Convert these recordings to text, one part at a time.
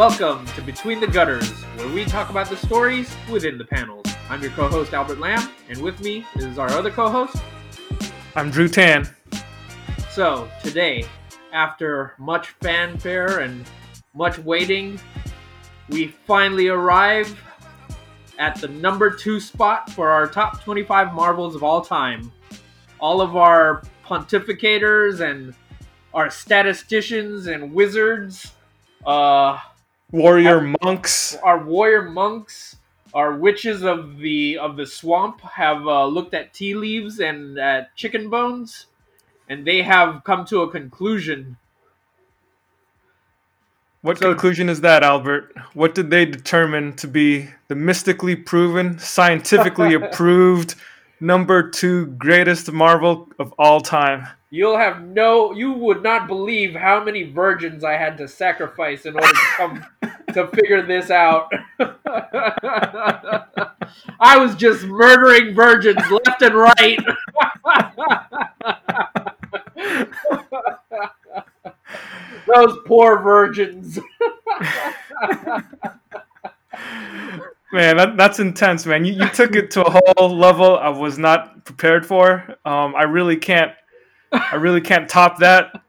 Welcome to Between the Gutters, where we talk about the stories within the panels. I'm your co-host Albert Lamb, and with me is our other co-host. I'm Drew Tan. So today, after much fanfare and much waiting, we finally arrive at the number two spot for our top 25 Marvels of all time. All of our pontificators and our statisticians and wizards, uh, Warrior monks. our warrior monks, our witches of the of the swamp have uh, looked at tea leaves and at chicken bones, and they have come to a conclusion. What So- conclusion is that, Albert? What did they determine to be the mystically proven, scientifically approved number two greatest Marvel of all time? You'll have no, you would not believe how many virgins I had to sacrifice in order to come to figure this out. I was just murdering virgins left and right. Those poor virgins. Man, that, that's intense, man. You, you took it to a whole level I was not prepared for. Um, I really can't. I really can't top that.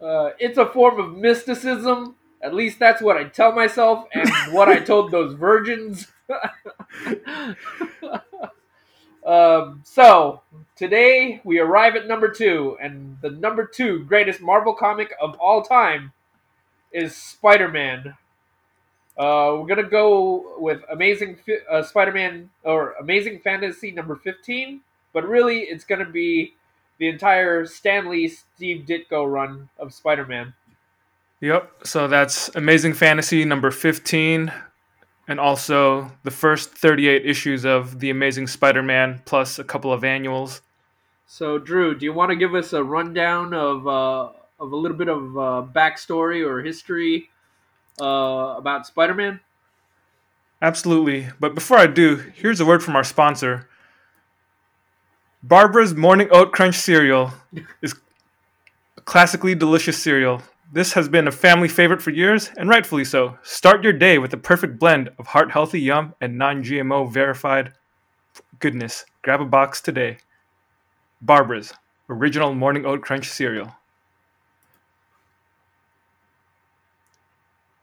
Uh, it's a form of mysticism. At least that's what I tell myself and what I told those virgins. um, so, today we arrive at number two, and the number two greatest Marvel comic of all time is Spider Man. Uh, we're gonna go with Amazing uh, Spider Man or Amazing Fantasy number 15, but really it's gonna be the entire Stan Lee Steve Ditko run of Spider Man. Yep. So that's Amazing Fantasy number 15, and also the first 38 issues of The Amazing Spider Man, plus a couple of annuals. So, Drew, do you want to give us a rundown of uh, of a little bit of uh, backstory or history uh, about Spider Man? Absolutely. But before I do, here's a word from our sponsor. Barbara's Morning Oat Crunch cereal is a classically delicious cereal. This has been a family favorite for years, and rightfully so. Start your day with the perfect blend of heart healthy yum and non GMO verified goodness. Grab a box today. Barbara's Original Morning Oat Crunch cereal.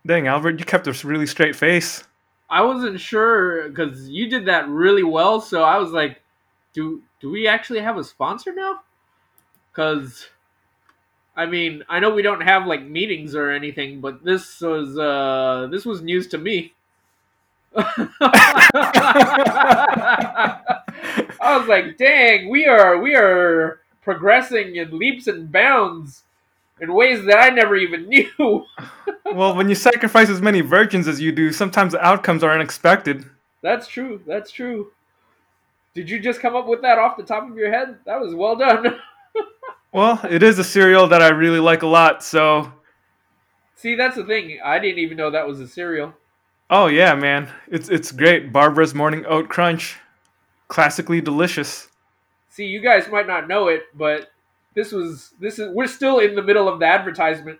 Dang, Albert, you kept a really straight face. I wasn't sure because you did that really well, so I was like, "Do do we actually have a sponsor now?" Because, I mean, I know we don't have like meetings or anything, but this was uh, this was news to me. I was like, "Dang, we are we are progressing in leaps and bounds in ways that I never even knew." well, when you sacrifice as many virgins as you do, sometimes the outcomes are unexpected. That's true. That's true. Did you just come up with that off the top of your head? That was well done. Well, it is a cereal that I really like a lot, so See, that's the thing. I didn't even know that was a cereal. oh yeah, man. It's it's great. Barbara's Morning Oat Crunch. Classically delicious. See, you guys might not know it, but this was this is we're still in the middle of the advertisement.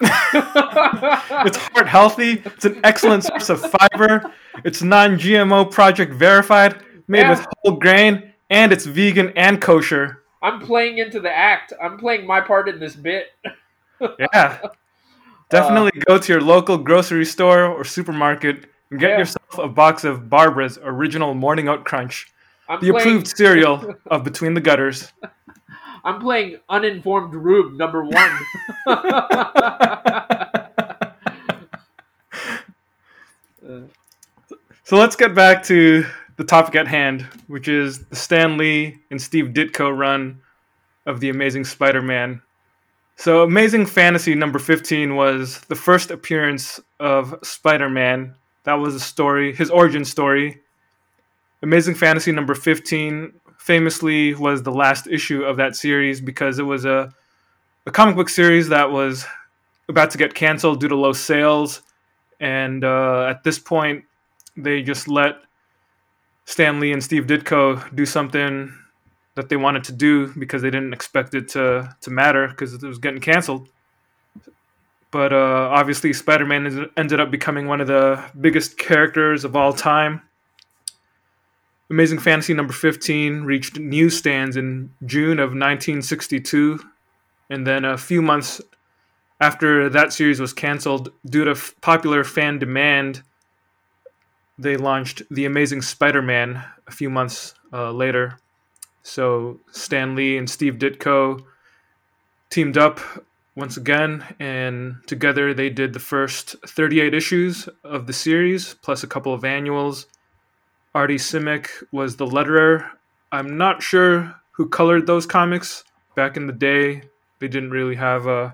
It's heart healthy. It's an excellent source of fiber. It's non-GMO project verified, made Yeah. with whole grain, and it's vegan and kosher. I'm playing into the act. I'm playing my part in this bit. Yeah. Definitely go to your local grocery store or supermarket and get Yeah. yourself a box of Barbara's Original Morning Oat Crunch. I'm the playing, approved cereal of Between the Gutters. I'm playing uninformed Rube number one. Uh, So let's get back to the topic at hand, which is the Stan Lee and Steve Ditko run of The Amazing Spider Man. So, Amazing Fantasy number 15 was the first appearance of Spider Man. That was a story, his origin story. Amazing Fantasy number 15 famously was the last issue of that series because it was a, a comic book series that was about to get canceled due to low sales. And uh, at this point, they just let Stan Lee and Steve Ditko do something that they wanted to do because they didn't expect it to to matter because it was getting canceled. but uh, obviously Spider-Man ended up becoming one of the biggest characters of all time. Amazing Fantasy number 15 reached newsstands in June of 1962, and then a few months after that series was canceled due to f- popular fan demand, they launched The Amazing Spider-Man a few months uh, later. So Stan Lee and Steve Ditko teamed up once again, and together they did the first 38 issues of the series, plus a couple of annuals. Artie Simek was the letterer. I'm not sure who colored those comics back in the day. They didn't really have uh,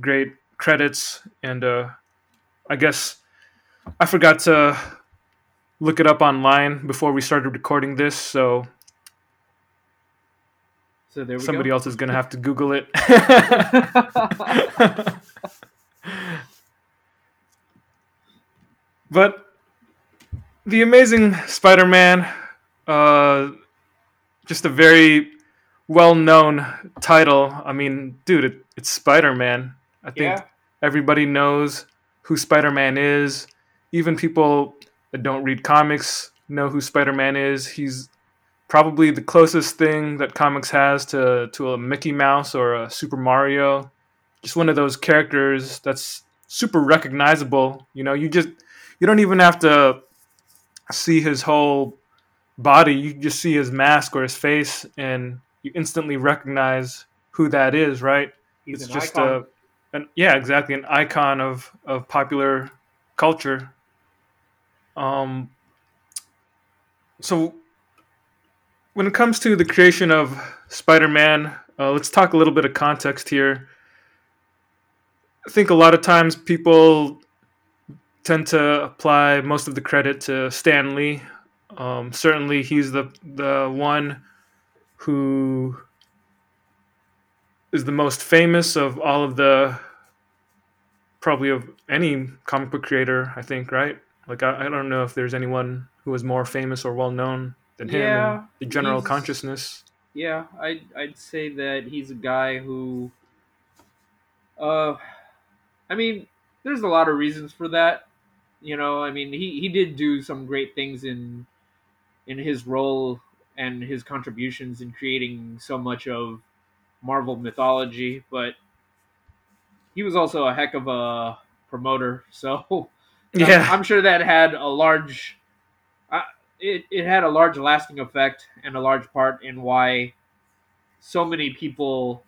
great credits, and uh, I guess I forgot to look it up online before we started recording this, so So there we somebody go. else is going to have to Google it. but the Amazing Spider-Man, uh, just a very well-known title. I mean, dude, it, it's Spider-Man. I think Yeah. everybody knows who Spider-Man is. Even people that don't read comics know who Spider-Man is. He's probably the closest thing that comics has to to a Mickey Mouse or a Super Mario. Just one of those characters that's super recognizable. You know, you just you don't even have to see his whole body. You just see his mask or his face, and you instantly recognize who that is. Right? He's it's just icon. a an, yeah, exactly an icon of of popular culture. Um. So when it comes to the creation of Spider-Man, uh, let's talk a little bit of context here. I think a lot of times people tend to apply most of the credit to Stan Lee. Um, certainly, he's the the one who is the most famous of all of the probably of any comic book creator. I think, right? Like, I, I don't know if there's anyone who is more famous or well known than him Yeah, in the general consciousness. Yeah, I'd I'd say that he's a guy who, uh, I mean, there's a lot of reasons for that. You know, I mean, he he did do some great things in in his role and his contributions in creating so much of Marvel mythology, but he was also a heck of a promoter. So Yeah, I'm, I'm sure that had a large, uh, it it had a large lasting effect and a large part in why so many people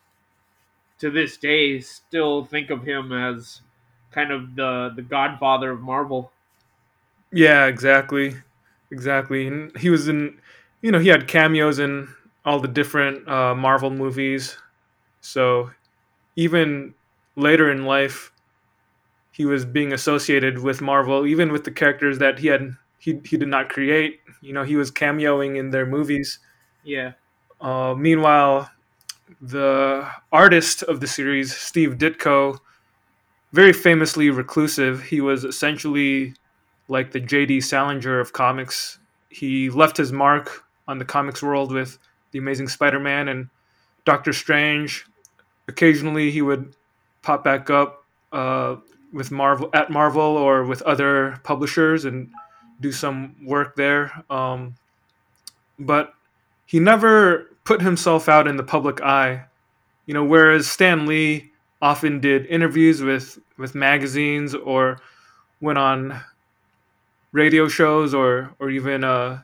to this day still think of him as kind of the the godfather of Marvel. Yeah, exactly, exactly. And he was in, you know, he had cameos in all the different uh, Marvel movies. So even later in life, he was being associated with Marvel, even with the characters that he had he he did not create. You know, he was cameoing in their movies. Yeah, Uh, meanwhile, the artist of the series, Steve Ditko, very famously reclusive. He was essentially like the J.D. Salinger of comics. He left his mark on the comics world with The Amazing Spider Man and Doctor Strange. Occasionally, he would pop back up uh, with Marvel at Marvel or with other publishers and do some work there. Um, but he never put himself out in the public eye. You know, whereas Stan Lee often did interviews with with magazines or went on radio shows or or even uh,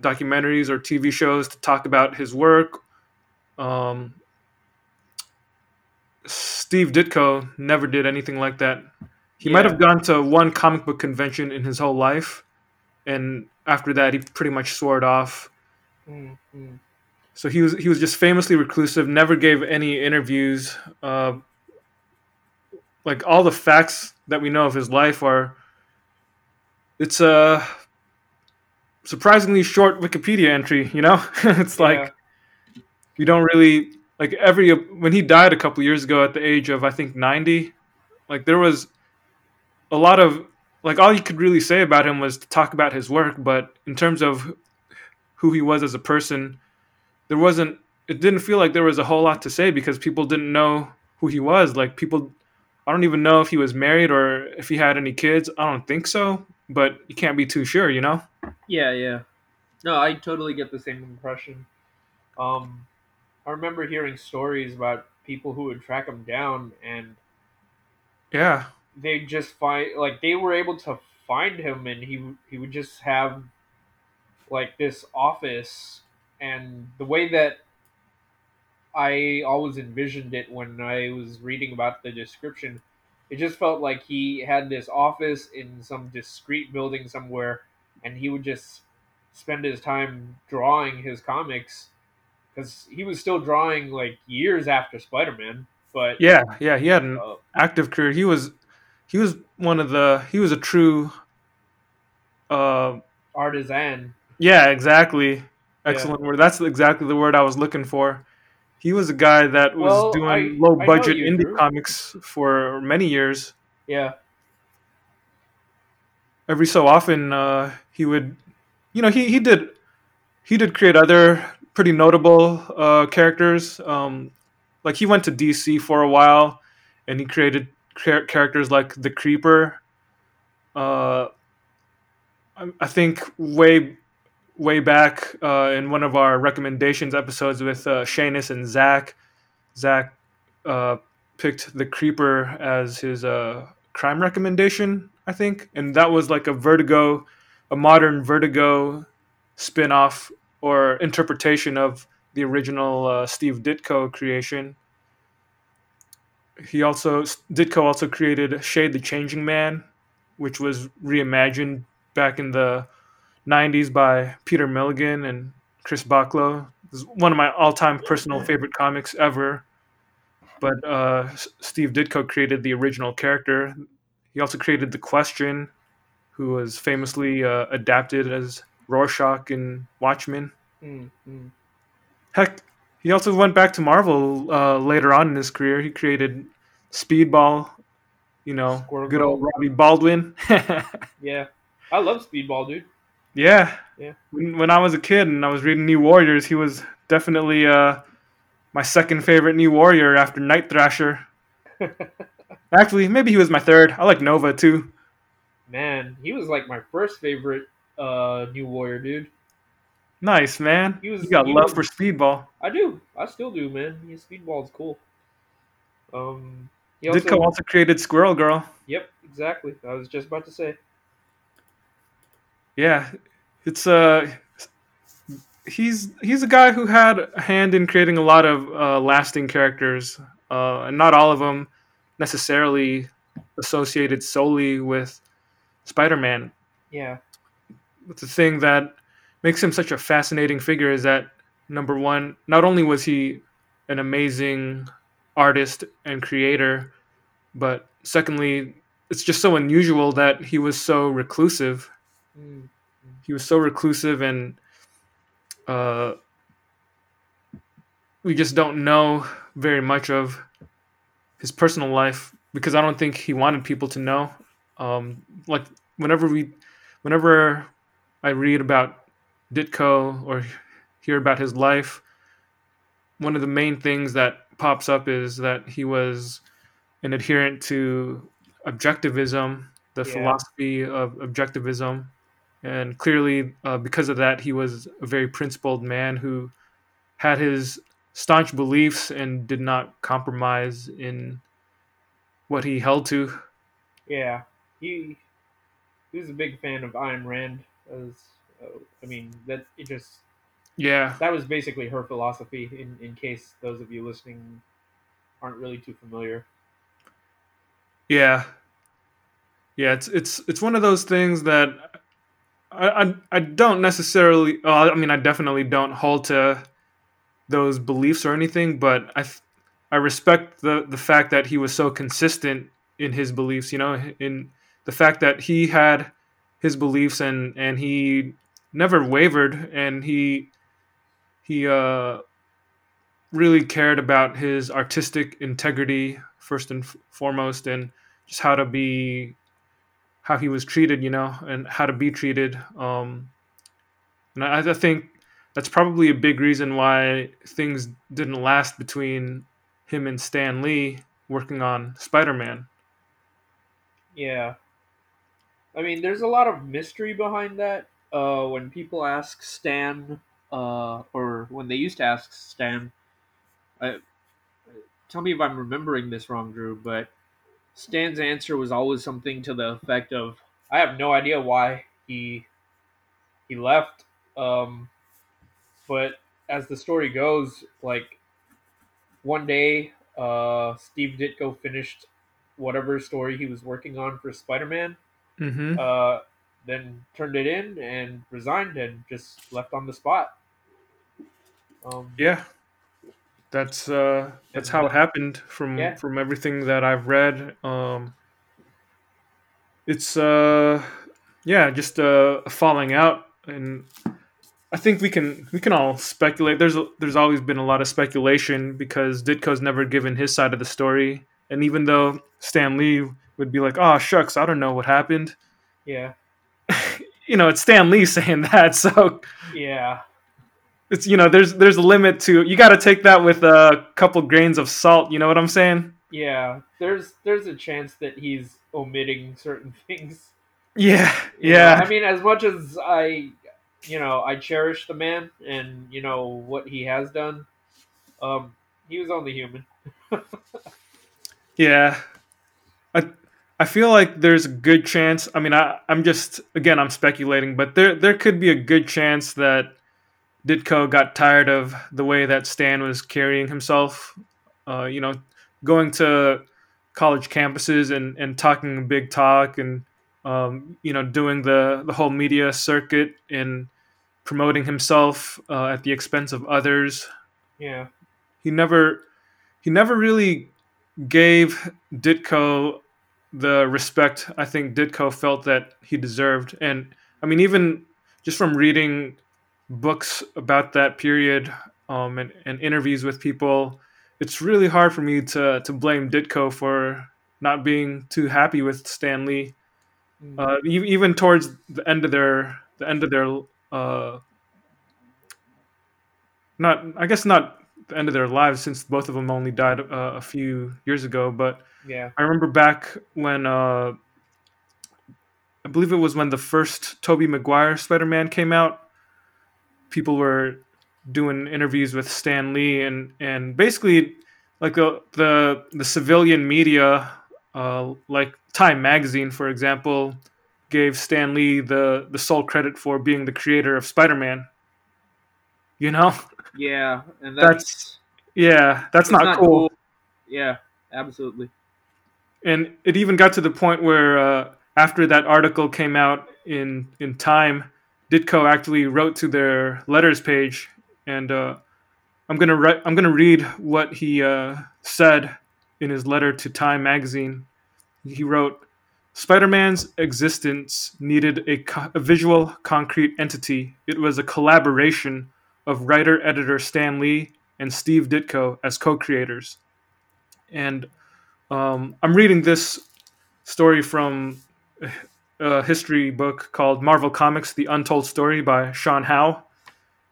documentaries or TV shows to talk about his work. Um, Steve Ditko never did anything like that. He might have gone to one comic book convention in his whole life, and after that, he pretty much swore it off. Mm-hmm. So he was he was just famously reclusive. Never gave any interviews. Uh, like all the facts that we know of his life are. It's a surprisingly short Wikipedia entry. You know, it's like you don't really like every when he died a couple years ago at the age of I think ninety. Like there was a lot of like all you could really say about him was to talk about his work, but in terms of who he was as a person, there wasn't. It didn't feel like there was a whole lot to say because people didn't know who he was. Like people I don't even know if he was married or if he had any kids. I don't think so, but you can't be too sure, you know. Yeah, yeah. No, I totally get the same impression. Um, I remember hearing stories about people who would track him down and Yeah, they just find like they were able to find him and he he would just have like this office. And the way that I always envisioned it when I was reading about the description it just felt like he had this office in some discreet building somewhere and he would just spend his time drawing his comics because he was still drawing like years after Spider-Man but yeah, yeah. He had an uh, active career. He was he was one of the he was a true. Uh, artisan yeah, exactly. Excellent word. That's exactly the word I was looking for. He was a guy that was Well, doing I- low I budget you, indie Drew. comics for many years. yeah every so often uh, he would you know he, he did he did create other pretty notable uh, characters. Um, like he went to dc for a while and he created char- characters like the creeper. Uh, I, I think way way back uh, in one of our recommendations episodes with uh, Shanus and Zach Zach uh, picked the creeper as his uh, crime recommendation, I think, and that was like a Vertigo, a modern Vertigo spin-off or interpretation of the original uh, Steve Ditko creation. He also Ditko also created Shade the Changing Man, which was reimagined back in the 90s by Peter Milligan and Chris Bachalo. This is one of my all-time personal favorite comics ever. But uh, Steve Ditko created the original character. He also created the Question, who was famously uh, adapted as Rorschach in Watchmen. Mm, mm. Heck, he also went back to Marvel uh, later on in his career. He created Speedball, you know, Squirrel good old Robbie Baldwin. yeah I love Speedball dude yeah, Yeah. When, when I was a kid and I was reading New Warriors, he was definitely uh, my second favorite New Warrior after Night Thrasher. Actually, maybe he was my third. I like Nova too. Man, he was like my first favorite uh new warrior dude. Nice man. He was- you got love was- for Speedball. I do. I still do, man. His speedball is cool. Um he also, Ditko also created Squirrel Girl. Yep, exactly. I was just about to say. Yeah, it's uh he's he's a guy who had a hand in creating a lot of uh, lasting characters, uh, and not all of them necessarily associated solely with Spider-Man. Yeah. The thing that makes him such a fascinating figure is that number one, not only was he an amazing artist and creator, but secondly, it's just so unusual that he was so reclusive Mm. he was so reclusive and uh, we just don't know very much of his personal life because I don't think he wanted people to know. Um, like whenever we, whenever I read about Ditko or hear about his life, one of the main things that pops up is that he was an adherent to objectivism, the Yeah. philosophy of objectivism and clearly uh, because of that he was a very principled man who had his staunch beliefs and did not compromise in what he held to Yeah. He he was a big fan of Ayn Rand as uh, I mean that it just yeah that was basically her philosophy in in case those of you listening aren't really too familiar. yeah yeah it's it's it's one of those things that i i, I don't necessarily uh, i mean i definitely don't hold to those beliefs or anything but i i respect the the fact that he was so consistent in his beliefs you know in the fact that he had his beliefs and and he never wavered and he he uh really cared about his artistic integrity first and f- foremost and just how to be how he was treated you know and how to be treated um and i, I think that's probably a big reason why things didn't last between him and stan lee working on spider-man Yeah. I mean, there's a lot of mystery behind that. Uh, when people ask Stan, uh, or when they used to ask Stan, I, tell me if I'm remembering this wrong, Drew, but Stan's answer was always something to the effect of, "I have no idea why he he left." Um, but as the story goes, like one day, uh, Steve Ditko finished whatever story he was working on for Spider-Man, Mm-hmm. uh, then turned it in and resigned and just left on the spot. Um, Yeah, that's uh, that's how it happened from Yeah. from everything that I've read. Um, it's uh, yeah, just uh, a falling out, and I think we can we can all speculate. There's a, there's always been a lot of speculation because Ditko's never given his side of the story, and even though Stan Lee would be like, "Oh shucks, I don't know what happened," yeah, you know, it's Stan Lee saying that, so yeah, it's you know there's there's a limit to you got to take that with a couple grains of salt you know what i'm saying yeah. There's there's a chance that he's omitting certain things. yeah know? yeah I mean, as much as I, you know, I cherish the man and you know what he has done, um, he was only human. yeah i feel like there's a good chance i mean i i'm just again i'm speculating but there there could be a good chance that ditko got tired of the way that stan was carrying himself uh you know going to college campuses and and talking big talk and um you know doing the the whole media circuit and promoting himself uh, at the expense of others. Yeah, he never he never really gave Ditko the respect I think Ditko felt that he deserved. And I mean, even just from reading books about that period um, and, and interviews with people, it's really hard for me to to blame Ditko for not being too happy with Stan Lee. Mm, Uh, even towards the end of their the end of their uh, not I guess not the end of their lives since both of them only died uh, a few years ago. But yeah, I remember back when uh, I believe it was when the first Tobey Maguire Spider Man came out. People were doing interviews with Stan Lee and and basically like the the, the civilian media, uh, like Time Magazine, for example, gave Stan Lee the the sole credit for being the creator of Spider Man. You know, yeah, and That's- that's, yeah, that's that's not, cool. Yeah, absolutely. and it even got to the point where uh, after that article came out in in Time, Ditko actually wrote to their letters page, and uh, I'm gonna write, I'm gonna read what he uh, said in his letter to Time magazine. He wrote, "Spider-Man's existence needed a, co- a visual, concrete entity. It was a collaboration of writer-editor Stan Lee and Steve Ditko as co-creators." And um, I'm reading this story from a history book called Marvel Comics: The Untold Story by Sean Howe.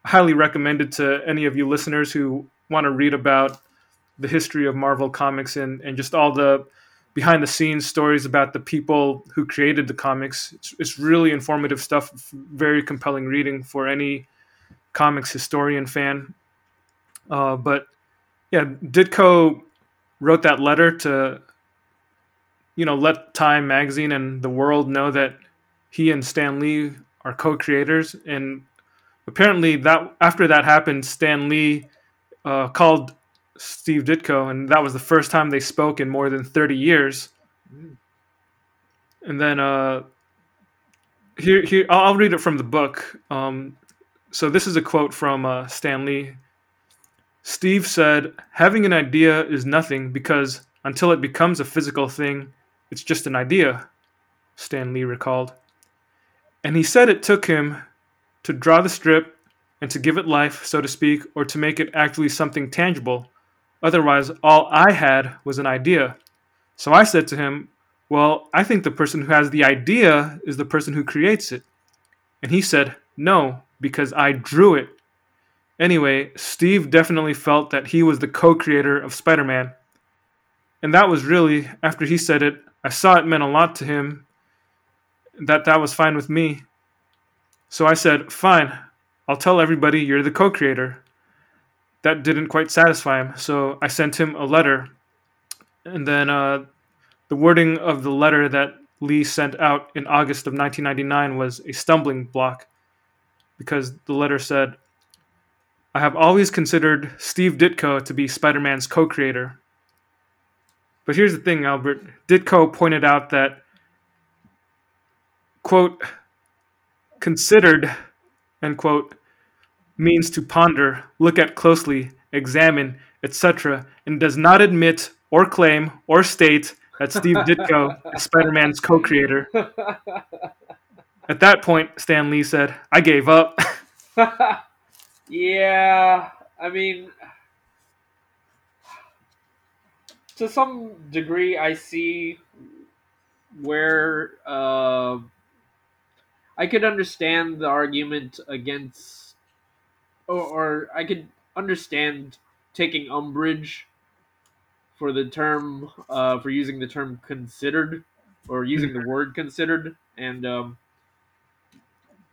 Highly recommended to any of you listeners who want to read about the history of Marvel Comics and, and just all the behind the scenes stories about the people who created the comics. It's, it's really informative stuff, very compelling reading for any comics historian fan. Uh, but yeah, Ditko wrote that letter to you know let time magazine and the world know that he and stan lee are co-creators and apparently that after that happened stan lee uh, called steve ditko and that was the first time they spoke in more than 30 years and then uh, here, here I'll I'll read it from the book. Um, so this is a quote from uh, Stan Lee. Steve said, "Having an idea is nothing because until it becomes a physical thing, it's just an idea." Stan Lee recalled, and he said it took him to draw the strip and to give it life, so to speak, or to make it actually something tangible. Otherwise, all I had was an idea. So I said to him, well, I think the person who has the idea is the person who creates it. And he said, No, because I drew it. Anyway, Steve definitely felt that he was the co creator of Spider Man. and that was really after he said it. I saw it meant a lot to him. That that was fine with me. So I said, "Fine, I'll tell everybody you're the co-creator." That didn't quite satisfy him, so I sent him a letter, and then uh, the wording of the letter that Lee sent out in August of 1999 was a stumbling block because the letter said, I have always considered Steve Ditko to be Spider Man's co creator. But here's the thing, Albert. Ditko pointed out that, quote, considered, end quote, means to ponder, look at closely, examine, etc., and does not admit or claim or state that Steve Ditko is Spider Man's co creator. At that point, Stan Lee said, I gave up. yeah, I mean, to some degree, I see where uh, I could understand the argument against, or, or I could understand taking umbrage for the term, uh, for using the term considered, or using the word considered, and um,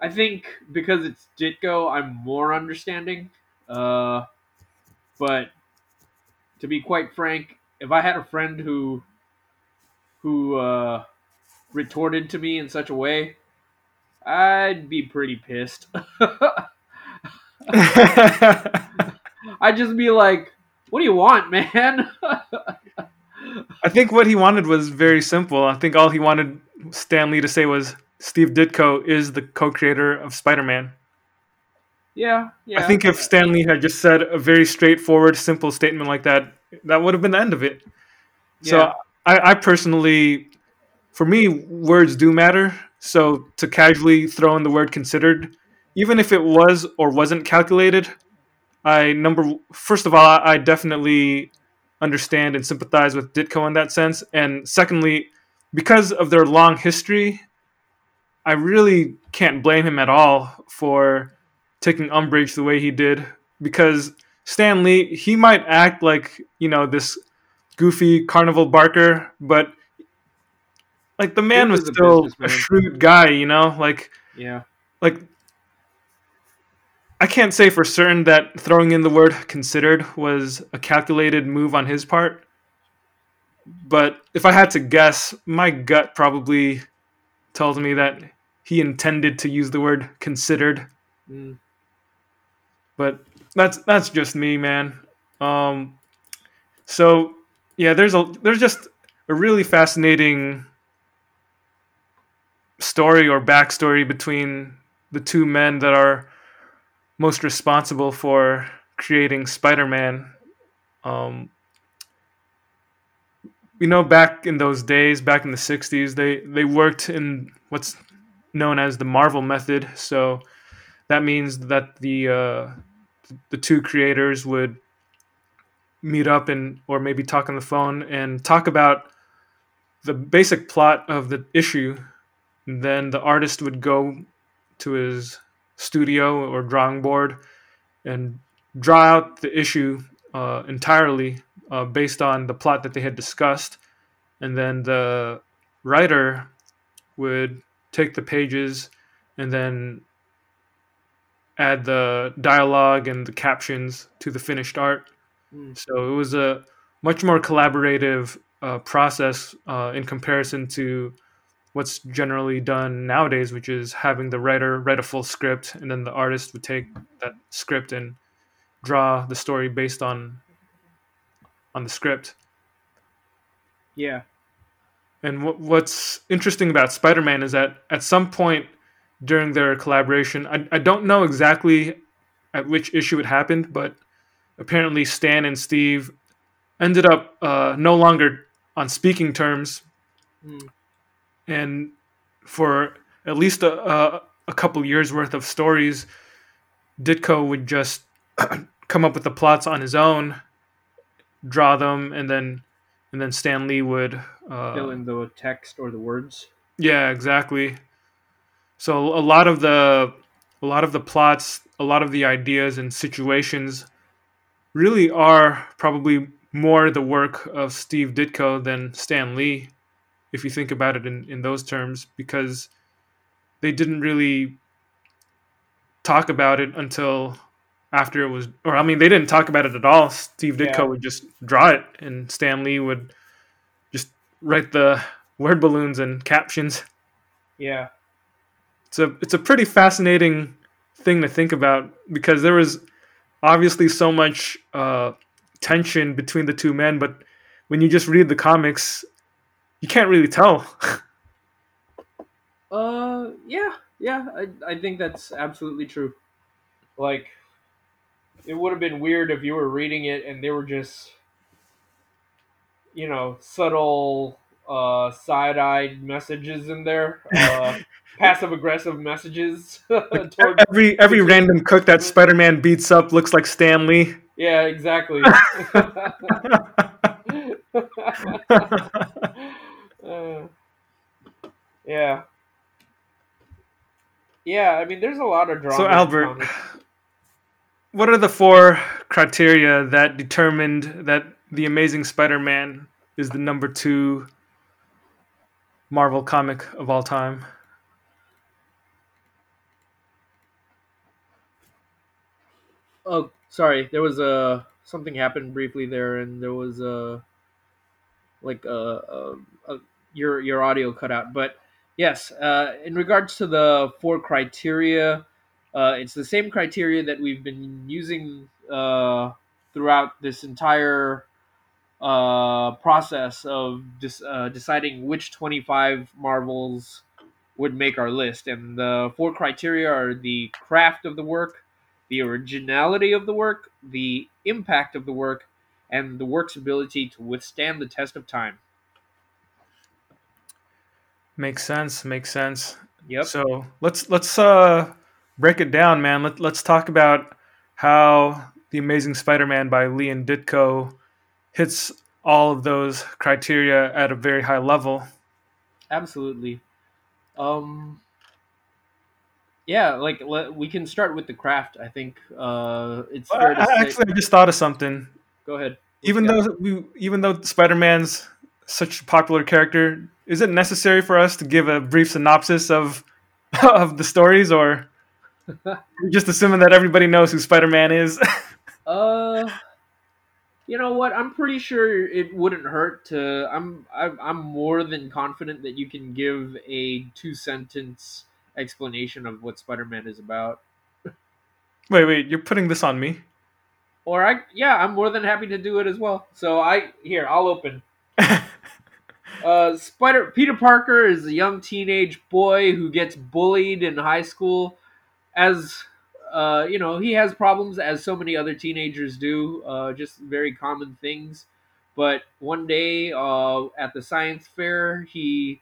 I think because it's Ditko, I'm more understanding. Uh, but to be quite frank, if I had a friend who who uh, retorted to me in such a way, I'd be pretty pissed. I'd just be like, "What do you want, man?" I think what he wanted was very simple. I think all he wanted Stan Lee to say was, Steve Ditko is the co-creator of Spider-Man. Yeah, yeah. I think if Stan Lee had just said a very straightforward, simple statement like that, that would have been the end of it. Yeah. So I, I personally, for me, words do matter. So to casually throw in the word considered, even if it was or wasn't calculated, I number first of all, I definitely understand and sympathize with Ditko in that sense, and secondly, because of their long history I really can't blame him at all for taking umbrage the way he did because Stan Lee, he might act like, you know, this goofy carnival barker, but like the man was, was still a, a shrewd guy, you know? Like Yeah. Like I can't say for certain that throwing in the word considered was a calculated move on his part. But if I had to guess, my gut probably tells me that he intended to use the word considered. Mm. But that's that's just me, man. Um, so yeah, there's a there's just a really fascinating story or backstory between the two men that are most responsible for creating Spider-Man. Um, you know, back in those days, back in the '60s, they they worked in what's known as the Marvel method. So that means that the uh, the two creators would meet up and or maybe talk on the phone and talk about the basic plot of the issue. Then the artist would go to his studio or drawing board and draw out the issue uh, entirely uh, based on the plot that they had discussed. And then the writer would take the pages and then add the dialogue and the captions to the finished art. Mm. So it was a much more collaborative uh, process uh, in comparison to what's generally done nowadays, which is having the writer write a full script and then the artist would take that script and draw the story based on on the script. Yeah. And what, what's interesting about Spider Man is that at some point during their collaboration, I, I don't know exactly at which issue it happened, but apparently Stan and Steve ended up uh, no longer on speaking terms. Mm. And for at least a, a, a couple years worth of stories, Ditko would just come up with the plots on his own, draw them, and then and then Stan Lee would uh, fill in the text or the words. Yeah, exactly. So a lot of the a lot of the plots, a lot of the ideas and situations really are probably more the work of Steve Ditko than Stan Lee, if you think about it in, in those terms, because they didn't really talk about it until after it was, or I mean, they didn't talk about it at all. Steve Ditko Yeah. would just draw it, and Stan Lee would just write the word balloons and captions. Yeah. It's a it's a pretty fascinating thing to think about because there was obviously so much uh, tension between the two men, but when you just read the comics, you can't really tell. Uh, yeah, yeah. I I think that's absolutely true. Like, it would have been weird if you were reading it and they were just, you know, subtle, uh, side-eyed messages in there, uh, passive-aggressive messages. toward, every every random cook that Spider-Man beats up looks like Stan Lee. Yeah, exactly. Uh, yeah. Yeah, I mean, there's a lot of drama. so Albert. What are the four criteria that determined that the Amazing Spider-Man is the number two Marvel comic of all time? Oh, sorry. There was a something happened briefly there, and there was a like a, a, a your your audio cut out. But yes, uh, in regards to the four criteria, uh, it's the same criteria that we've been using uh, throughout this entire uh, process of dis- uh, deciding which twenty five Marvels would make our list. And the four criteria are the craft of the work, the originality of the work, the impact of the work, and the work's ability to withstand the test of time. Makes sense. Makes sense. Yep. So let's let's uh, break it down, man. Let, let's talk about how the Amazing Spider-Man by Lee and Ditko hits all of those criteria at a very high level. Absolutely. Um. Yeah, like le- we can start with the craft. I think uh, it's fair to I-. Actually, I just thought of something. Go ahead. What Even though we, even though Spider-Man's such a popular character, is it necessary for us to give a brief synopsis of of the stories, or you're just assuming that everybody knows who Spider-Man is? Uh, you know what? I'm pretty sure it wouldn't hurt to. I'm I'm, I'm more than confident that you can give a two sentence explanation of what Spider-Man is about. wait, wait, you're putting this on me? Or I yeah, I'm more than happy to do it as well. So I here I'll open. Uh, Spider Peter Parker is a young teenage boy who gets bullied in high school. As uh, you know, he has problems as so many other teenagers do, uh, just very common things. But one day uh, at the science fair, he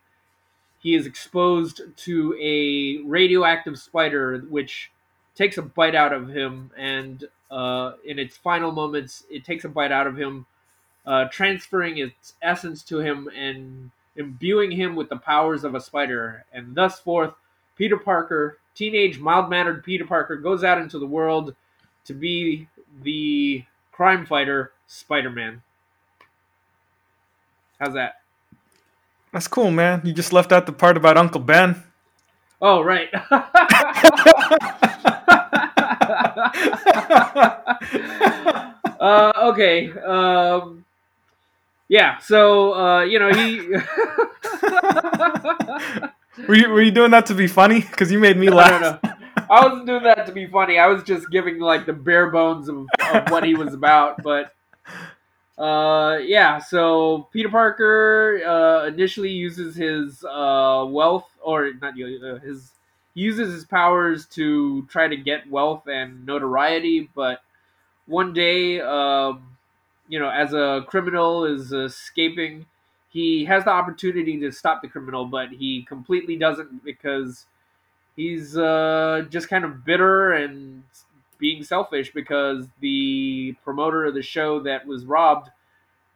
he is exposed to a radioactive spider, which takes a bite out of him, and uh, in its final moments, it takes a bite out of him uh, transferring its essence to him and imbuing him with the powers of a spider. And thus forth, Peter Parker, teenage, mild mannered Peter Parker, goes out into the world to be the crime fighter Spider Man. How's that? That's cool, man. You just left out the part about Uncle Ben. Oh, right. uh, okay. Um, yeah, so, uh, you know, he. Were you, were you doing that to be funny? Because you made me No, no, laugh. no. I wasn't doing that to be funny. I was just giving like the bare bones of, of what he was about. But uh, yeah, so Peter Parker uh, initially uses his uh, wealth, or not uh, his uses his powers to try to get wealth and notoriety. But one day, um, you know, as a criminal is escaping, he has the opportunity to stop the criminal, but he completely doesn't because he's uh, just kind of bitter and being selfish because the promoter of the show that was robbed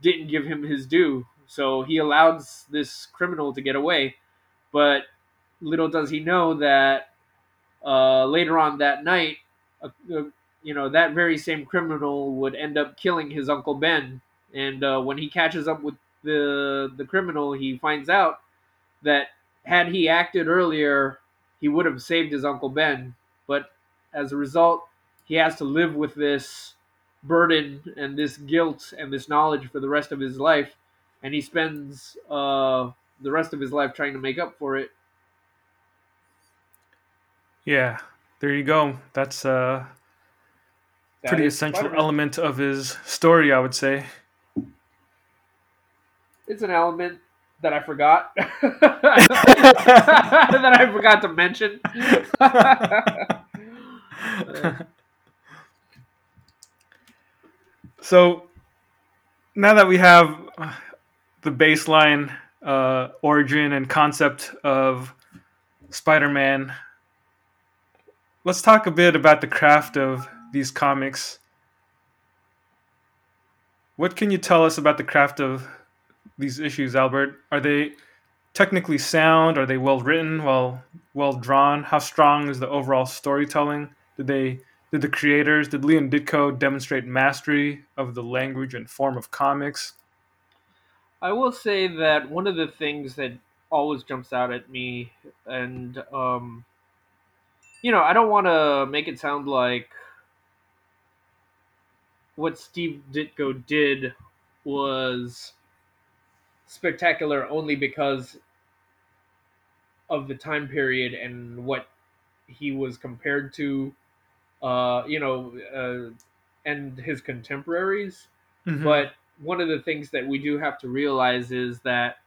didn't give him his due. So he allows this criminal to get away. But little does he know that uh, later on that night, uh, uh, you know, that very same criminal would end up killing his Uncle Ben and uh, when he catches up with the the criminal, he finds out that had he acted earlier, he would have saved his uncle Ben. But as a result, he has to live with this burden and this guilt and this knowledge for the rest of his life, and he spends uh, the rest of his life trying to make up for it. Yeah, there you go. That's a That pretty essential Spider-Man. element of his story, I would say. It's an element that I forgot that I forgot to mention. so now that we have the baseline uh, origin and concept of Spider-Man, let's talk a bit about the craft of these comics. What can you tell us about the craft of these issues, Albert? Are they technically sound? Are they well written? Well, well drawn? How strong is the overall storytelling? Did they did the creators, did Lee and Ditko demonstrate mastery of the language and form of comics? I will say that one of the things that always jumps out at me, and um, you know, I don't want to make it sound like what Steve Ditko did was spectacular only because of the time period and what he was compared to, uh, you know, uh, and his contemporaries. Mhm. But one of the things that we do have to realize is that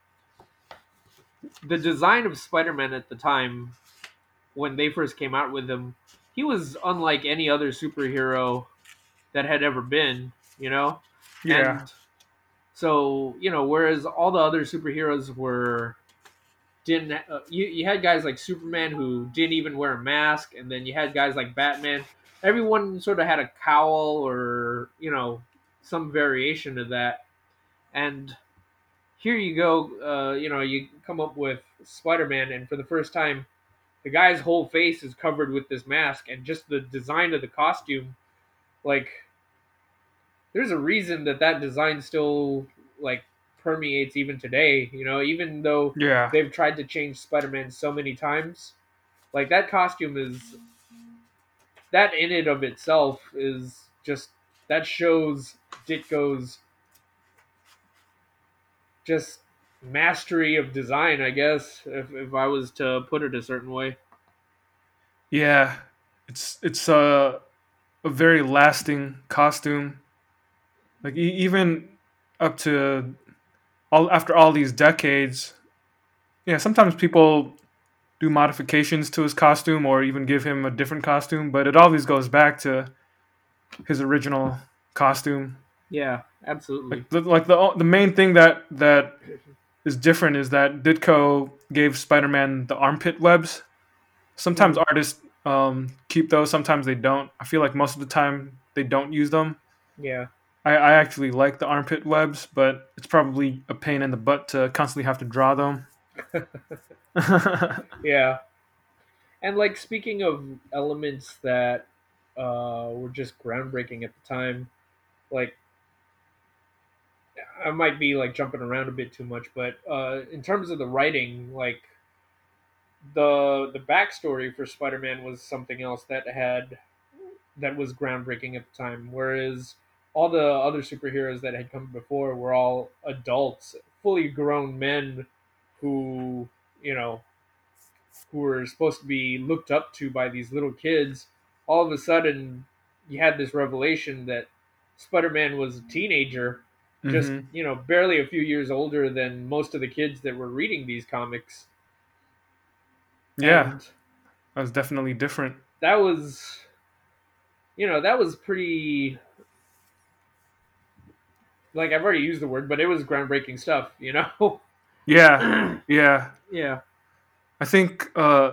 the design of Spider-Man at the time, when they first came out with him, he was unlike any other superhero that had ever been. You know, yeah, and so you know, whereas all the other superheroes were didn't uh, you, you had guys like Superman who didn't even wear a mask, and then you had guys like Batman. Everyone sort of had a cowl or you know some variation of that, and here you go. Uh, you know, you come up with Spider-Man, and for the first time, the guy's whole face is covered with this mask, and just the design of the costume, like there's a reason that that design still like permeates even today. You know, even though yeah, they've tried to change Spider-Man so many times, like that costume is that in it of itself is just that shows Ditko's just mastery of design, I guess, if, if I was to put it a certain way. yeah. It's it's a a very lasting costume. Like e- even up to all after all these decades, yeah. Sometimes people do modifications to his costume or even give him a different costume, but it always goes back to his original costume. Yeah, absolutely. Like the, like the the main thing that that is different is that Ditko gave Spider-Man the armpit webs. Sometimes artists um, keep those, sometimes they don't. I feel like most of the time they don't use them. Yeah. I, I actually like the armpit webs, but it's probably a pain in the butt to constantly have to draw them. Yeah. And like speaking of elements that uh, were just groundbreaking at the time, like I might be like jumping around a bit too much, but uh, in terms of the writing, like the the backstory for Spider-Man was something else that had that was groundbreaking at the time. Whereas all the other superheroes that had come before were all adults, fully grown men who you know who were supposed to be looked up to by these little kids. All of a sudden, you had this revelation that Spider-Man was a teenager just Mhm. you know barely a few years older than most of the kids that were reading these comics Yeah, And that was definitely different. that was you know that was pretty like i've already used the word but it was groundbreaking stuff you know Yeah, yeah. yeah I think, uh,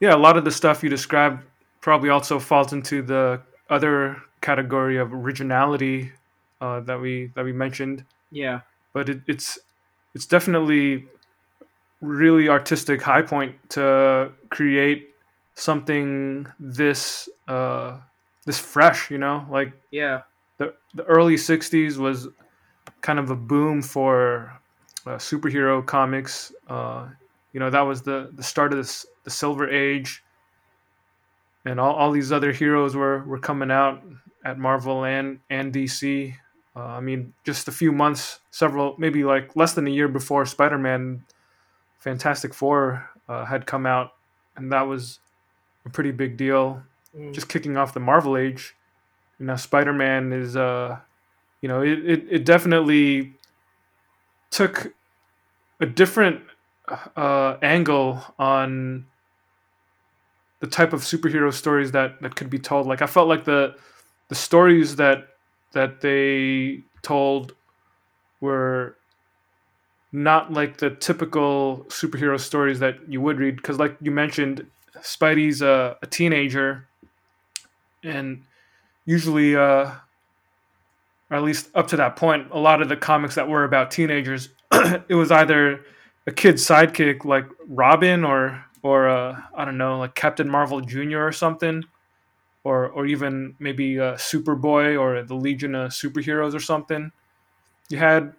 yeah, a lot of the stuff you described probably also falls into the other category of originality uh, that we that we mentioned. yeah But it, it's it's definitely really artistic high point to create something this uh, this fresh. You know, like yeah the the early '60s was kind of a boom for uh, superhero comics. Uh, you know, that was the the start of this, the Silver Age, and all, all these other heroes were were coming out at Marvel and and DC. Uh, I mean, just a few months, several, maybe like less than a year before Spider Man, Fantastic Four uh, had come out, and that was a pretty big deal. Mm. Just kicking off the Marvel age. And now Spider Man is, uh, you know, it, it, it definitely took a different uh, angle on the type of superhero stories that, that could be told. Like I felt like the the stories that that they told were not like the typical superhero stories that you would read because like you mentioned spidey's a, a teenager and usually uh or at least up to that point a lot of the comics that were about teenagers it was either a kid's sidekick like robin or or uh, i don't know like captain marvel jr or something or or even maybe uh, Superboy or the Legion of Superheroes or something. You had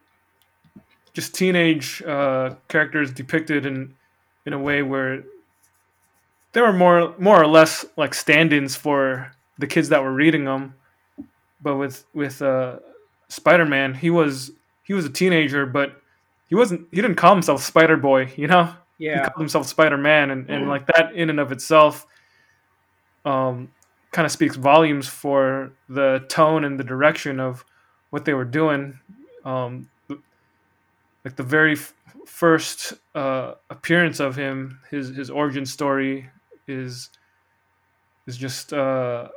just teenage uh, characters depicted in in a way where they were more more or less like stand-ins for the kids that were reading them. But with with uh, Spider-Man, he was he was a teenager, but he wasn't he didn't call himself Spider Boy, you know. Yeah. He called himself Spider Man, and, and like that in and of itself, um, kind of speaks volumes for the tone and the direction of what they were doing. Um, like the very f- first uh, appearance of him, his his origin story is is just uh,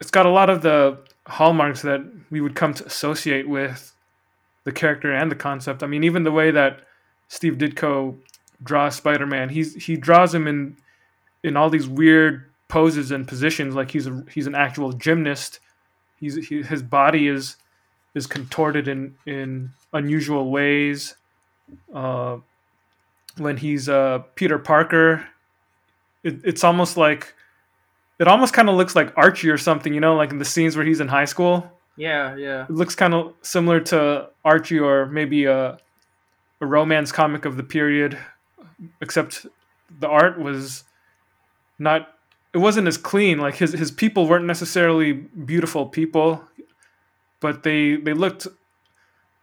it's got a lot of the hallmarks that we would come to associate with the character and the concept. I mean, even the way that Steve Ditko draws Spider-Man, he's he draws him in in all these weird poses and positions like he's a, he's an actual gymnast. He's he, his body is is contorted in in unusual ways. Uh, when he's uh, Peter Parker, it, it's almost like it almost kind of looks like Archie or something, you know, like in the scenes where he's in high school. Yeah, yeah. It looks kind of similar to Archie or maybe a a romance comic of the period, except the art was not it wasn't as clean. Like his his people weren't necessarily beautiful people, but they they looked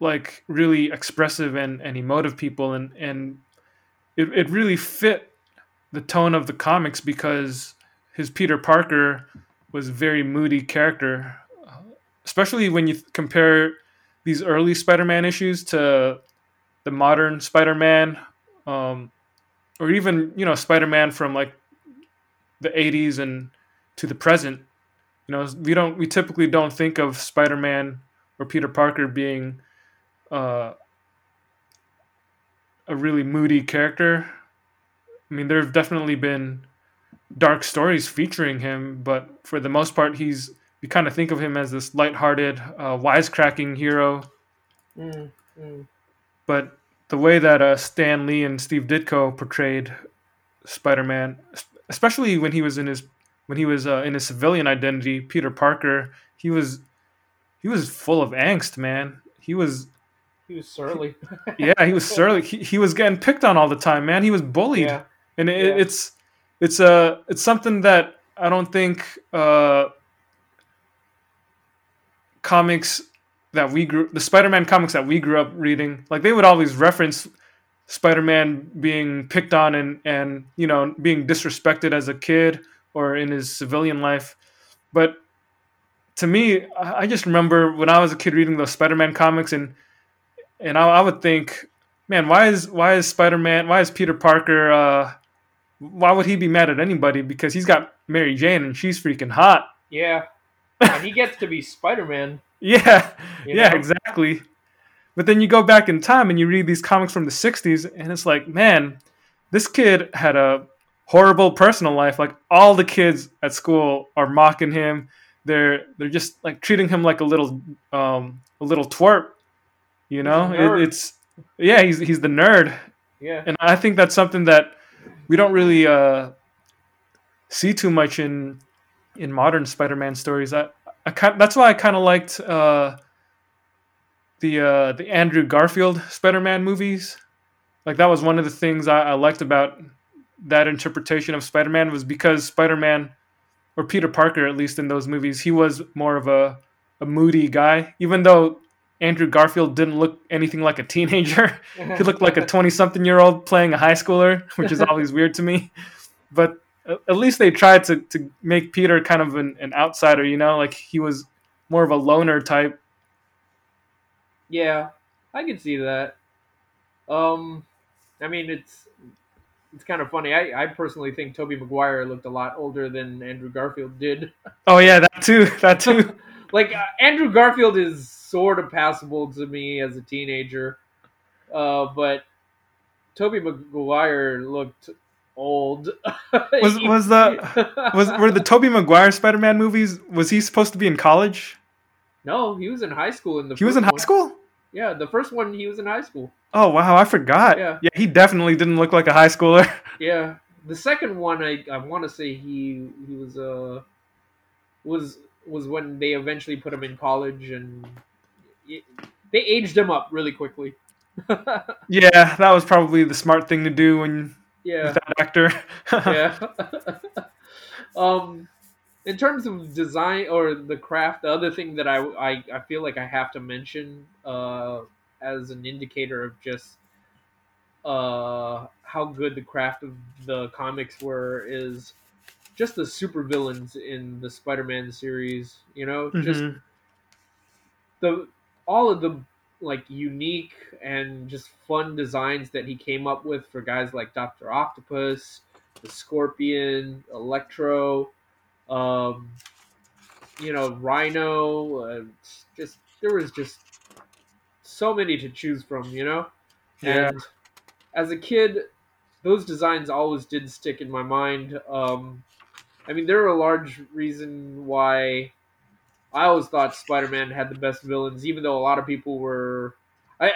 like really expressive and, and emotive people and and it, it really fit the tone of the comics because his Peter Parker was a very moody character, especially when you compare these early Spider-Man issues to the modern Spider-Man, um, or even you know Spider-Man from like the 80s and to the present. You know, we don't we typically don't think of Spider-Man or Peter Parker being uh, a really moody character. I mean, there have definitely been dark stories featuring him, but for the most part, he's you kind of think of him as this lighthearted, uh, wisecracking hero. Mm, mm. But the way that uh, Stan Lee and Steve Ditko portrayed Spider-Man, especially when he was in his when he was uh, in his civilian identity, Peter Parker, he was he was full of angst, man. He was He was surly. yeah, he was surly. He, he was getting picked on all the time, man. He was bullied, yeah. and it, Yeah. it's it's uh, it's something that I don't think uh, comics that we grew the Spider-Man comics that we grew up reading, like they would always reference Spider-Man being picked on and and you know being disrespected as a kid or in his civilian life, but to me, I I just remember when I was a kid reading those Spider-Man comics and and I, I would think, man, why is why is Spider-Man, why is Peter Parker, uh, why would he be mad at anybody? Because he's got Mary Jane and she's freaking hot. Yeah. and he gets to be Spider Man. Yeah, You yeah, know? exactly. But then you go back in time and you read these comics from the '60s, and it's like, man, this kid had a horrible personal life. Like all the kids at school are mocking him. They're they're just like treating him like a little um, a little twerp. You know, He's a nerd. it, it's yeah, he's he's the nerd, Yeah. and I think that's something that we don't really uh, see too much in in modern Spider-Man stories. I, I kind, that's why I kind of liked uh, the uh, the Andrew Garfield Spider-Man movies. Like that was one of the things I, I liked about that interpretation of Spider-Man was because Spider-Man or Peter Parker, at least in those movies, he was more of a a moody guy. Even though Andrew Garfield didn't look anything like a teenager, he looked like a twenty-something-year-old playing a high schooler, which is always weird to me. But at least they tried to to make Peter kind of an, an outsider. You know, like he was more of a loner type. Yeah, I can see that. Um, I mean, it's it's kind of funny. I, I personally think Tobey Maguire looked a lot older than Andrew Garfield did. Oh yeah, that too. That too. like uh, Andrew Garfield is sort of passable to me as a teenager, uh, but Tobey Maguire looked old. was was the was were the Tobey Maguire Spider Man movies? Was he supposed to be in college? No, he was in high school. In the he was in high one. school. Yeah, the first one he was in high school. Oh wow, I forgot. Yeah, yeah, he definitely didn't look like a high schooler. Yeah, the second one I I want to say he he was uh was was when they eventually put him in college and it, they aged him up really quickly. yeah, that was probably the smart thing to do when yeah that actor. yeah. um, in terms of design or the craft, the other thing that I I, I feel like I have to mention uh, as an indicator of just uh, how good the craft of the comics were is just the supervillains in the Spider-Man series. You know, mm-hmm. just the all of the like unique and just fun designs that he came up with for guys like Doctor Octopus, the Scorpion, Electro, um, you know, Rhino. Uh, just there was just so many to choose from, you know. Yeah. And as a kid, those designs always did stick in my mind. Um, I mean, they're a large reason why I always thought Spider-Man had the best villains, even though a lot of people were. I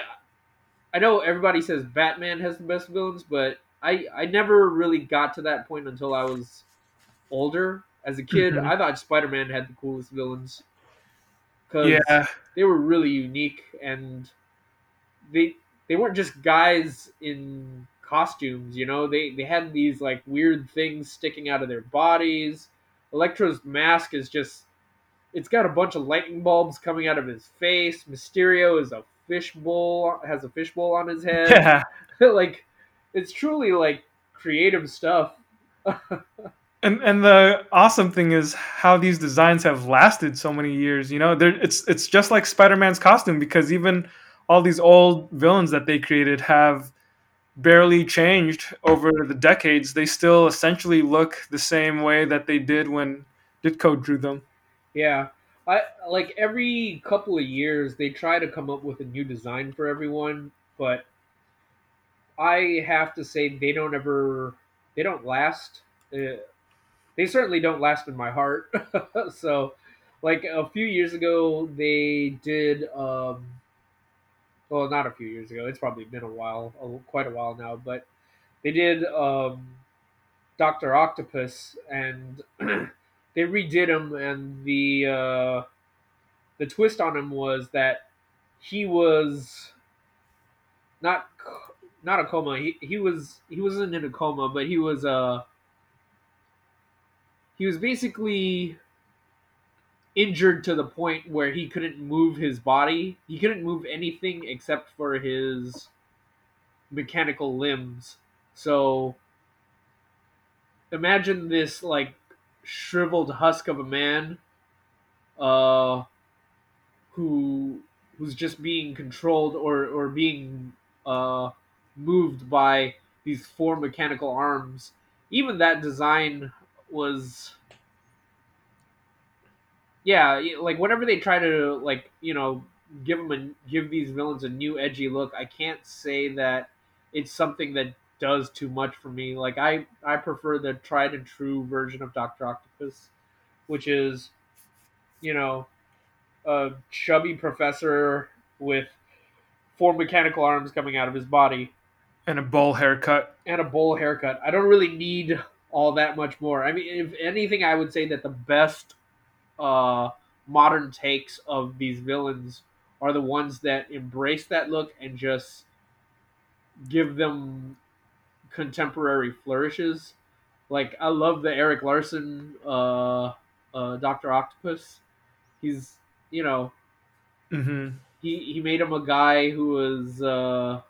I know everybody says Batman has the best villains, but I I never really got to that point until I was older. As a kid, mm-hmm. I thought Spider-Man had the coolest villains because yeah. they were really unique and they they weren't just guys in costumes, you know. They they had these like weird things sticking out of their bodies. Electro's mask is just it's got a bunch of lightning bulbs coming out of his face. Mysterio is a fishbowl has a fishbowl on his head. Yeah. like it's truly like creative stuff. and and the awesome thing is how these designs have lasted so many years. You know, it's it's just like Spider-Man's costume because even all these old villains that they created have barely changed over the decades. They still essentially look the same way that they did when Ditko drew them. Yeah. I like every couple of years they try to come up with a new design for everyone, but I have to say they don't ever they don't last. Uh, they certainly don't last in my heart. so, like a few years ago, they did um, well, not a few years ago. It's probably been a while, a, quite a while now. But they did um, Doctor Octopus, and they redid him, and the uh, the twist on him was that he was not not a coma. He he was he wasn't in a coma, but he was uh he was basically injured to the point where he couldn't move his body. He couldn't move anything except for his mechanical limbs. So imagine this like shriveled husk of a man uh who who's just being controlled or or being uh moved by these four mechanical arms. Even that design was yeah, like whenever they try to like you know give them a give these villains a new edgy look, I can't say that it's something that does too much for me. Like I I prefer the tried and true version of Doctor Octopus, which is you know a chubby professor with four mechanical arms coming out of his body and a bowl haircut and a bowl haircut. I don't really need all that much more. I mean, if anything, I would say that the best uh, modern takes of these villains are the ones that embrace that look and just give them contemporary flourishes. Like I love the Erik Larsen uh, uh, Doctor Octopus. He's you know hmm he he made him a guy who was uh,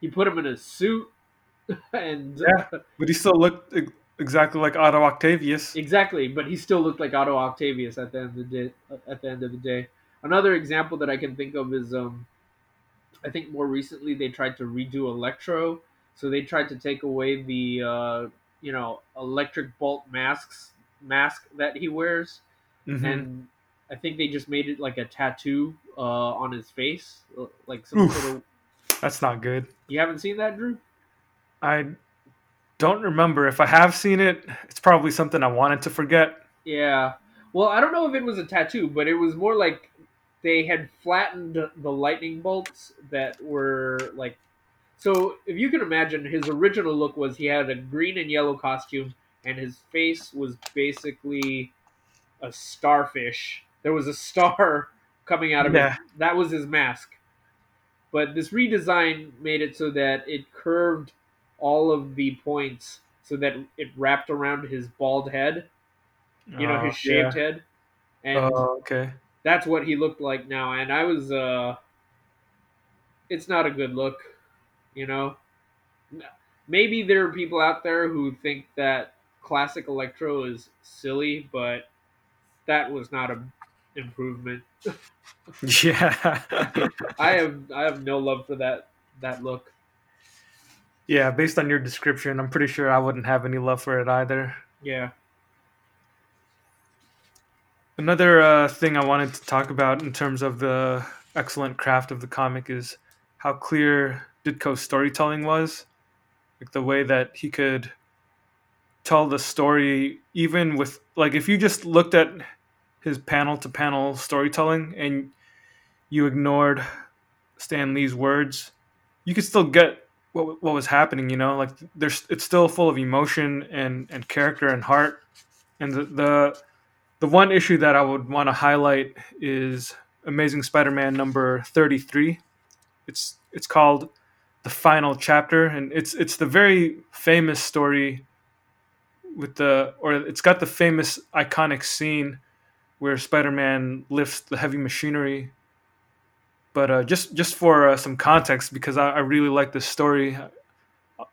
he put him in a suit and Yeah. But he still looked exactly like Otto Octavius. exactly, but he still looked like Otto Octavius at the end of the day. At the end of the day, another example that I can think of is um, I think more recently they tried to redo Electro, so they tried to take away the uh, you know electric bolt masks mask that he wears, Mhm. and I think they just made it like a tattoo uh, on his face, like some Oof. sort of. That's not good. You haven't seen that, Drew? I don't remember. If I have seen it, it's probably something I wanted to forget. Yeah. Well, I don't know if it was a tattoo, but it was more like they had flattened the lightning bolts that were like. So if you can imagine, his original look was he had a green and yellow costume, and his face was basically a starfish. There was a star coming out of Yeah. it. That was his mask. But this redesign made it so that it curved all of the points so that it wrapped around his bald head you know, Oh, his shaved yeah. head. And Oh, okay. that's what he looked like now. And I was, uh, it's not a good look, you know. Maybe there are people out there who think that classic electro is silly, but that was not a improvement. Yeah. I have I have no love for that that look. Yeah, based on your description, I'm pretty sure I wouldn't have any love for it either. Yeah. Another uh, thing I wanted to talk about in terms of the excellent craft of the comic is how clear Ditko's storytelling was. Like the way that he could tell the story, even with, like, if you just looked at his panel to panel storytelling and you ignored Stan Lee's words, you could still get what, what was happening, you know? Like, there's, it's still full of emotion and, and character and heart. And the, the the one issue that I would want to highlight is Amazing Spider-Man number 33. It's it's called The Final Chapter and it's it's the very famous story with the or it's got the famous iconic scene where Spider-Man lifts the heavy machinery. But uh, just just for uh, some context, because I, I really like this story,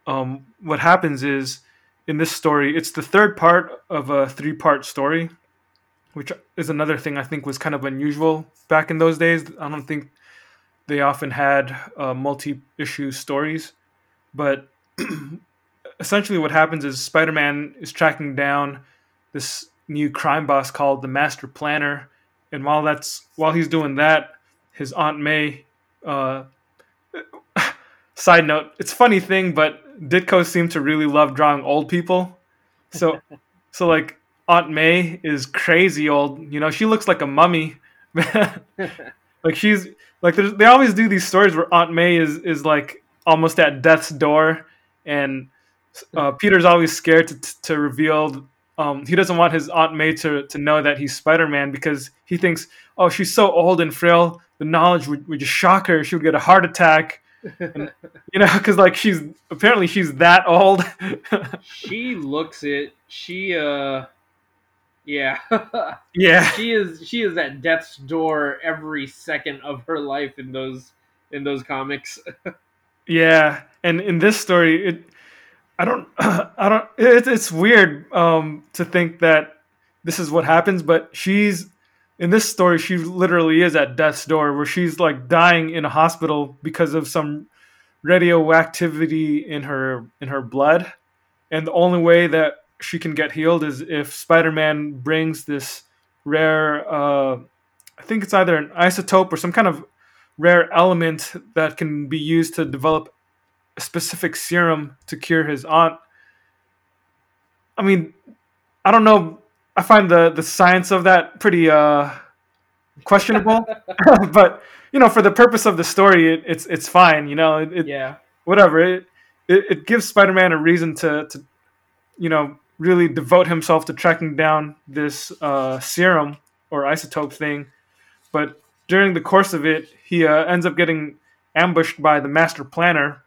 um, what happens is in this story, it's the third part of a three-part story which is another thing I think was kind of unusual back in those days. I don't think they often had uh, multi-issue stories, but essentially what happens is Spider-Man is tracking down this new crime boss called the Master Planner, and while that's while he's doing that, his Aunt May. Uh, side note: It's a funny thing, but Ditko seemed to really love drawing old people, so so like Aunt May is crazy old. You know, she looks like a mummy. like she's like there's, they always do these stories where Aunt May is is like almost at death's door, and uh, Peter's always scared to to reveal. Um, he doesn't want his Aunt May to, to know that he's Spider Man because he thinks, oh, she's so old and frail. The knowledge would, would just shock her. She would get a heart attack. And, you know, because like she's apparently she's that old. she looks it. She uh yeah. yeah. she is she is at death's door every second of her life in those in those comics. Yeah, and in this story, it I don't I don't it, it's weird um, to think that this is what happens, but she's in this story she literally is at death's door where she's like dying in a hospital because of some radioactivity in her in her blood, and the only way that she can get healed is if Spider-Man brings this rare uh, I think it's either an isotope or some kind of rare element that can be used to develop a specific serum to cure his aunt. I mean, I don't know. I find the the science of that pretty uh, questionable, but you know, for the purpose of the story, it, it's it's fine. You know, it, it yeah. whatever. It, it it gives Spider-Man a reason to to you know really devote himself to tracking down this uh, serum or isotope thing. But during the course of it, he uh, ends up getting ambushed by the master planner,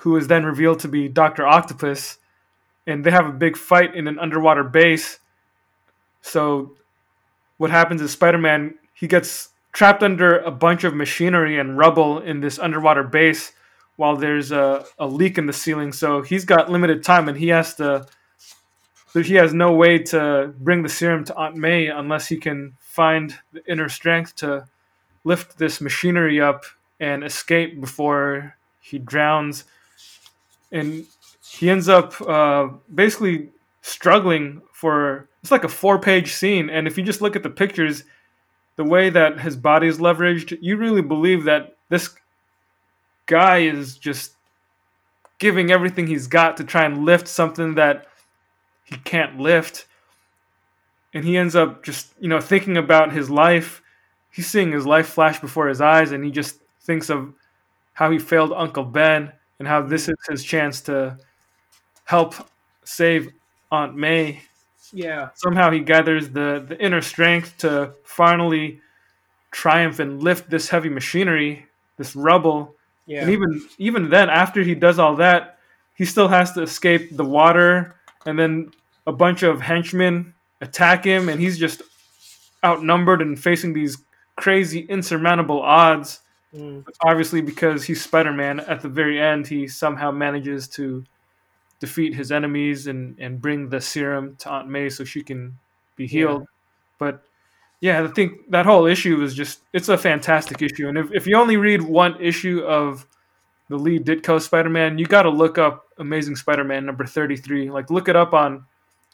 who is then revealed to be Doctor Octopus, and they have a big fight in an underwater base. So, what happens is Spider-Man he gets trapped under a bunch of machinery and rubble in this underwater base while there's a, a leak in the ceiling. So he's got limited time and he has to he has no way to bring the serum to Aunt May unless he can find the inner strength to lift this machinery up and escape before he drowns. And he ends up uh, basically struggling for it's like a four page scene. And if you just look at the pictures, the way that his body is leveraged, you really believe that this guy is just giving everything he's got to try and lift something that he can't lift. And he ends up just, you know, thinking about his life. He's seeing his life flash before his eyes, and he just thinks of how he failed Uncle Ben and how this is his chance to help save Aunt May. Yeah. Somehow he gathers the, the inner strength to finally triumph and lift this heavy machinery, this rubble. Yeah. And even even then, after he does all that, he still has to escape the water, and then a bunch of henchmen attack him, and he's just outnumbered and facing these crazy, insurmountable odds. Mm. Obviously, because he's Spider Man, at the very end, he somehow manages to defeat his enemies and, and bring the serum to Aunt May so she can be healed. But yeah, I think that whole issue is just it's a fantastic issue. And if, if you only read one issue of the Lee Ditko Spider Man, you gotta look up Amazing Spider Man number thirty three. Like look it up on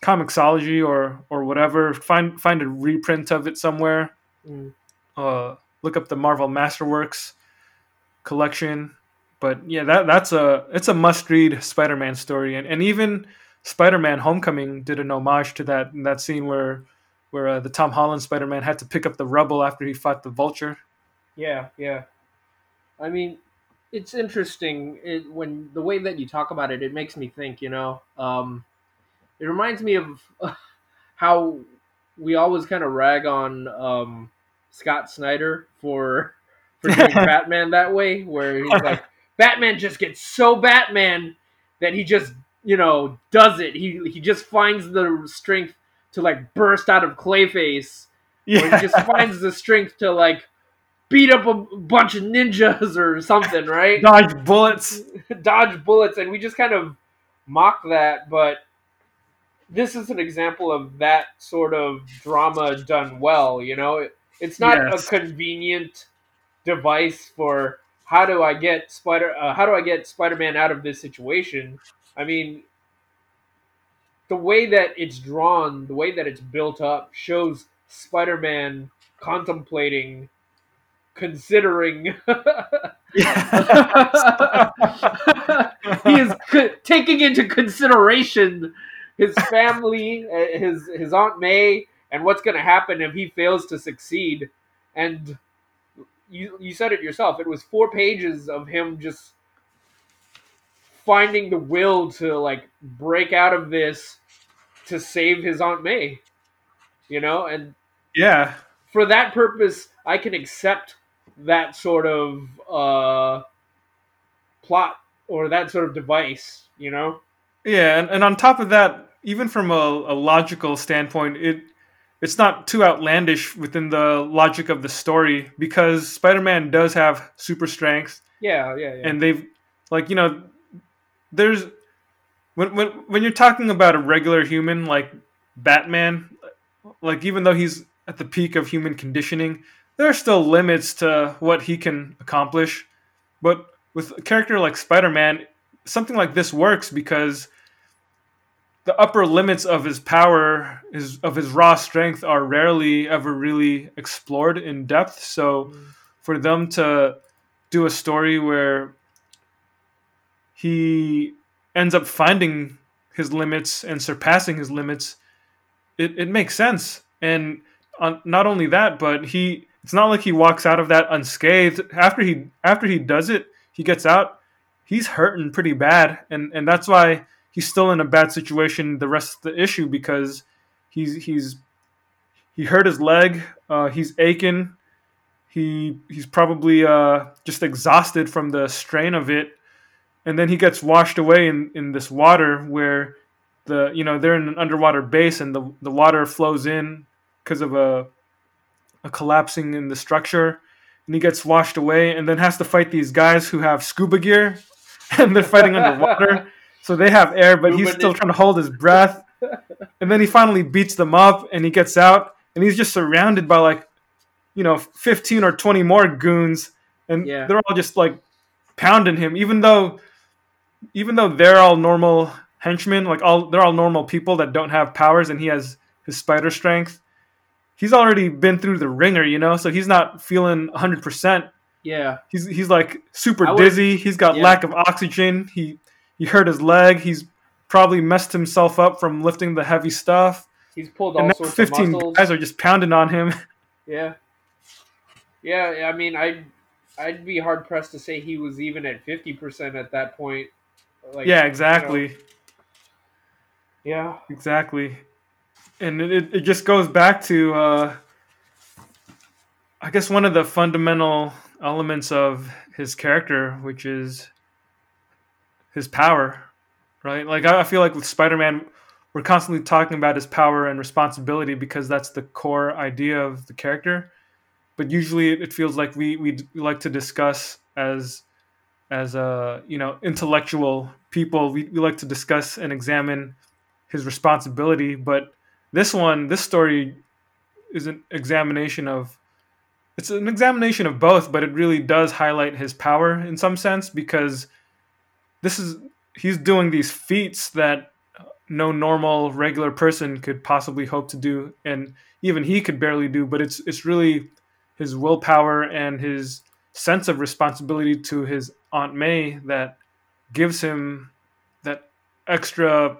Comixology or or whatever. Find find a reprint of it somewhere. Mm. Uh, look up the Marvel Masterworks collection. But yeah, that that's a it's a must read Spider Man story, and and even Spider Man Homecoming did an homage to that that scene where where uh, the Tom Holland Spider Man had to pick up the rubble after he fought the Vulture. Yeah, yeah. I mean, it's interesting it, when the way that you talk about it. It makes me think. You know, um, it reminds me of how we always kind of rag on um, Scott Snyder for for doing Batman that way, where he's like, Batman just gets so Batman that he just you know does it. He he just finds the strength to like burst out of Clayface. Or he just finds the strength to like beat up a bunch of ninjas or something, right? dodge bullets. Dodge bullets, and we just kind of mock that, but this is an example of that sort of drama done well. You know, it, it's not Yes. a convenient device for how do I get Spider, uh, how do I get Spider-Man out of this situation? I mean, the way that it's drawn, the way that it's built up, shows Spider-Man contemplating, considering. he is co- taking into consideration his family, uh, his his aunt May, and what's going to happen if he fails to succeed. And you you said it yourself. It was four pages of him just finding the will to like break out of this to save his aunt May. You know, and yeah, for that purpose, I can accept that sort of uh, plot or that sort of device. You know, yeah, and, and on top of that, even from a, a logical standpoint, it it's not too outlandish within the logic of the story because Spider-Man does have super strength, yeah, yeah, yeah. and they've like you know, there's when when when you're talking about a regular human like Batman, like even though he's at the peak of human conditioning, there are still limits to what he can accomplish. But with a character like Spider-Man, something like this works because the upper limits of his power, is of his raw strength, are rarely ever really explored in depth. So, for them to do a story where he ends up finding his limits and surpassing his limits, it, it makes sense. And on, not only that, but he it's not like he walks out of that unscathed. After he after he does it, he gets out. He's hurting pretty bad, and and that's why he's still in a bad situation the rest of the issue because he's he's he hurt his leg. Uh, he's aching. he he's probably uh, just exhausted from the strain of it, and then he gets washed away in, in this water where the you know they're in an underwater base and the the water flows in because of a a collapsing in the structure, and he gets washed away and then has to fight these guys who have scuba gear, and they're fighting underwater. So they have air, but he's still trying to hold his breath. And then he finally beats them up and he gets out and he's just surrounded by like, you know, 15 or 20 more goons. And Yeah. they're all just like pounding him, even though even though they're all normal henchmen, like all they're all normal people that don't have powers and he has his spider strength. He's already been through the ringer, you know, so he's not feeling 100%. yeah, He's he's like super would- dizzy. He's got yeah. lack of oxygen. He he hurt his leg. He's probably messed himself up from lifting the heavy stuff. he's pulled all And sorts of 15 muscles. guys are just pounding on him. Yeah. Yeah, I mean, I'd I'd be hard pressed to say he was even at fifty percent at that point. Like, yeah, you know, exactly. yeah. Exactly. And it, it, it just goes back to uh I guess one of the fundamental elements of his character, which is his power. Right? Like I feel like with Spider Man we're constantly talking about his power and responsibility because that's the core idea of the character. But usually it, feels like we, we like to discuss as as uh, you know intellectual people we, we like to discuss and examine his responsibility but this one this story is an examination of it's an examination of both but it really does highlight his power in some sense because this is he's doing these feats that no normal regular person could possibly hope to do and even he could barely do but it's it's really his willpower and his sense of responsibility to his aunt May that gives him that extra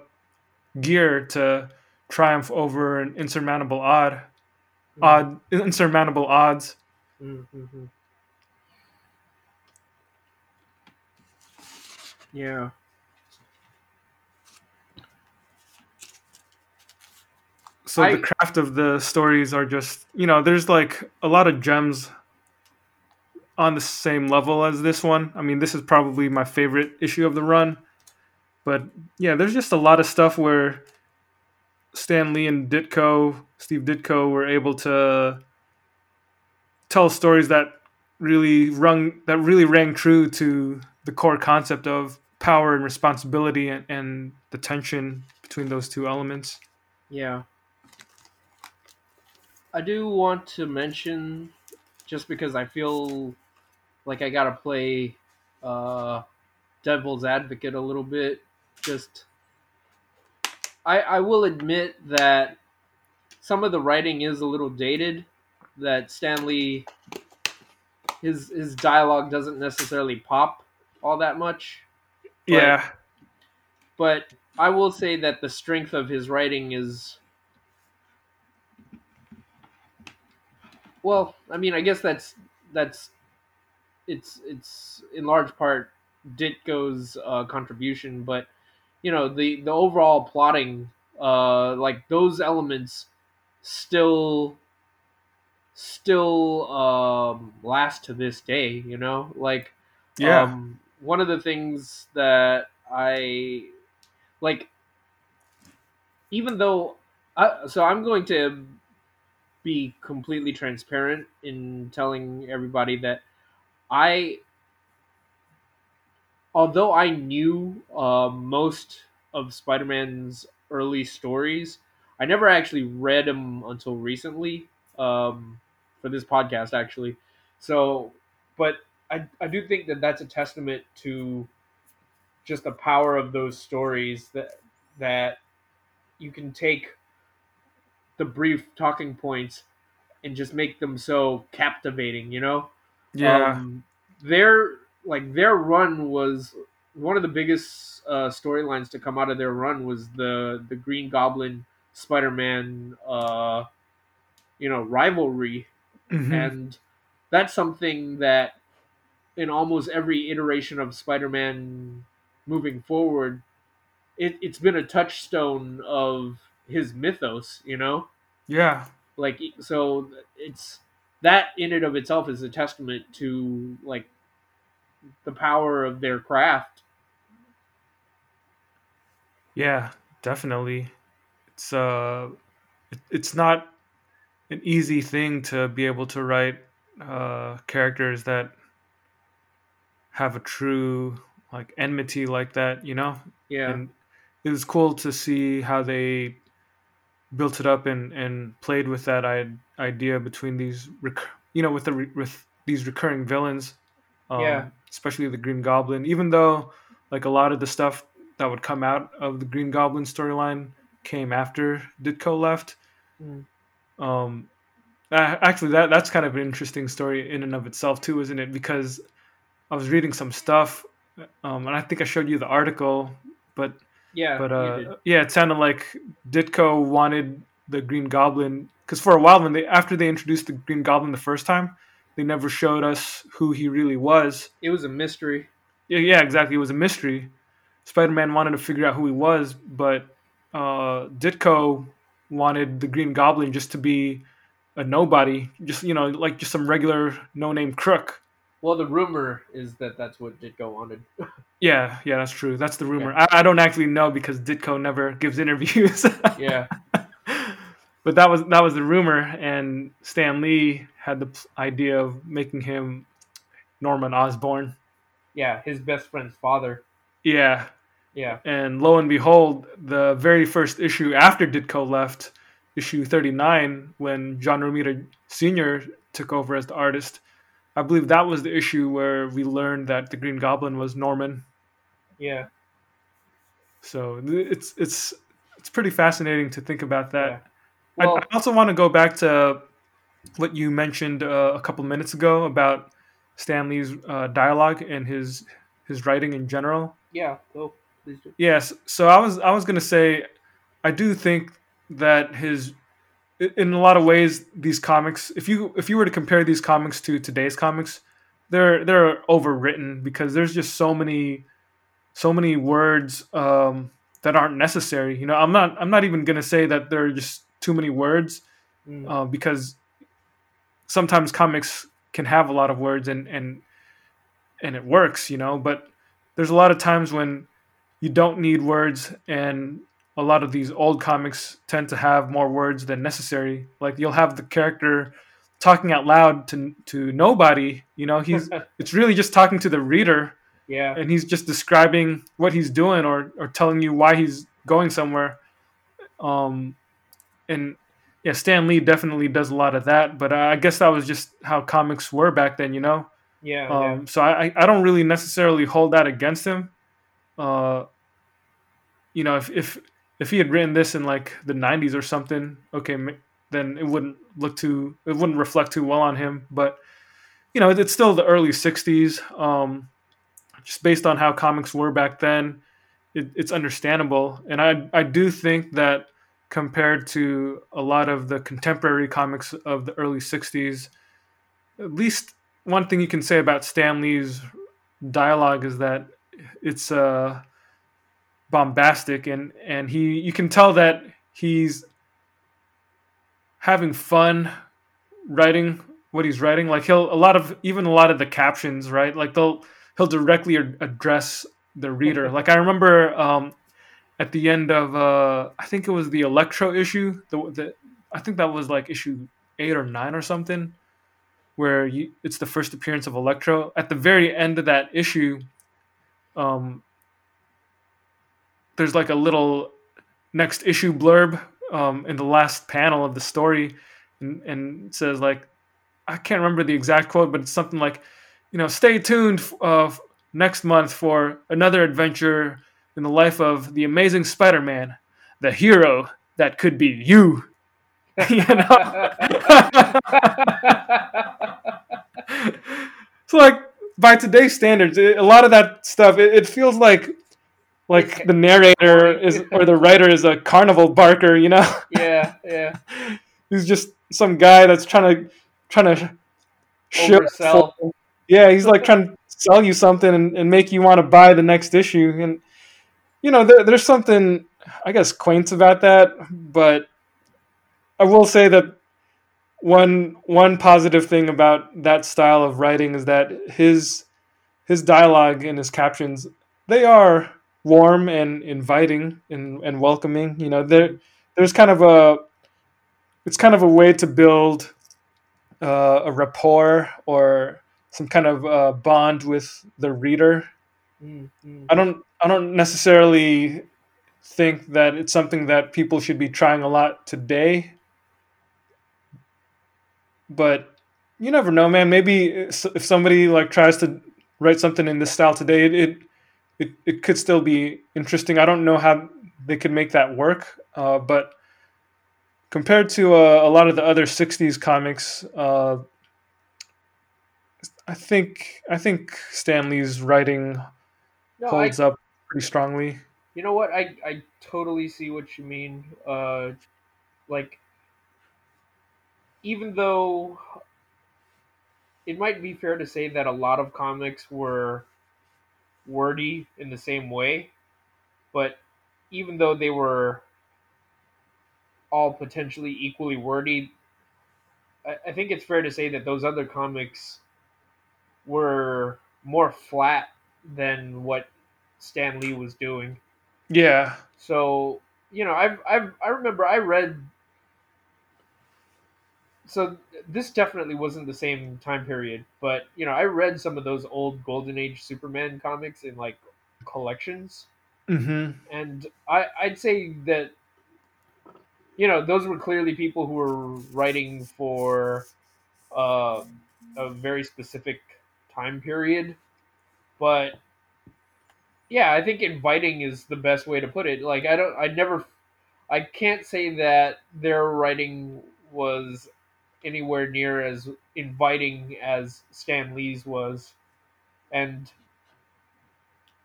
gear to triumph over an insurmountable odd odd insurmountable odds Mm-hmm. Yeah. so I- the craft of the stories are just you know there's like a lot of gems on the same level as this one i mean this is probably my favorite issue of the run but yeah there's just a lot of stuff where stan lee and ditko steve ditko were able to tell stories that really rung that really rang true to the core concept of power and responsibility and, and the tension between those two elements Yeah. I do want to mention, just because I feel like I gotta play uh, devil's advocate a little bit. Just, I I will admit that some of the writing is a little dated. That Stan Lee, his his dialogue doesn't necessarily pop all that much. But- yeah but I will say that the strength of his writing is well, I mean, I guess that's that's it's it's in large part Ditko's uh, contribution, but you know the the overall plotting, uh, like those elements, still still um, last to this day. You know, like yeah um, one of the things that I like, even though, I, so I'm going to be completely transparent in telling everybody that I, although I knew uh, most of Spider-Man's early stories, I never actually read them until recently um, for this podcast, actually. So, but I, I do think that that's a testament to just the power of those stories that that you can take the brief talking points and just make them so captivating you know? Yeah. Um, their like their run was one of the biggest uh, storylines to come out of their run was the the green goblin spider-man uh you know rivalry. Mhm. and that's something that in almost every iteration of Spider-Man moving forward, it, it's been a touchstone of his mythos. You know, yeah like so it's that in and of itself is a testament to like the power of their craft. Yeah, definitely. It's uh, it, it's not an easy thing to be able to write uh, characters that have a true like enmity like that, you know. Yeah, And it was cool to see how they built it up and and played with that I- idea between these, rec- you know, with the re- with these recurring villains. Um, Yeah. Especially the Green Goblin, even though like a lot of the stuff that would come out of the Green Goblin storyline came after Ditko left. Mm. Um, actually, that that's kind of an interesting story in and of itself too, isn't it? Because I was reading some stuff, um, and I think I showed you the article, but yeah, but uh, yeah, it sounded like Ditko wanted the Green Goblin because for a while when they after they introduced the Green Goblin the first time, they never showed us who he really was. it was a mystery. Yeah, yeah, exactly. It was a mystery. Spider-Man wanted to figure out who he was, but uh, Ditko wanted the Green Goblin just to be a nobody, just you know, like just some regular no-name crook. Well, the rumor is that that's what Ditko wanted. Yeah, yeah, that's true. That's the rumor. I, I don't actually know because Ditko never gives interviews. yeah, but that was that was the rumor, and Stan Lee had the idea of making him Norman Osborn. yeah, his best friend's father. Yeah, Yeah, and lo and behold, the very first issue after Ditko left, issue thirty nine, when John Romita Sr. took over as the artist, I believe that was the issue where we learned that the Green Goblin was Norman. yeah, So it's it's it's pretty fascinating to think about that. yeah. I, Well, I also want to go back to what you mentioned uh, a couple minutes ago about Stan Lee's uh, dialogue and his his writing in general. yeah. Go, please do. Yes, so I was I was gonna say, I do think that his, i- in a lot of ways, these comics. If you if you were to compare these comics to today's comics, they're they're overwritten because there's just so many, so many words um, that aren't necessary. You know, I'm not I'm not even gonna say that there are just too many words Mm. uh, because sometimes comics can have a lot of words and and and it works, you know. But there's a lot of times when you don't need words, and a lot of these old comics tend to have more words than necessary. Like you'll have the character talking out loud to to nobody, you know. He's it's really just talking to the reader, yeah, and he's just describing what he's doing or or telling you why he's going somewhere. Um, and yeah, Stan Lee definitely does a lot of that, but I guess that was just how comics were back then, you know. yeah, Um, So I I don't really necessarily hold that against him. Uh, you know, if if if he had written this in like the '90s or something, okay, then it wouldn't look too it wouldn't reflect too well on him. But you know, it's still the early '60s. Um, just based on how comics were back then, it, it's understandable, and I I do think that compared to a lot of the contemporary comics of the early '60s, at least one thing you can say about Stan Lee's dialogue is that it's uh, bombastic and and he you can tell that he's having fun writing what he's writing. Like he'll a lot of even a lot of the captions right? Like they'll he'll directly ad- address the reader. Like i remember um at the end of uh i think it was the electro issue the, the i think that was like issue 8 or 9 or something where you, it's the first appearance of Electro. At the very end of that issue, um, there's like a little next issue blurb um, in the last panel of the story, and, and says like, I can't remember the exact quote, but it's something like, you know, stay tuned uh, next month for another adventure in the life of the amazing Spider-Man, the hero that could be you. you know. so like by today's standards, it, a lot of that stuff it, it feels like like the narrator is or the writer is a carnival barker, you know. yeah, yeah. he's just some guy that's trying to trying to show Oversell. yeah, he's like trying to sell you something and, and make you want to buy the next issue. And you know, there, there's something I guess quaint about that, but I will say that one one positive thing about that style of writing is that his his dialogue and his captions they are warm and inviting and, and welcoming. You know, there there's kind of a it's kind of a way to build uh, a rapport or some kind of uh, bond with the reader. Mm-hmm. I don't I don't necessarily think that it's something that people should be trying a lot today. But you never know, man. Maybe if somebody like tries to write something in this style today, it it, it, it could still be interesting. I don't know how they could make that work, uh, but compared to uh, a lot of the other '60s comics, uh, I think I think Stan Lee's writing No, I, holds up pretty strongly. you know what? I I totally see what you mean. Uh, like, even though it might be fair to say that a lot of comics were wordy in the same way, but even though they were all potentially equally wordy, I, I think it's fair to say that those other comics were more flat than what Stan Lee was doing. Yeah, So you know, I've I've I remember I read. So this definitely wasn't the same time period, but you know, I read some of those old Golden Age Superman comics in like collections, hmm and I I'd say that you know those were clearly people who were writing for uh, a very specific time period, but yeah, I think inviting is the best way to put it. Like I don't, I never, I can't say that their writing was anywhere near as inviting as Stan Lee's was, and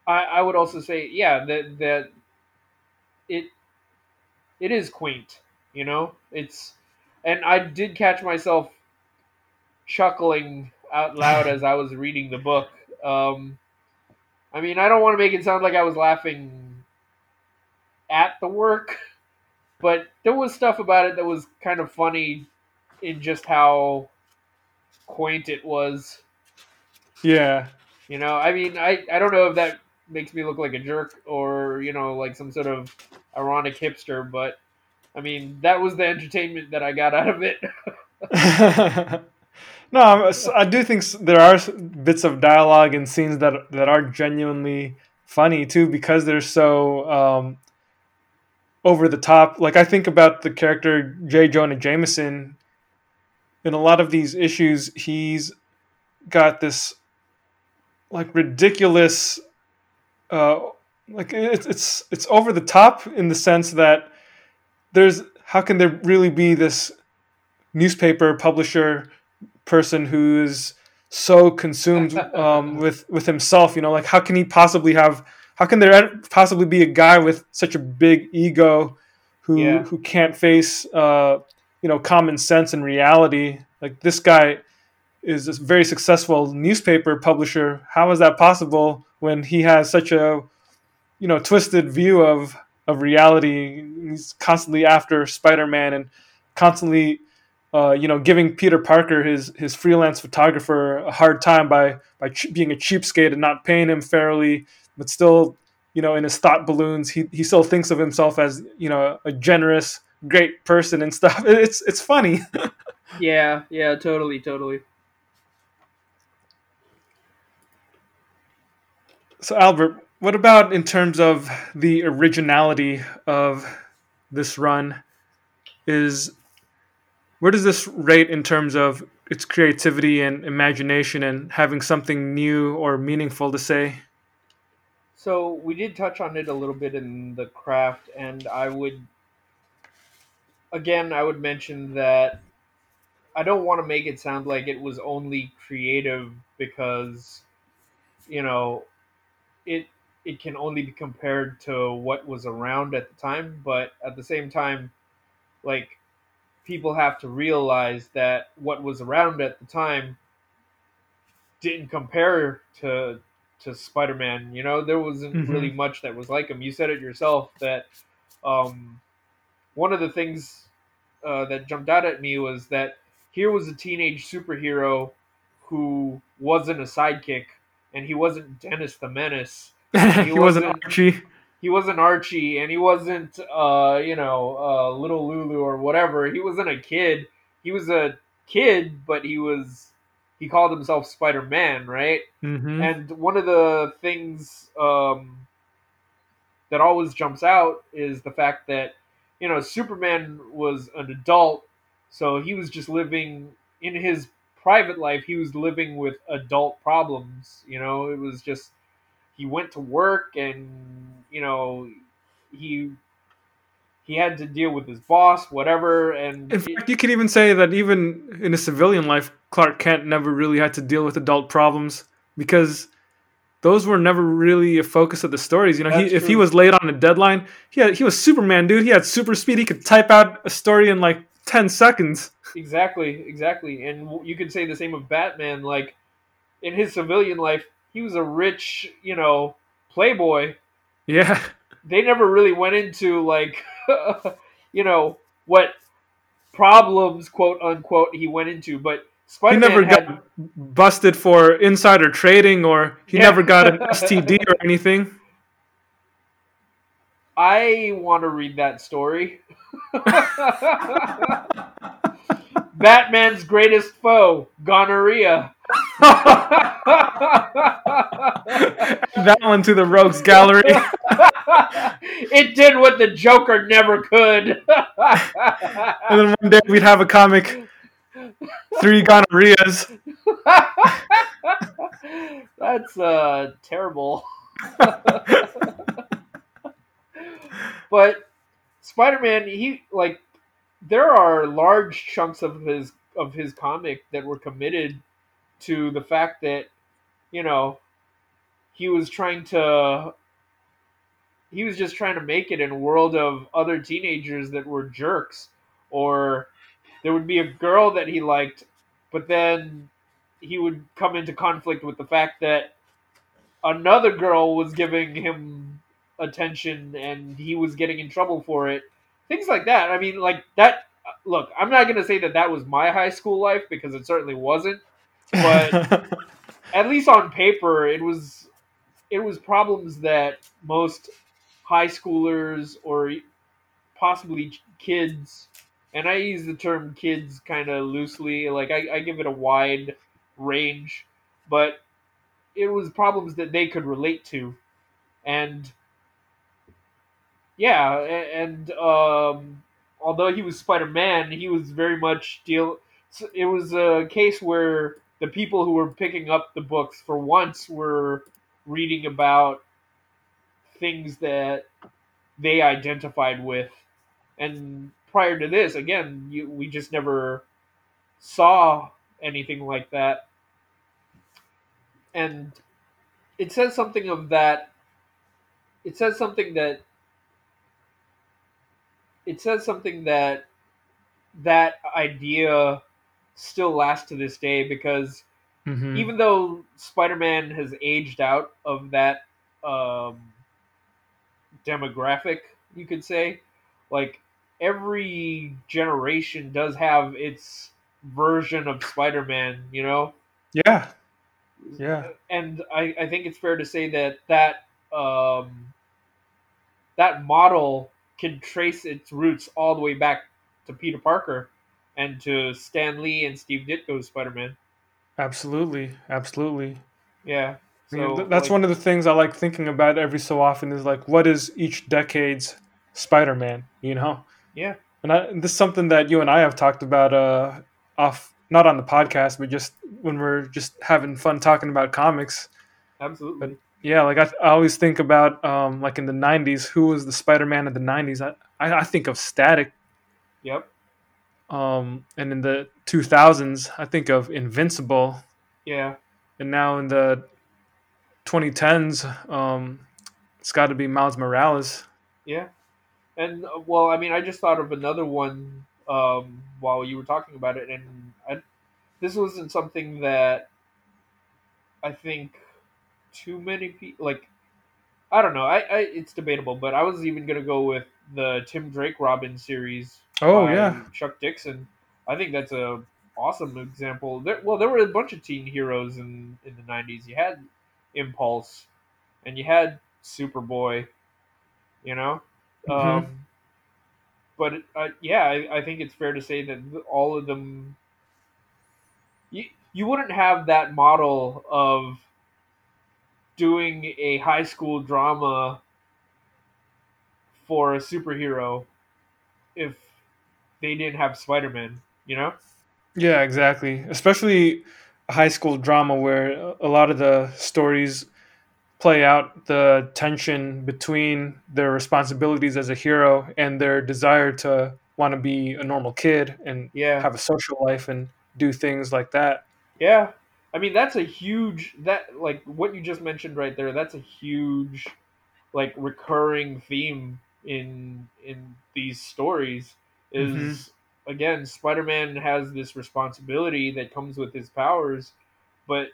I, I would also say, yeah, that that it it is quaint, you know. It's, and I did catch myself chuckling out loud as I was reading the book. Um, I mean, I don't want to make it sound like I was laughing at the work, but there was stuff about it that was kind of funny in just how quaint it was. yeah. You know, I mean, I, I don't know if that makes me look like a jerk or, you know, like some sort of ironic hipster, but I mean, that was the entertainment that I got out of it. no, I do think there are bits of dialogue and scenes that that are genuinely funny too because they're so um, over the top. Like I think about the character J. Jonah Jameson. In a lot of these issues, he's got this like ridiculous, uh, like it's it's it's over the top in the sense that there's how can there really be this newspaper publisher person who is so consumed um, with with himself you know like how can he possibly have how can there possibly be a guy with such a big ego who Yeah. who can't face uh, you know common sense and reality. Like this guy is a very successful newspaper publisher. How is that possible when he has such a you know twisted view of of reality? He's constantly after spider-man and constantly uh, you know, giving Peter Parker his his freelance photographer a hard time by by ch- being a cheapskate and not paying him fairly, but still, you know, in his thought balloons, he he still thinks of himself as you know a generous, great person and stuff. It's it's funny. yeah, yeah, totally, totally. So Albert, what about in terms of the originality of this run? Is where does this rate in terms of its creativity and imagination and having something new or meaningful to say? So we did touch on it a little bit in the craft, and I would, again, I would mention that I don't want to make it sound like it was only creative because, you know, it it can only be compared to what was around at the time, but at the same time, like people have to realize that what was around at the time didn't compare to to Spider-Man. You know, there wasn't Mhm. really much that was like him. You said it yourself that um, one of the things uh, that jumped out at me was that here was a teenage superhero who wasn't a sidekick, and he wasn't Dennis the Menace. he, wasn't wasn't- Archie. He wasn't Archie, and he wasn't, uh, you know, uh, little Lulu or whatever. He wasn't a kid. He was a kid, but he was. He called himself Spider Man, right? hmm And one of the things um, that always jumps out is the fact that you know Superman was an adult, so he was just living in his private life. He was living with adult problems. You know, it was just he went to work and you know he he had to deal with his boss, whatever, and In fact, you could even say that even in a civilian life, Clark Kent never really had to deal with adult problems because those were never really a focus of the stories. You know, he, if he was late on a deadline, he had, he was Superman, dude. He had super speed. He could type out a story in like ten seconds. Exactly, exactly. And you could say the same of Batman. Like, in his civilian life, he was a rich, you know, playboy. Yeah, They never really went into, like, you know, what problems, quote unquote, he went into. But he never had. got busted for insider trading, or he Yeah. never got an STD or anything. I want to read that story. Batman's greatest foe, gonorrhea. that one to the rogues gallery. it did what the Joker never could. and then one day we'd have a comic, three gonorrheas. That's uh terrible. but Spider-Man, he like there are large chunks of his of his comic that were committed to the fact that you know he was trying to he was just trying to make it in a world of other teenagers that were jerks or there would be a girl that he liked but then he would come into conflict with the fact that another girl was giving him attention and he was getting in trouble for it. Things like that. I mean like that look i'm not going to say that that was my high school life because it certainly wasn't But- at least on paper it was it was problems that most high schoolers or possibly kids and i use the term kids kind of loosely like I, I give it a wide range but it was problems that they could relate to. And yeah and um, although he was spider-man he was very much deal it was a case where the people who were picking up the books for once were reading about things that they identified with. And prior to this again you, we just never saw anything like that and it says something of that it says something that it says something that that idea still lasts to this day because Mhm. even though Spider-Man has aged out of that um, demographic, you could say, like every generation does have its version of Spider-Man, you know. yeah, yeah, And I, I think it's fair to say that that um, that model can trace its roots all the way back to Peter Parker and to Stan Lee and Steve Ditko's Spider-Man. absolutely, absolutely. Yeah. So th- that's like, one of the things I like thinking about every so often is like, what is each decade's Spider-Man? You know, Yeah. and, I, and this is something that you and I have talked about uh, off, not on the podcast, but just when we're just having fun talking about comics. Absolutely. Yeah, like I, I always think about um, like in the '90s, who was the Spider-Man of the '90s? I, I, I think of Static, Yep. um, and in the 2000s, I think of Invincible, Yeah. and now in the 2010s, um, it's got to be Miles Morales. Yeah. And uh, well, I mean, I just thought of another one um, while you were talking about it, and I, this wasn't something that I think too many people like. I don't know. I, I it's debatable, but I was even gonna go with the Tim Drake Robin series. Oh yeah, Chuck Dixon. I think that's a awesome example. There, well, there were a bunch of teen heroes in in the '90s. You had Impulse, and you had Superboy. You know, Mhm. um, but uh, yeah, I, I think it's fair to say that all of them. You you wouldn't have that model of doing a high school drama for a superhero if they didn't have Spider-Man, you know? Yeah, exactly. Especially high school drama where a lot of the stories play out the tension between their responsibilities as a hero and their desire to want to be a normal kid and Yeah. have a social life and do things like that. Yeah. I mean, that's a huge that like what you just mentioned right there, that's a huge like recurring theme in in these stories is mm-hmm. again, Spider-Man has this responsibility that comes with his powers, but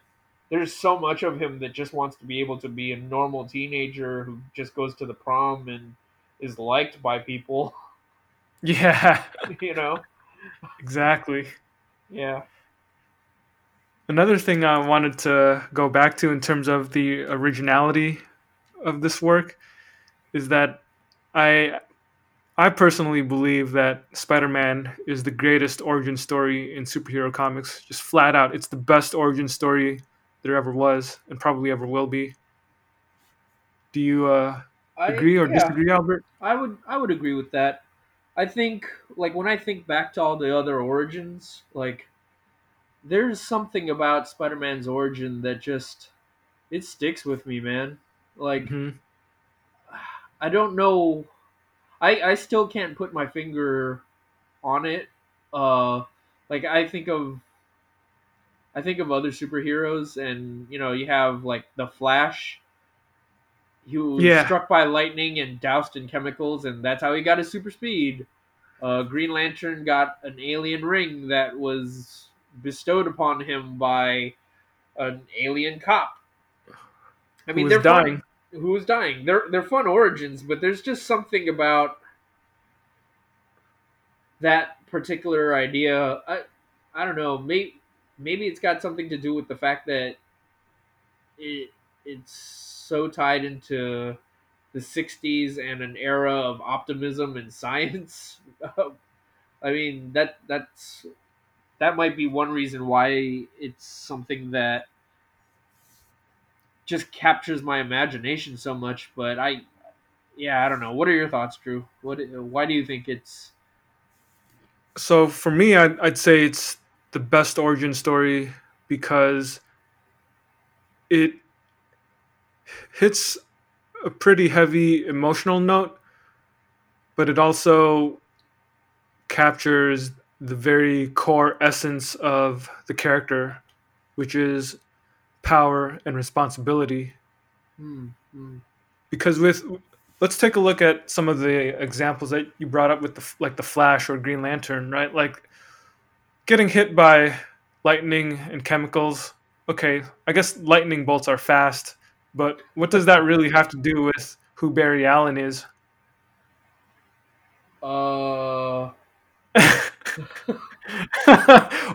there's so much of him that just wants to be able to be a normal teenager who just goes to the prom and is liked by people, Yeah, you know? exactly. Yeah. Another thing I wanted to go back to in terms of the originality of this work is that I I personally believe that Spider-Man is the greatest origin story in superhero comics. Just flat out, it's the best origin story there ever was and probably ever will be. Do you uh, I agree or yeah. disagree, Albert? I would I would agree with that. I think like when I think back to all the other origins, like there's something about Spider-Man's origin that just it sticks with me, man. Like hmm I don't know I I still can't put my finger on it. Uh like I think of I think of other superheroes and you know, you have like the Flash he was Yeah. struck by lightning and doused in chemicals, and that's how he got his super speed. Uh, Green Lantern got an alien ring that was bestowed upon him by an alien cop. I mean, they're dying. Fun, who was dying? They're they're fun origins, but there's just something about that particular idea. I I don't know. Maybe maybe it's got something to do with the fact that it it's so tied into the 60s and an era of optimism and science. I mean that that's that might be one reason why it's something that just captures my imagination so much but i yeah i don't know. What are your thoughts drew? What why do you think it's So for me, I'd, I'd say it's the best origin story because it hits a pretty heavy emotional note, but it also captures the very core essence of the character, which is power and responsibility. hmm, hmm. Because with let's take a look at some of the examples that you brought up with the like the Flash or Green Lantern, right? Like getting hit by lightning and chemicals. Okay, I guess lightning bolts are fast, but what does that really have to do with who Barry Allen is? uh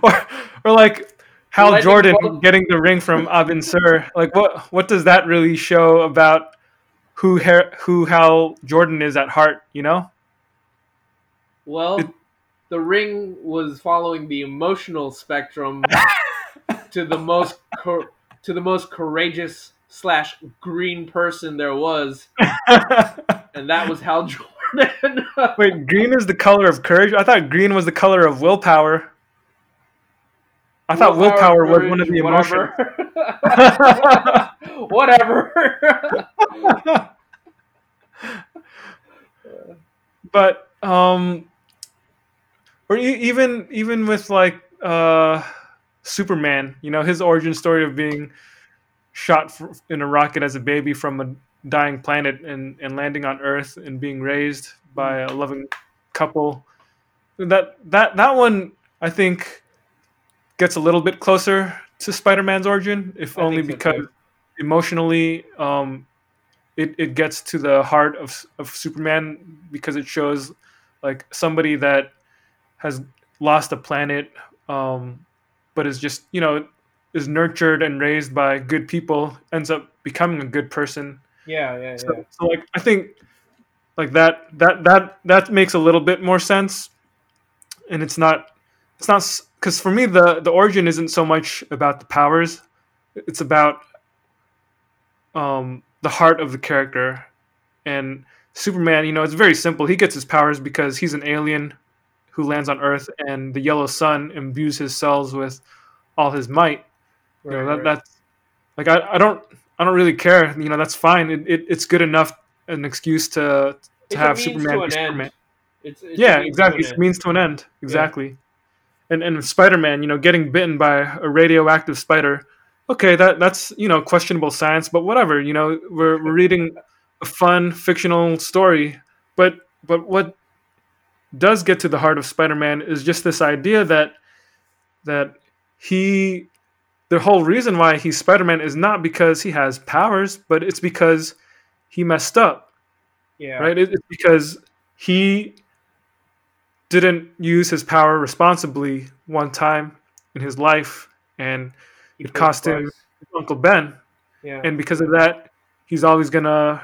or, or like Hal Lightning Jordan bolt- getting the ring from Abin Sur. Like what what does that really show about who who Hal Jordan is at heart? You know? Well, It- the ring was following the emotional spectrum to the most co- to the most courageous slash green person there was, and that was Hal Jordan. Wait, green is the color of courage. I thought green was the color of willpower. I thought willpower, was one of the emotions. whatever. whatever. but um or e- even even with like uh superman you know his origin story of being shot f- in a rocket as a baby from a dying planet and and landing on earth and being raised by a loving couple that that that one i think gets a little bit closer to spider-man's origin if I only so, because too. emotionally um it, it gets to the heart of, of superman because it shows like somebody that has lost a planet um, but is just you know is nurtured and raised by good people, ends up becoming a good person. Yeah, yeah, So, yeah. so like I think like that that that that makes a little bit more sense, and it's not it's not because for me the the origin isn't so much about the powers, it's about um, the heart of the character, and Superman. You know, it's very simple. He gets his powers because he's an alien who lands on Earth, and the yellow sun imbues his cells with all his might. You know, that, right. that's like I, I don't I don't really care. You know, that's fine. It, it, it's good enough an excuse to to It's have Superman to be Superman. end. It's, it's Yeah, exactly. an It's a end. means to an end. Exactly. And and Spider Man, you know, getting bitten by a radioactive spider. Okay, that that's you know questionable science, but whatever. You know, we're, we're reading a fun fictional story, but but what does get to the heart of Spider Man is just this idea that that he the whole reason why he's Spider Man is not because he has powers, but it's because he messed up Yeah. right? It's because he didn't use his power responsibly one time in his life, and it cost him. Uncle Ben, Yeah. and because of that, he's always gonna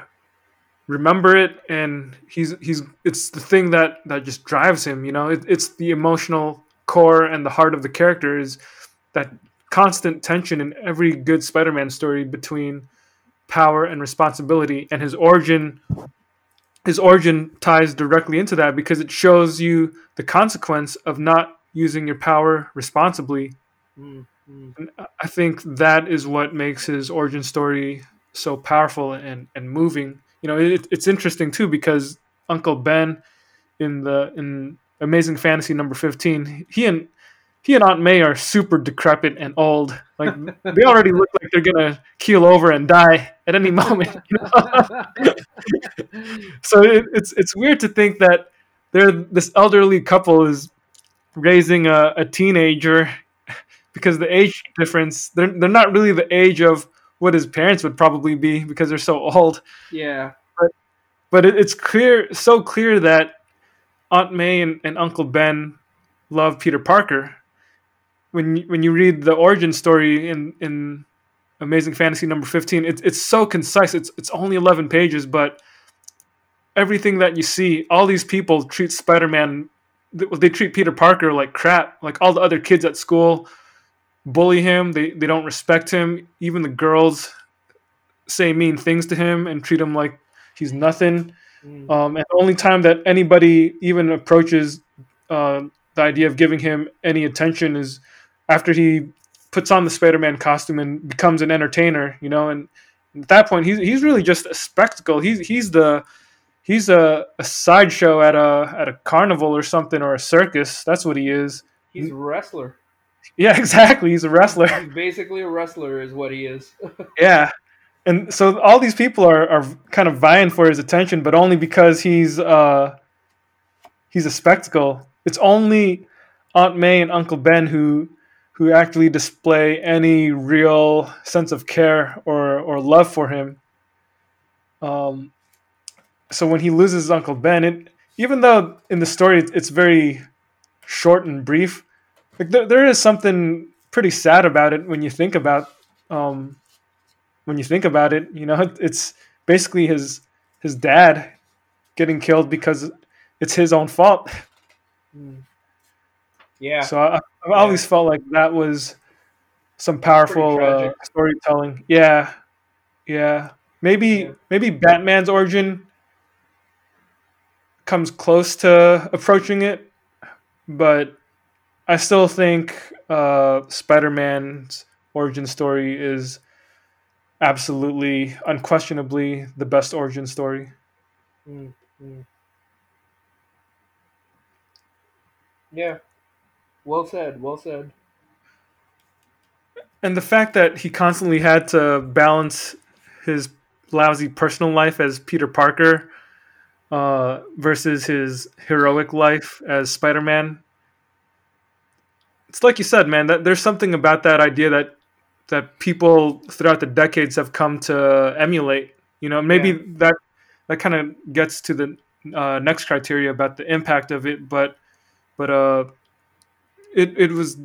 remember it, and he's he's it's the thing that that just drives him. You know, it, it's the emotional core and the heart of the character is that constant tension in every good Spider-Man story between power and responsibility, and his origin his origin ties directly into that because it shows you the consequence of not using your power responsibly. Mm, mm. And I think that is what makes his origin story so powerful and, and moving. You know, it, it's interesting too because Uncle Ben in the in Amazing Fantasy number fifteen, he and he and Aunt May are super decrepit and old. Like they already look like they're gonna keel over and die at any moment. You know? so it, it's it's weird to think that they're this elderly couple is raising a, a teenager because the age difference they're, they're not really the age of what his parents would probably be because they're so old. Yeah. but it, it's clear so clear that aunt may and, and uncle ben love peter parker. When you, when you read the origin story in in amazing fantasy number 15 it's it's so concise. It's it's only 11 pages but everything that you see all these people treat spider-man they, they treat peter parker like crap like all the other kids at school bully him they they don't respect him even the girls say mean things to him and treat him like he's nothing Mm. um, and the only time that anybody even approaches uh, the idea of giving him any attention is after he puts on the Spider-Man costume and becomes an entertainer, you know. And at that point, he's he's really just a spectacle. He's he's the he's a, a sideshow at a at a carnival or something or a circus. That's what he is. He's a wrestler. Yeah, exactly. He's a wrestler. He's basically a wrestler, is what he is. Yeah. And so all these people are, are kind of vying for his attention, but only because he's uh, he's a spectacle. It's only Aunt May and Uncle Ben who who actually display any real sense of care or, or love for him. Um, so when he loses Uncle Ben, it even though in the story it's, it's very short and brief, like there, there is something pretty sad about it when you think about um, when you think about it. You know, it's basically his his dad getting killed because it's his own fault. Mm. Yeah. So I, I've always felt like that was some powerful uh, storytelling. Yeah, yeah. Maybe Yeah. maybe Batman's origin comes close to approaching it, but I still think uh, Spider-Man's origin story is absolutely, unquestionably the best origin story. Mm, mm. Yeah. Well said. Well said. and the fact that he constantly had to balance his lousy personal life as Peter Parker uh, versus his heroic life as Spider-Man. It's like you said, man. That there's something about that idea that that people throughout the decades have come to emulate. You know, maybe Yeah. that that kind of gets to the uh, next criteria about the impact of it, but but uh, it it was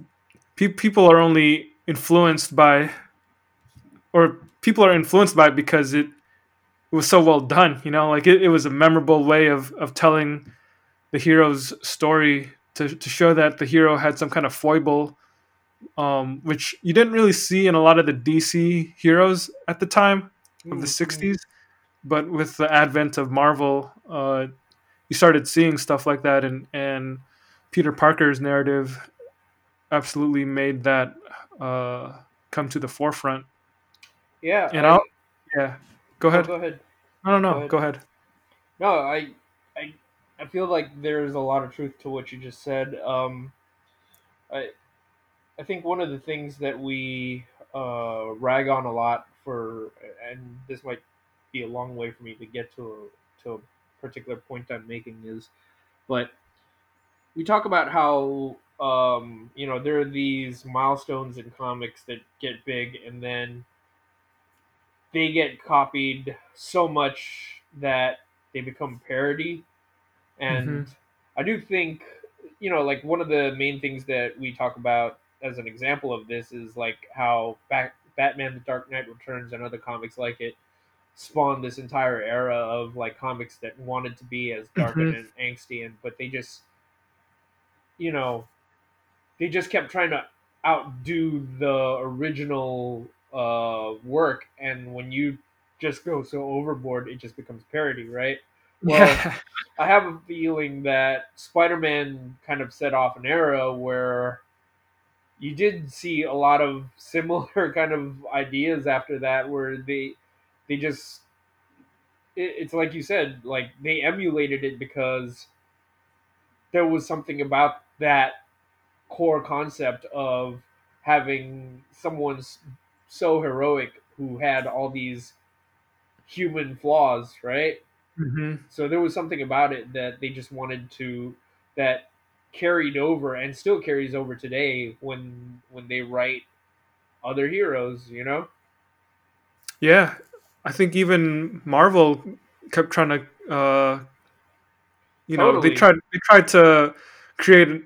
pe- people are only influenced by, or people are influenced by it because it, it was so well done. You know, like it, it was a memorable way of of telling the hero's story to to show that the hero had some kind of foible. Um, which you didn't really see in a lot of the DC heroes at the time of the Mhm. 60s but with the advent of marvel uh, you started seeing stuff like that and and peter parker's narrative absolutely made that uh, come to the forefront Yeah. and I- i'll yeah go oh, ahead Go ahead. i don't know go ahead. go ahead No, I, I, I feel like there's a lot of truth to what you just said. Um, I, I think one of the things that we uh, rag on a lot for, and this might be a long way for me to get to a, to a particular point I'm making is, but we talk about how um, you know there are these milestones in comics that get big and then they get copied so much that they become parody and i do think you know like one of the main things that we talk about as an example of this is like how back batman the dark knight returns and other comics like it spawned this entire era of like comics that wanted to be as dark Mhm. and angsty and but they just you know they just kept trying to outdo the original uh, work, and when you just go so overboard, it just becomes parody, right? Well, yeah I have a feeling that Spider-Man kind of set off an era where you did see a lot of similar kind of ideas after that, where they they just it, it's like you said, like they emulated it because there was something about that core concept of having someone so heroic who had all these human flaws, right? Hmm So there was something about it that they just wanted to that carried over and still carries over today when when they write other heroes, you know? yeah i think even marvel kept trying to uh, you know Totally. they tried they tried to create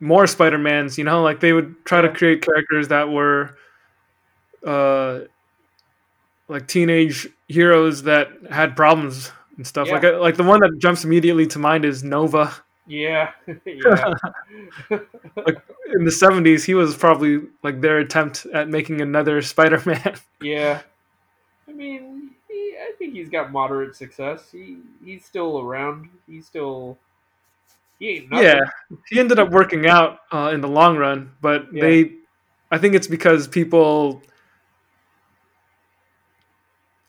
more Spider-Mans, you know, like they would try to create characters that were uh like teenage heroes that had problems and stuff. Yeah. Like uh, like the one that jumps immediately to mind is Nova. Yeah. yeah. In the 70s, he was probably like their attempt at making another Spider-Man. yeah. I mean, he, I think he's got moderate success. He he's still around. He's still he ain't nothing. yeah, he ended up working out uh, in the long run, but Yeah. they I think it's because people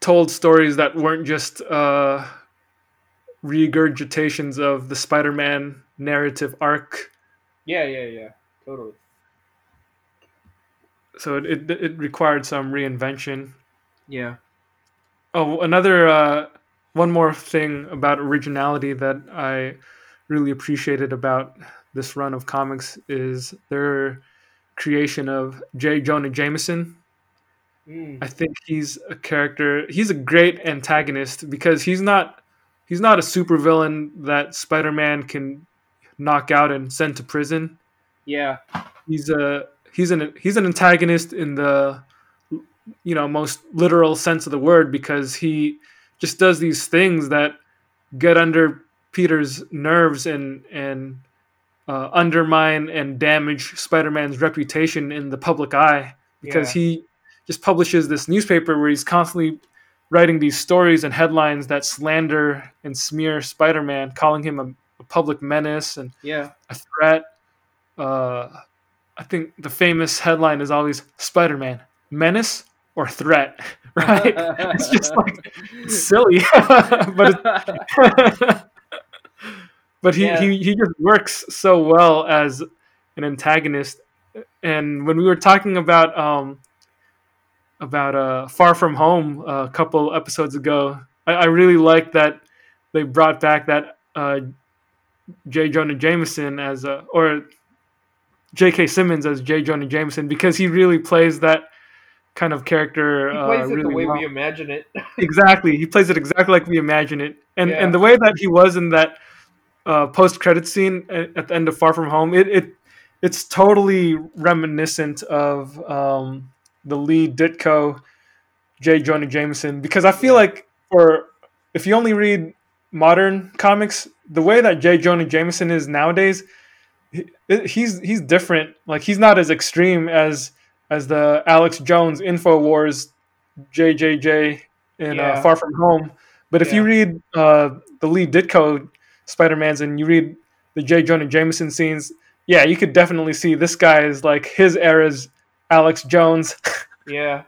told stories that weren't just uh, regurgitations of the Spider-Man narrative arc. Yeah, yeah, yeah. Totally. So it, it, it required some reinvention. Yeah. Oh, another uh, one more thing about originality that I really appreciated about this run of comics is their creation of J. Jonah Jameson. Mm. I think he's a character. He's a great antagonist because he's not he's not a supervillain that Spider-Man can knock out and send to prison. Yeah. He's a he's an he's an antagonist in the you know most literal sense of the word because he just does these things that get under Peter's nerves and and uh, undermine and damage Spider-Man's reputation in the public eye because Yeah. he just publishes this newspaper where he's constantly writing these stories and headlines that slander and smear Spider-Man, calling him a, a public menace and Yeah. a threat. Uh, I think the famous headline is always Spider-Man menace or threat, right? it's just like it's silly, but but he, Yeah. he he just works so well as an antagonist. And when we were talking about um about uh Far From Home uh, a couple episodes ago, I, I really like that they brought back that uh, J. Jonah Jameson as a or J.K. Simmons as J. Jonah Jameson because he really plays that kind of character. he uh, plays it really the way well we imagine it. exactly he plays it exactly like we imagine it and Yeah. and the way that he was in that uh, post credit scene at, at the end of far from home it, it it's totally reminiscent of um, the Lee Ditko, J. Jonah Jameson because I feel like for if you only read modern comics, the way that J. Jonah Jameson is nowadays, he, he's he's different. Like he's not as extreme as as the Alex Jones Infowars JJJ in Yeah. uh, Far From Home. But if you read uh, the Lee Ditko Spider Mans and you read the J. Jonah Jameson scenes, yeah, you could definitely see this guy is like his era's Alex Jones. Yeah.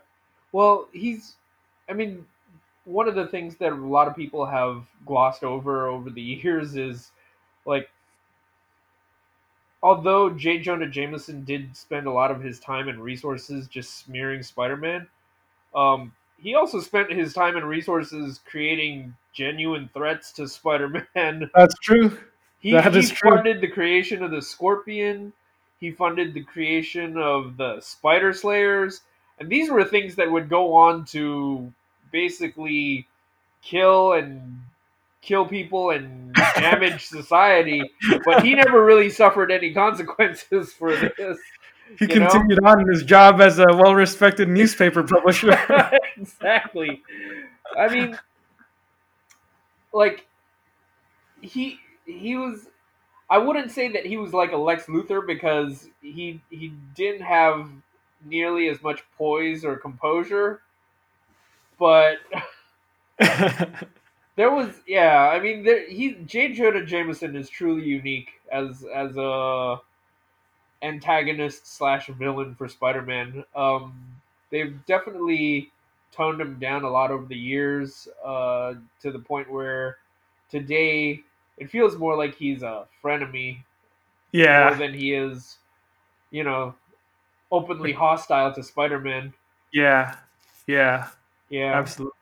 Well, he's. I mean, one of the things that a lot of people have glossed over over the years is like, although J. Jonah Jameson did spend a lot of his time and resources just smearing Spider-Man, um, he also spent his time and resources creating genuine threats to Spider-Man. That's true. He, That he is true. funded the creation of the Scorpion. He funded the creation of the Spider Slayers, and these were things that would go on to basically kill and kill people and damage society. But he never really suffered any consequences for this. He You know? continued on in his job as a well respected newspaper publisher. exactly. I mean, like he he was. I wouldn't say that he was like a Lex Luthor because he he didn't have nearly as much poise or composure, but there was yeah. I mean, there, he J. Jonah Jameson is truly unique as as a antagonist slash villain for Spider-Man. Um, they've definitely toned him down a lot over the years uh, to the point where today it feels more like he's a frenemy more yeah, than he is, you know, openly hostile to Spider-Man. yeah, yeah, Yeah, absolutely.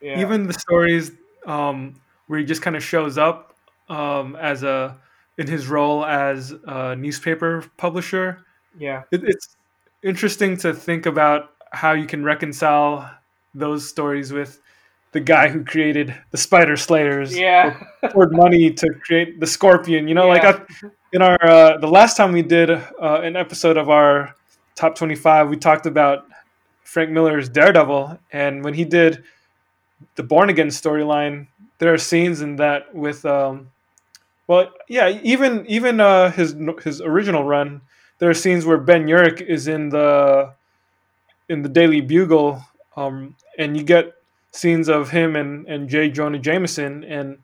yeah, Even the stories um, where he just kind of shows up um, as a in his role as a newspaper publisher. yeah, It, it's interesting to think about how you can reconcile those stories with the guy who created the Spider Slayers. yeah, poured money to create the Scorpion. You know, Yeah. like I, in our uh, the last time we did uh, an episode of our top twenty five, we talked about Frank Miller's Daredevil, and when he did the Born Again storyline, there are scenes in that with, um, well, yeah, even even uh, his his original run, there are scenes where Ben Urich is in the in the Daily Bugle, um, and you get scenes of him and and J. Jonah Jameson, and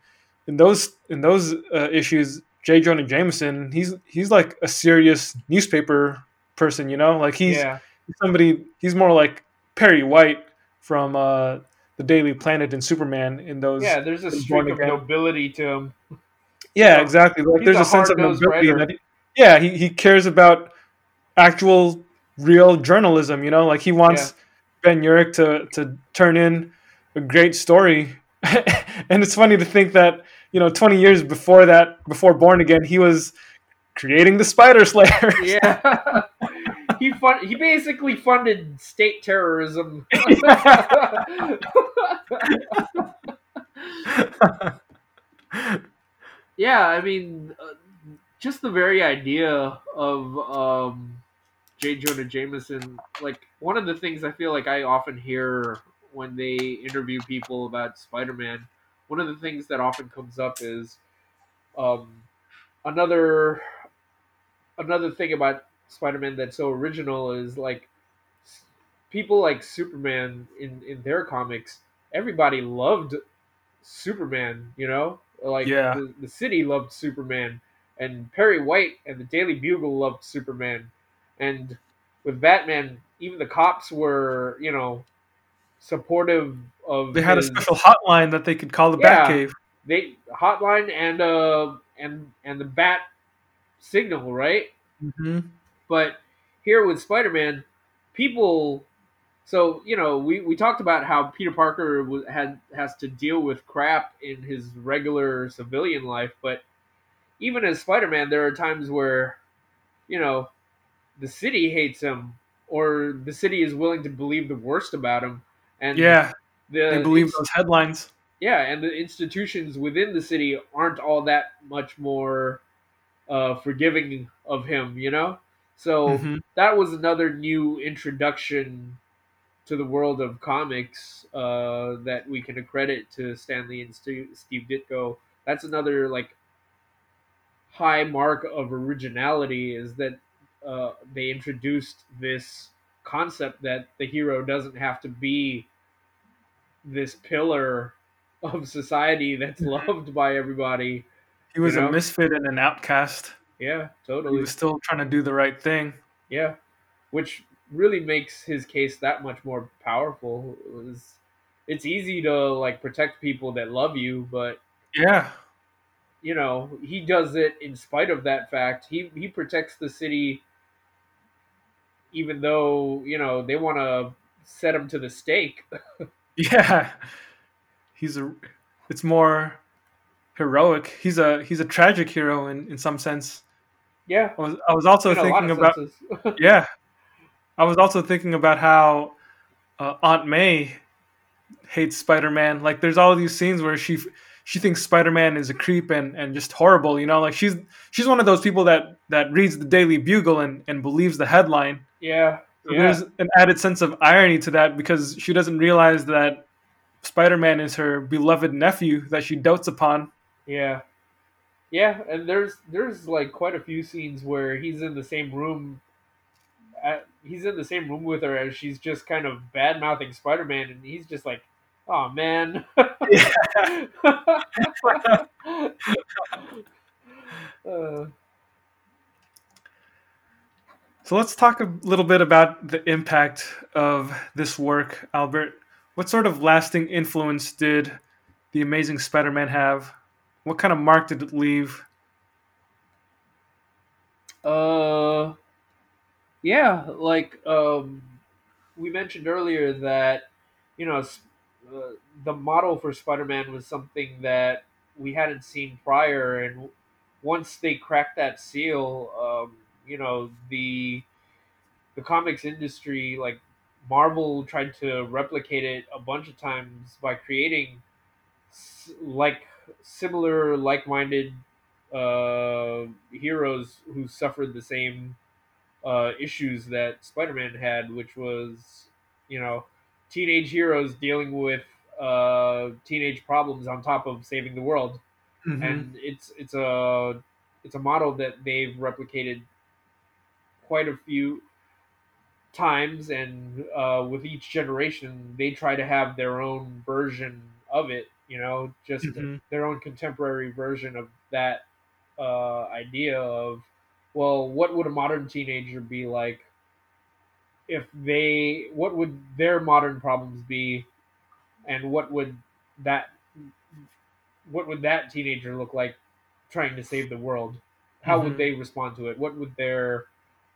in those in those uh, issues, J. Jonah Jameson, he's he's like a serious newspaper person, you know, like he's yeah, somebody. He's more like Perry White from uh, the Daily Planet and Superman in those. yeah. There's a streak of nobility to him. Yeah, exactly. Like there's a a, sense of nobility. That he, yeah, he, he cares about actual, real journalism. You know, like he wants Ben Urich to to turn in a great story. and it's funny to think that you know, 20 years before that, before Born Again, he was creating the Spider Slayers. Yeah. he fun- he basically funded state terrorism. yeah, I mean, uh, just the very idea of um, J. Jonah Jameson. Like one of the things I feel like I often hear when they interview people about Spider-Man. One of the things that often comes up is um, another another thing about Spider-Man that's so original is like people like Superman in in their comics. Everybody loved Superman, you know, like Yeah. the, the city loved Superman, and Perry White and the Daily Bugle loved Superman, and with Batman, even the cops were, you know, supportive of. They had a special hotline that they could call the Yeah. Batcave. they hotline and uh and and the bat signal, right? hmm But here with Spider Man, people. So you know, we, we talked about how Peter Parker was, had has to deal with crap in his regular civilian life, but even as Spider Man, there are times where, you know, the city hates him, or the city is willing to believe the worst about him, and Yeah, the they believe those headlines. yeah, and the institutions within the city aren't all that much more uh, forgiving of him. You know, so Mhm. that was another new introduction to the world of comics uh, that we can accredit to Stan Lee and Steve, Steve Ditko. That's another like high mark of originality is that uh, they introduced this concept that the hero doesn't have to be this pillar of society that's loved by everybody. He was You know? a misfit and an outcast. Yeah, totally. He was still trying to do the right thing. Yeah, which really makes his case that much more powerful. It was, it's easy to like protect people that love you, but Yeah. you know he does it in spite of that fact. He he protects the city, even though you know they want to set him to the stake. Yeah. He's a it's more heroic. He's a he's a tragic hero in, in some sense. yeah, I was I was also in thinking about yeah. I was also thinking about how uh, Aunt May hates Spider-Man. Like there's all these scenes where she she thinks Spider-Man is a creep and, and just horrible, you know? Like she's she's one of those people that that reads the Daily Bugle and, and believes the headline. yeah, So yeah, There's an added sense of irony to that because she doesn't realize that Spider-Man is her beloved nephew that she dotes upon. yeah, yeah. And there's there's like quite a few scenes where he's in the same room. At, he's in the same room with her as she's just kind of bad mouthing Spider Man, and he's just like, "Oh man." uh, So let's talk a little bit about the impact of this work, Albert. What sort of lasting influence did The Amazing Spider-Man have? What kind of mark did it leave? Uh, yeah, like um, we mentioned earlier that you know uh, the model for Spider-Man was something that we hadn't seen prior, and once they cracked that seal, um, you know the the comics industry, like Marvel, tried to replicate it a bunch of times by creating s- like similar, like-minded uh, heroes who suffered the same uh, issues that Spider-Man had, which was, you know, teenage heroes dealing with uh, teenage problems on top of saving the world, Mhm. and it's it's a it's a model that they've replicated quite a few times, and uh, with each generation, they try to have their own version of it. You know, just Mhm. their own contemporary version of that uh, idea of, well, what would a modern teenager be like if they, what would their modern problems be, and what would that, what would that teenager look like trying to save the world? How Mhm. would they respond to it? What would their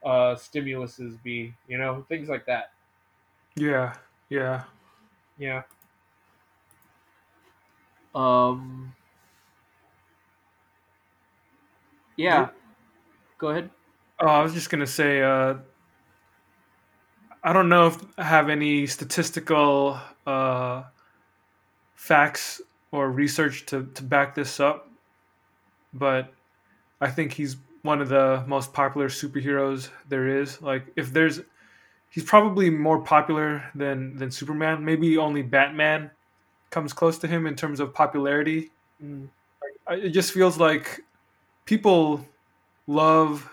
uh, stimuluses be? You know, things like that. Yeah, yeah. Yeah. Um. Yeah. Go ahead. Oh, I was just gonna say, uh, I don't know if I have any statistical uh, facts or research to, to back this up, but I think he's one of the most popular superheroes there is. Like, if there's, he's probably more popular than than Superman. Maybe only Batman comes close to him in terms of popularity. Mm. It just feels like people love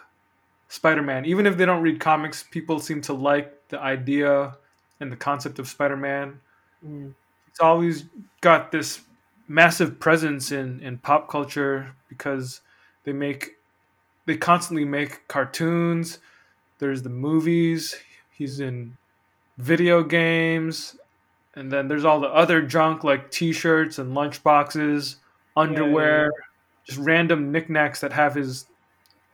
Spider-Man. Even if they don't read comics, people seem to like the idea and the concept of Spider-Man. Mm. It's always got this massive presence in, in pop culture because they make they constantly make cartoons. There's the movies. He's in video games. And then there's all the other junk like t-shirts and lunchboxes, underwear, just random knickknacks that have his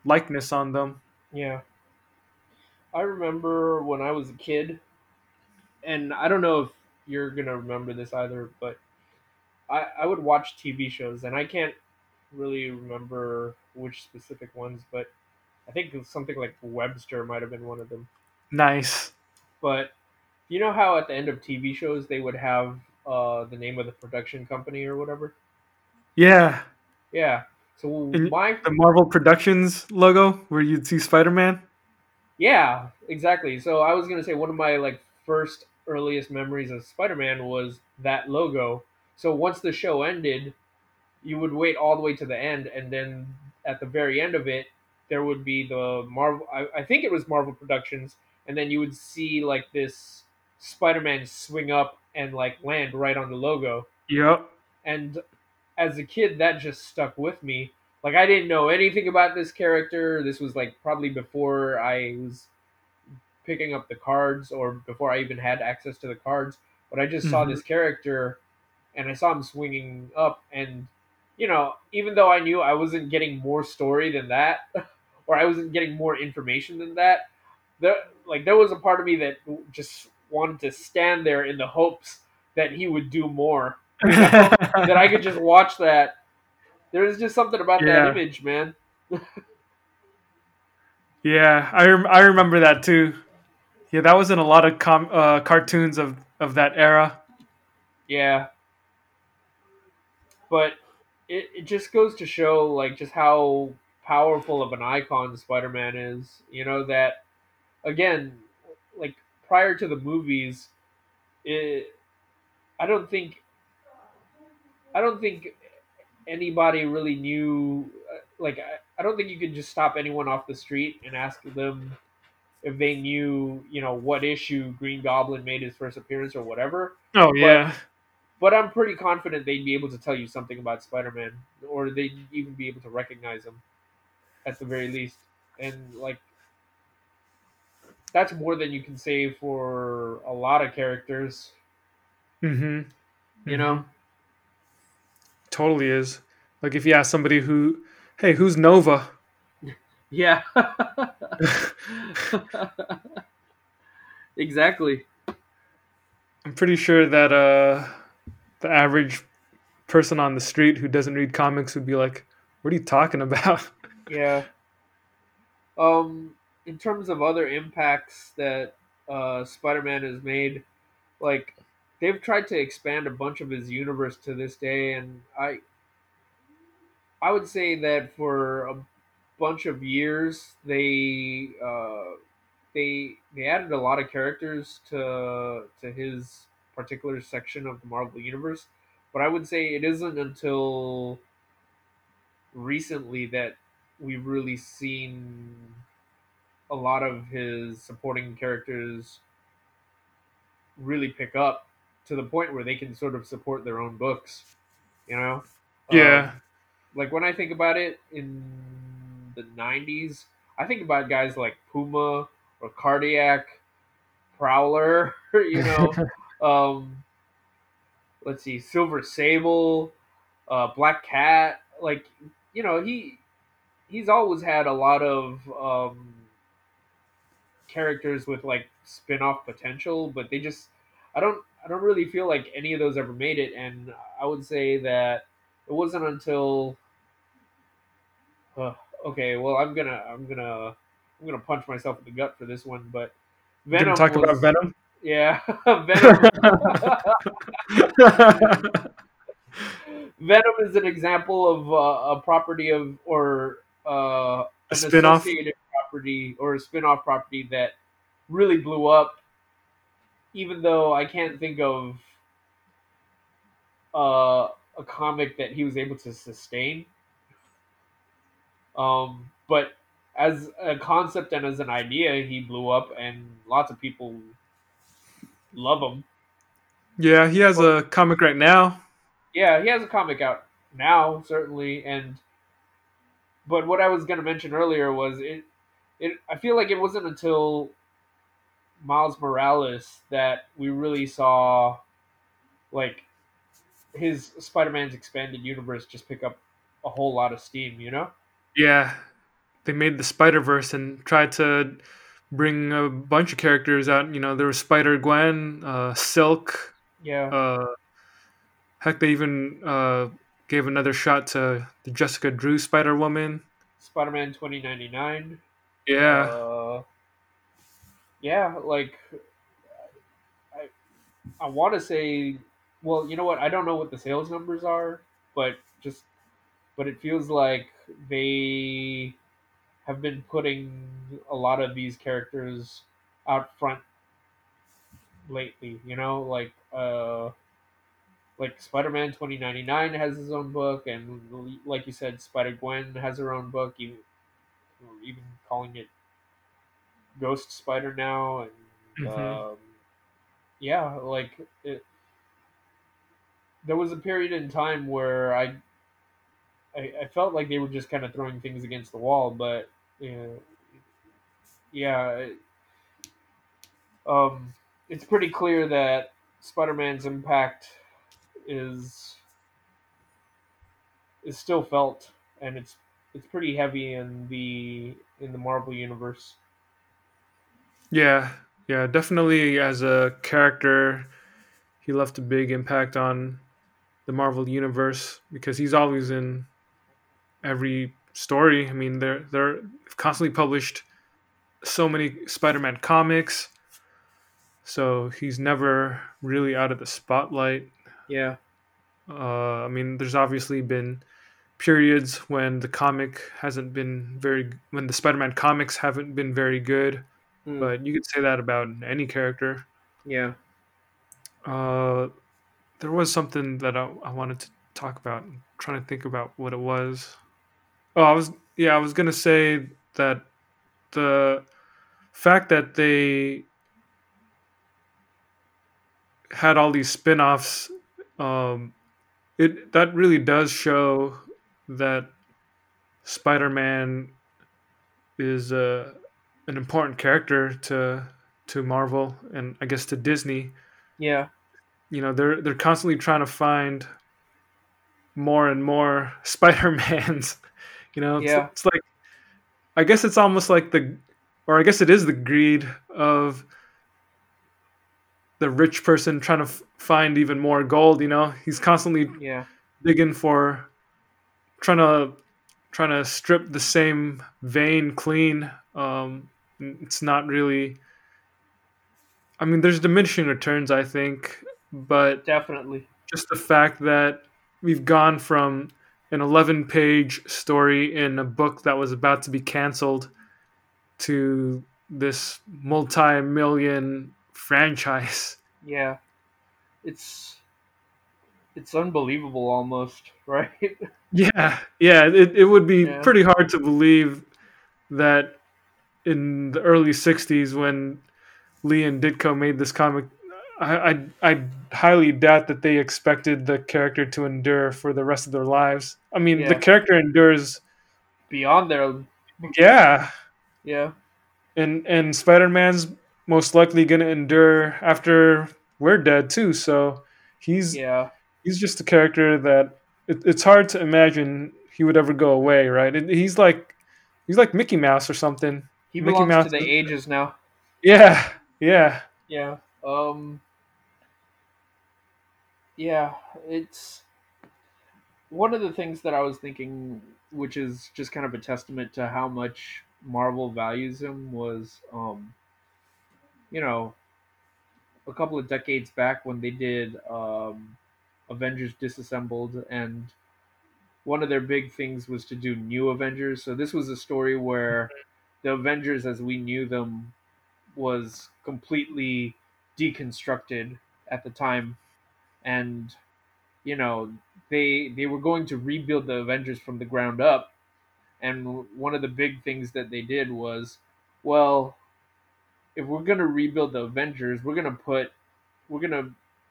likeness on them. Yeah. I remember when I was a kid, and I don't know if you're gonna remember this either, but I, I would watch TV shows, and I can't really remember which specific ones, but I think something like Webster might have been one of them. Nice. But you know how at the end of TV shows they would have uh, the name of the production company or whatever? Yeah. Yeah. So And my the Marvel Productions logo where you'd see Spider Man. yeah, exactly. So I was gonna say one of my like first earliest memories of Spider-Man was that logo. So once the show ended, you would wait all the way to the end, and then at the very end of it, there would be the Marvel. I, I think it was Marvel Productions, and then you would see like this Spider-Man swing up and like land right on the logo. Yep. And as a kid, that just stuck with me. Like I didn't know anything about this character. This was like probably before I was picking up the cards or before I even had access to the cards. But I just saw Mhm. this character and I saw him swinging up. And, you know, even though I knew I wasn't getting more story than that, or I wasn't getting more information than that, there, like, there was a part of me that just wanted to stand there in the hopes that he would do more. that I could just watch that. There was just something about Yeah. that image, man. Yeah, I rem- I remember that too. Yeah, that was in a lot of com- uh, cartoons of of that era. Yeah. But it, it just goes to show like just how powerful of an icon Spider-Man is. You know that again, like prior to the movies, it I don't think I don't think anybody really knew uh, like I, I don't think you could just stop anyone off the street and ask them if they knew, you know, what issue Green Goblin made his first appearance or whatever. Oh yeah, But I'm pretty confident they'd be able to tell you something about Spider-Man, or they'd even be able to recognize him, at the very least. And like, that's more than you can say for a lot of characters. mm-hmm. You know? totally is. Like if you ask somebody who, hey, who's Nova? Yeah. exactly. I'm pretty sure that uh, the average person on the street who doesn't read comics would be like, "What are you talking about?" Yeah. Um, in terms of other impacts that uh, Spider-Man has made, like they've tried to expand a bunch of his universe to this day, and I, I would say that for a bunch of years they uh, they they added a lot of characters to to his particular section of the Marvel universe, but I would say it isn't until recently that we've really seen a lot of his supporting characters really pick up to the point where they can sort of support their own books. You know? yeah, Um, like when I think about it in the 90s, I think about guys like Puma or Cardiac, Prowler, you know, um, let's see, Silver Sable, uh, Black Cat. Like, you know, he he's always had a lot of um, characters with like spin-off potential, but they just I don't I don't really feel like any of those ever made it, and I would say that it wasn't until uh, okay, well I'm gonna I'm gonna I'm gonna punch myself in the gut for this one, but gonna talk about Venom. Yeah, Venom. Venom is an example of uh, a property of or uh, an spin-off? property or a spin-off property that really blew up. Even though I can't think of uh, a comic that he was able to sustain, um, but as a concept and as an idea, he blew up, and lots of people love him. yeah, he has a comic right now. Yeah, he has a comic out now, certainly, and but what I was going to mention earlier was it. It I feel like it wasn't until Miles Morales that we really saw like his Spider-Man's expanded universe just pick up a whole lot of steam. You know? Yeah, they made the Spider Verse and tried to bring a bunch of characters out. You know, there was Spider Gwen, uh, Silk. Yeah. Uh, heck, they even uh, gave another shot to the Jessica Drew Spider Woman. Spider-Man 2099. Yeah, Uh, yeah, like I, I want to say, well, you know what? I don't know what the sales numbers are, but just but it feels like they have been putting a lot of these characters out front lately. You know, like uh, like Spider-Man 2099 has his own book, and like you said, Spider Gwen has her own book. Even even calling it Ghost Spider now, and Mhm. um, yeah, like it, there was a period in time where I, I I felt like they were just kind of throwing things against the wall, but know, yeah, um, it's pretty clear that Spider-Man's impact is is still felt, and it's it's pretty heavy in the in the Marvel universe. Yeah, yeah, definitely as a character, he left a big impact on the Marvel universe because he's always in every story. I mean, they're they're constantly published so many Spider-Man comics, so he's never really out of the spotlight. Yeah, Uh, I mean, there's obviously been periods when the comic hasn't been very, when the Spider-Man comics haven't been very good, Mm, but you could say that about any character. yeah, Uh, there was something that I, I wanted to talk about. I'm trying to think about what it was. Oh, I was yeah, I was gonna say that the fact that they had all these spin-offs, um, it that really does show that Spider-Man is uh, an important character to to Marvel and I guess to Disney. Yeah, you know they're they're constantly trying to find more and more spider-mans you know it's, Yeah. it's like i guess it's almost like the or i guess it is the greed of the rich person trying to f- find even more gold you know he's constantly yeah, digging for trying to trying to strip the same vein clean um it's not really i mean there's diminishing returns i think but definitely. just the fact that we've gone from an 11 page story in a book that was about to be canceled to this multi million franchise. Yeah, it's it's unbelievable almost, right? Yeah, yeah, it, it would be Yeah. pretty hard to believe that in the early 60s when Lee and Ditko made this comic. I, I, I highly doubt that they expected the character to endure for the rest of their lives. I mean, the character endures Beyond their Yeah, yeah, and and Spider Man's most likely gonna endure after we're dead too. So he's yeah, he's just a character that it, it's hard to imagine he would ever go away, right? And he's like he's like Mickey Mouse or something. he Mickey belongs Mouse to the ages now. Yeah, yeah, Yeah. Um Yeah, it's one of the things that I was thinking which is just kind of a testament to how much Marvel values him was um you know, a couple of decades back when they did um Avengers Disassembled and one of their big things was to do new Avengers. So this was a story where the Avengers as we knew them was completely deconstructed at the time and you know they they were going to rebuild the avengers from the ground up and one of the big things that they did was well if we're going to rebuild the avengers we're going to put we're going to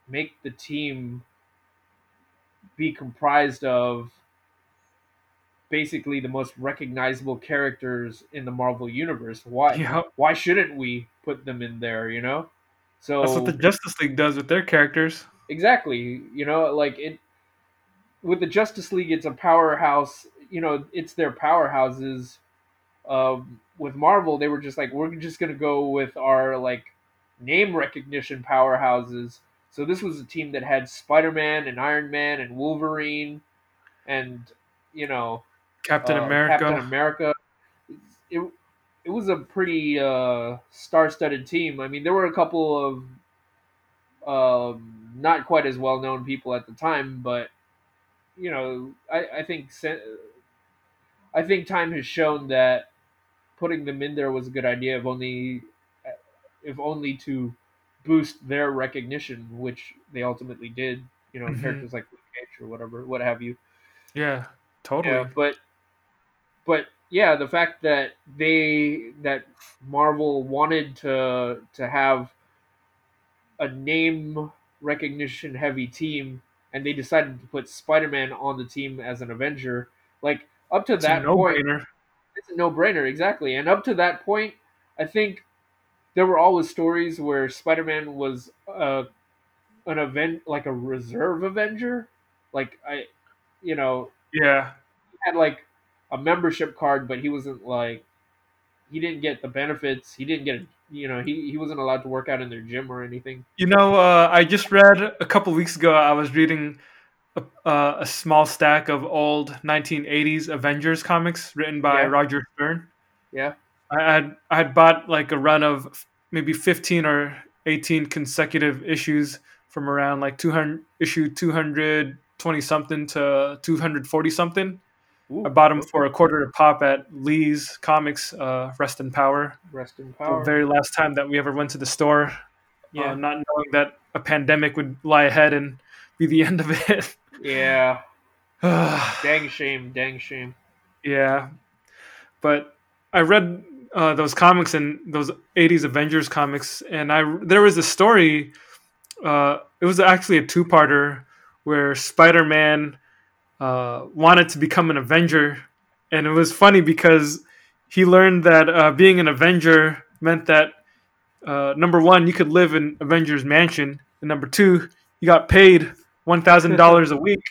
make the team be comprised of basically the most recognizable characters in the Marvel universe why yeah. why shouldn't we put them in there you know so That's what the Justice League does with their characters. Exactly. You know like it with the justice league it's a powerhouse you know it's their powerhouses um, with marvel they were just like we're just gonna go with our like name recognition powerhouses. So this was a team that had spider-man and iron man and wolverine and you know Captain uh, America. captain america. It, it was a pretty uh, star-studded team. I mean there were a couple of um, not quite as well known people at the time, but you know, I, I think I think time has shown that putting them in there was a good idea. If only, if only to boost their recognition, which they ultimately did. You know, Mhm. characters like Luke Cage or whatever, what have you. Yeah, totally. Yeah, but but yeah, the fact that they that Marvel wanted to to have a name recognition heavy team and they decided to put Spider-Man on the team as an Avenger, like up to It's that point it's a no-brainer exactly. And up to that point, I think there were always stories where Spider-Man was uh, an event like a reserve Avenger, like I you know, Yeah, had like a membership card, but he wasn't like he didn't get the benefits. He didn't get you know he, he wasn't allowed to work out in their gym or anything. You know, uh, I just read a couple weeks ago. I was reading a, uh, a small stack of old 1980s Avengers comics written by Yeah. Roger Stern. Yeah, I had I had bought like a run of maybe 15 or 18 consecutive issues from around like 200 issue 220 something to 240 something. Ooh, I bought them for a quarter a pop at Lee's Comics, uh, Rest in Power. rest in Power. The very last time that we ever went to the store, yeah, uh, not knowing that a pandemic would lie ahead and be the end of it. yeah. Dang shame, dang shame. Yeah. But I read uh, those comics and those '80s Avengers comics, and I there was a story. Uh, it was actually a two-parter where Spider-Man uh, wanted to become an Avenger, and it was funny because he learned that uh, being an Avenger meant that uh, number one, you could live in Avengers Mansion, and number two, you got paid one thousand dollars a week.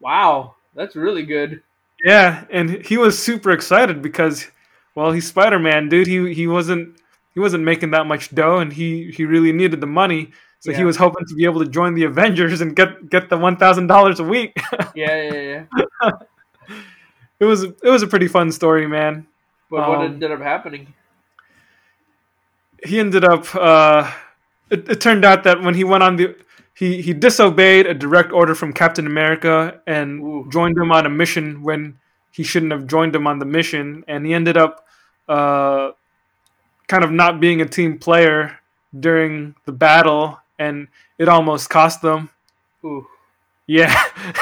Wow, that's really good. Yeah, and he was super excited because, well, he's Spider Man, dude. He he wasn't he wasn't making that much dough, and he he really needed the money. So he was hoping to be able to join the Avengers and get get the one thousand dollars a week. Yeah, yeah, yeah. it was it was a pretty fun story, man. But what Um, ended up happening? He ended up. Uh, it, it turned out that when he went on the he he disobeyed a direct order from Captain America and Ooh. joined him on a mission when he shouldn't have joined him on the mission, and he ended up uh, kind of not being a team player during the battle, and it almost cost them. Ooh, Yeah,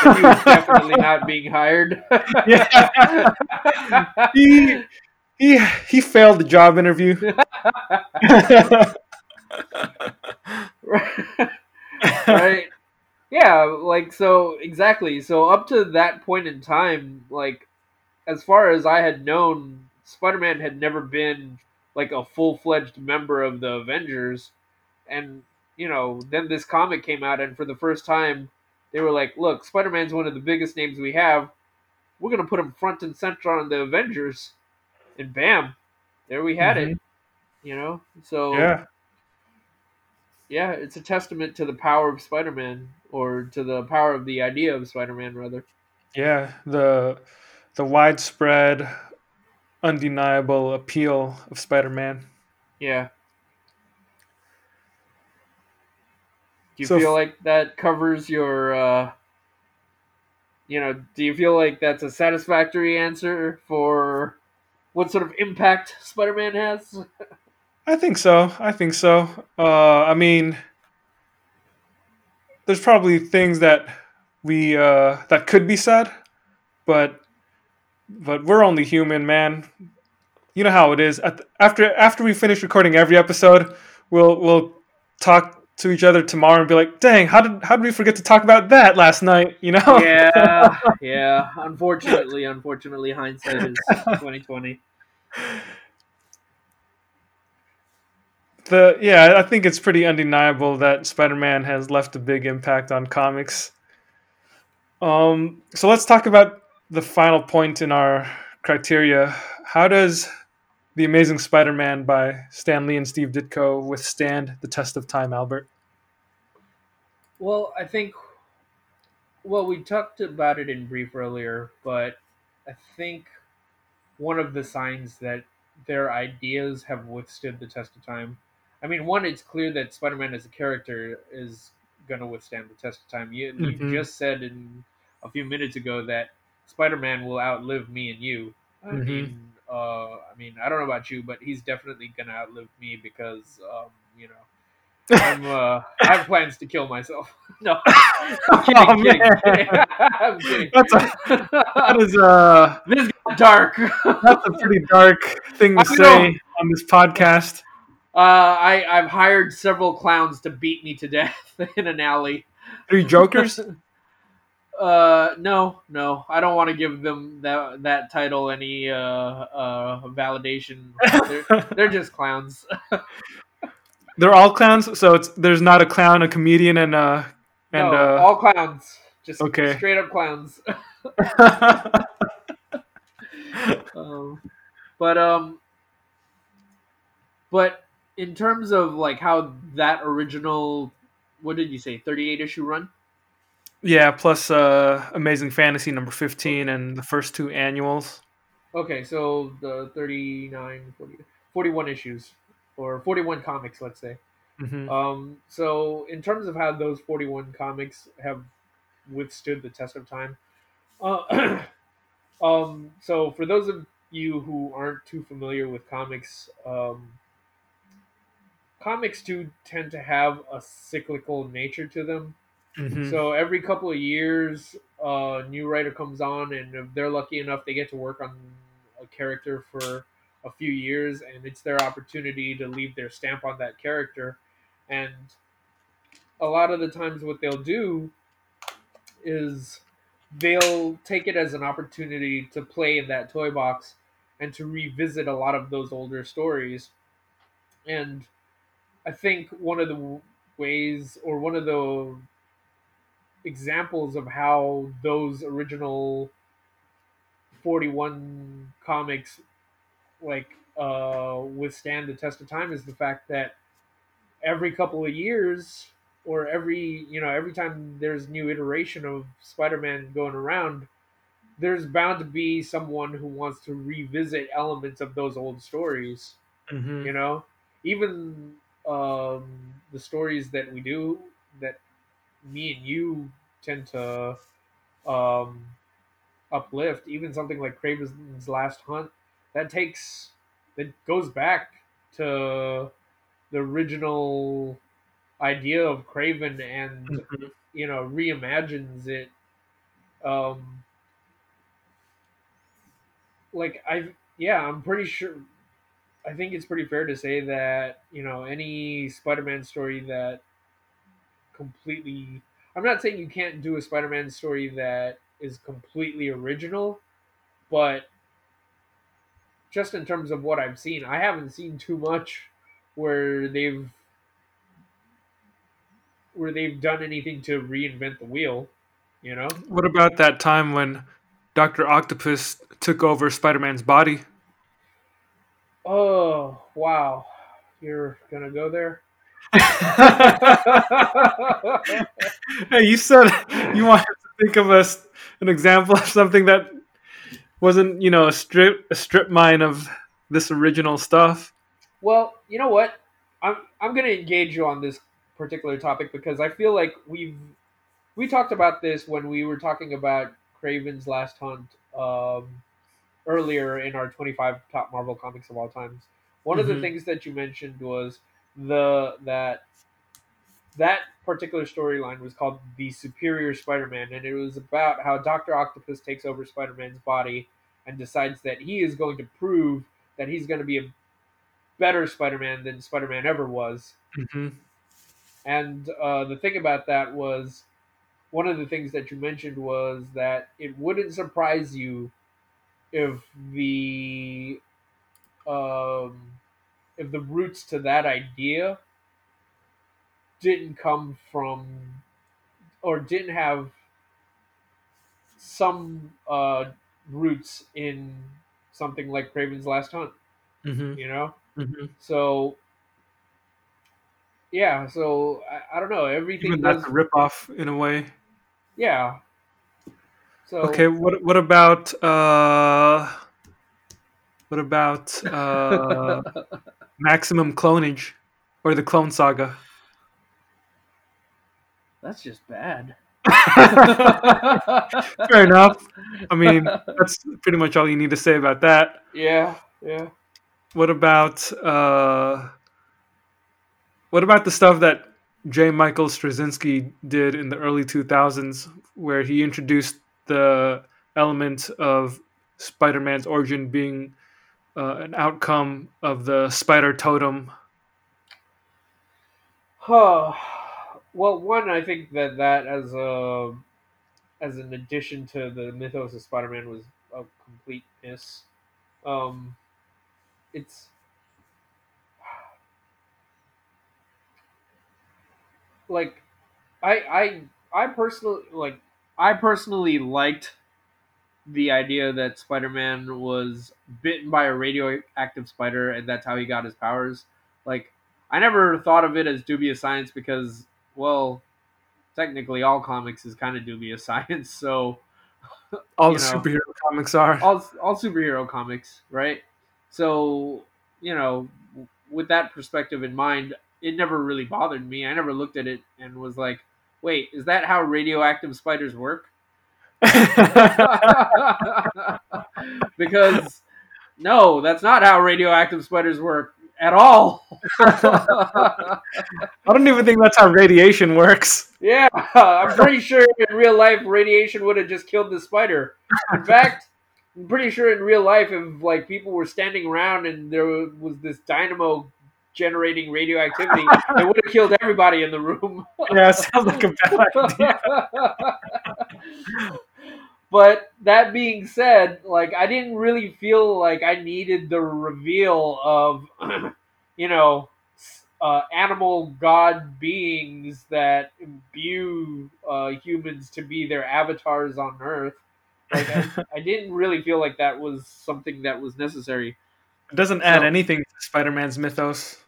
he was definitely not being hired. yeah. he he he failed the job interview. right yeah like so exactly so up to that point in time like as far as i had known spider-man had never been like a full-fledged member of the avengers and you know then this comic came out and for the first time they were like look spider-man's one of the biggest names we have we're going to put him front and center on the avengers and bam there we had it mm-hmm. you know so yeah. yeah, it's a testament to the power of Spider-Man, or to the power of the idea of Spider-Man, rather. Yeah, the the widespread, undeniable appeal of Spider-Man. Yeah. Do you So feel like that covers your, uh, you know, do you feel like that's a satisfactory answer for what sort of impact Spider-Man has? I think so. I think so. Uh, I mean, there's probably things that we uh, that could be said, but but we're only human, man. You know how it is. At the- after after we finish recording every episode, we'll we'll talk to each other tomorrow and be like, "Dang, how did how did we forget to talk about that last night?" You know? yeah, yeah. Unfortunately, unfortunately, hindsight is twenty twenty. the yeah, I think it's pretty undeniable that Spider-Man has left a big impact on comics. Um, so let's talk about the final point in our criteria. How does The Amazing Spider-Man by Stan Lee and Steve Ditko withstand the test of time, Albert? Well, I think. Well, we talked about it in brief earlier, but I think one of the signs that their ideas have withstood the test of time. I mean, one, it's clear that Spider-Man as a character is going to withstand the test of time. You, Mhm. you just said in a few minutes ago that Spider-Man will outlive me and you. I Mhm. mean, uh, I mean, I don't know about you, but he's definitely gonna outlive me because, um, you know, I'm, uh, I have plans to kill myself. no, I'm kidding. Oh, kidding, man. kidding. I'm kidding. That's a- That is uh, this dark. that's a pretty dark thing to I say know. on this podcast. Uh, I I've hired several clowns to beat me to death in an alley. Three Jokers. Uh, no, no, I don't want to give them that that title any uh uh validation. They're, they're just clowns. They're all clowns, so it's there's not a clown, a comedian, and uh and no, uh. all clowns. Just okay. straight up clowns. um, but um, but in terms of like how that original, what did you say, thirty-eight issue run? Yeah, plus uh, Amazing Fantasy number fifteen and the first two annuals. Okay, so the 39, 40, 41 issues, or 41 comics, let's say. hmm Um, so, in terms of how those 41 comics have withstood the test of time, uh, um, so for those of you who aren't too familiar with comics, um, comics do tend to have a cyclical nature to them. Hmm So every couple of years, a new writer comes on, and if they're lucky enough, they get to work on a character for a few years, and it's their opportunity to leave their stamp on that character. And a lot of the times, what they'll do is they'll take it as an opportunity to play in that toy box and to revisit a lot of those older stories. And I think one of the ways, or one of the examples of how those original 41 comics like uh withstand the test of time is the fact that every couple of years or every you know every time there's new iteration of spider-man going around there's bound to be someone who wants to revisit elements of those old stories hmm you know? Even um, the stories that we do that me and you tend to um, uplift even something like Kraven's last hunt that takes that goes back to the original idea of Kraven and Mhm. you know reimagines it um like i yeah i'm pretty sure i think it's pretty fair to say that you know any spider-man story that completely i'm not saying you can't do a spider-man story that is completely original but just in terms of what i've seen i haven't seen too much where they've where they've done anything to reinvent the wheel you know? What about that time when Doctor Octopus took over Spider-Man's body? oh wow. You're gonna go there hey, you said you wanted to think of us an example of something that wasn't, you know, a strip a strip mine of this original stuff. Well, you know what? I'm I'm gonna engage you on this particular topic because I feel like we've we talked about this when we were talking about Kraven's Last Hunt um, earlier in our 25 top Marvel comics of all times. One of the Mhm. things that you mentioned was the that that particular storyline was called the Superior Spider-Man, and it was about how Doctor Octopus takes over Spider-Man's body and decides that he is going to prove that he's going to be a better Spider-Man than Spider-Man ever was. hmm And uh, the thing about that was, one of the things that you mentioned was that it wouldn't surprise you if the um, if the roots to that idea didn't come from or didn't have some uh, roots in something like Kraven's Last Hunt. hmm You know, hmm so yeah, so I, I don't know. Everything Even does, that's a ripoff in a way. yeah. So Okay, what what about uh what about uh maximum clonage or the clone saga? that's just bad. Fair enough. I mean, that's pretty much all you need to say about that. Yeah, yeah. What about uh, what about the stuff that J. Michael Straczynski did in the early 2000s, where he introduced the element of Spider-Man's origin being uh, an outcome of the spider totem? Huh. Well, one, I think that that as a as an addition to the mythos of Spider-Man was a complete miss. Um, it's like I I I personally like I personally liked the idea that Spider-Man was bitten by a radioactive spider and that's how he got his powers. Like I never thought of it as dubious science because well, technically all comics is kind of dubious science, so All the know. superhero comics are. all all superhero comics, right? So, you know, with that perspective in mind, it never really bothered me. I never looked at it and was like, "Wait, is that how radioactive spiders work?" because no, that's not how radioactive spiders work at all. I don't even think that's how radiation works. yeah, I'm pretty sure in real life radiation would have just killed the spider. In fact, I'm pretty sure in real life if like people were standing around and there was this dynamo generating radioactivity, it would have killed everybody in the room. Yeah, sounds like a bad idea. But that being said, like I didn't really feel like I needed the reveal of, you know, uh, animal god beings that imbue uh, humans to be their avatars on Earth. Like I, I didn't really feel like that was something that was necessary. It doesn't add So- anything to Spider-Man's mythos.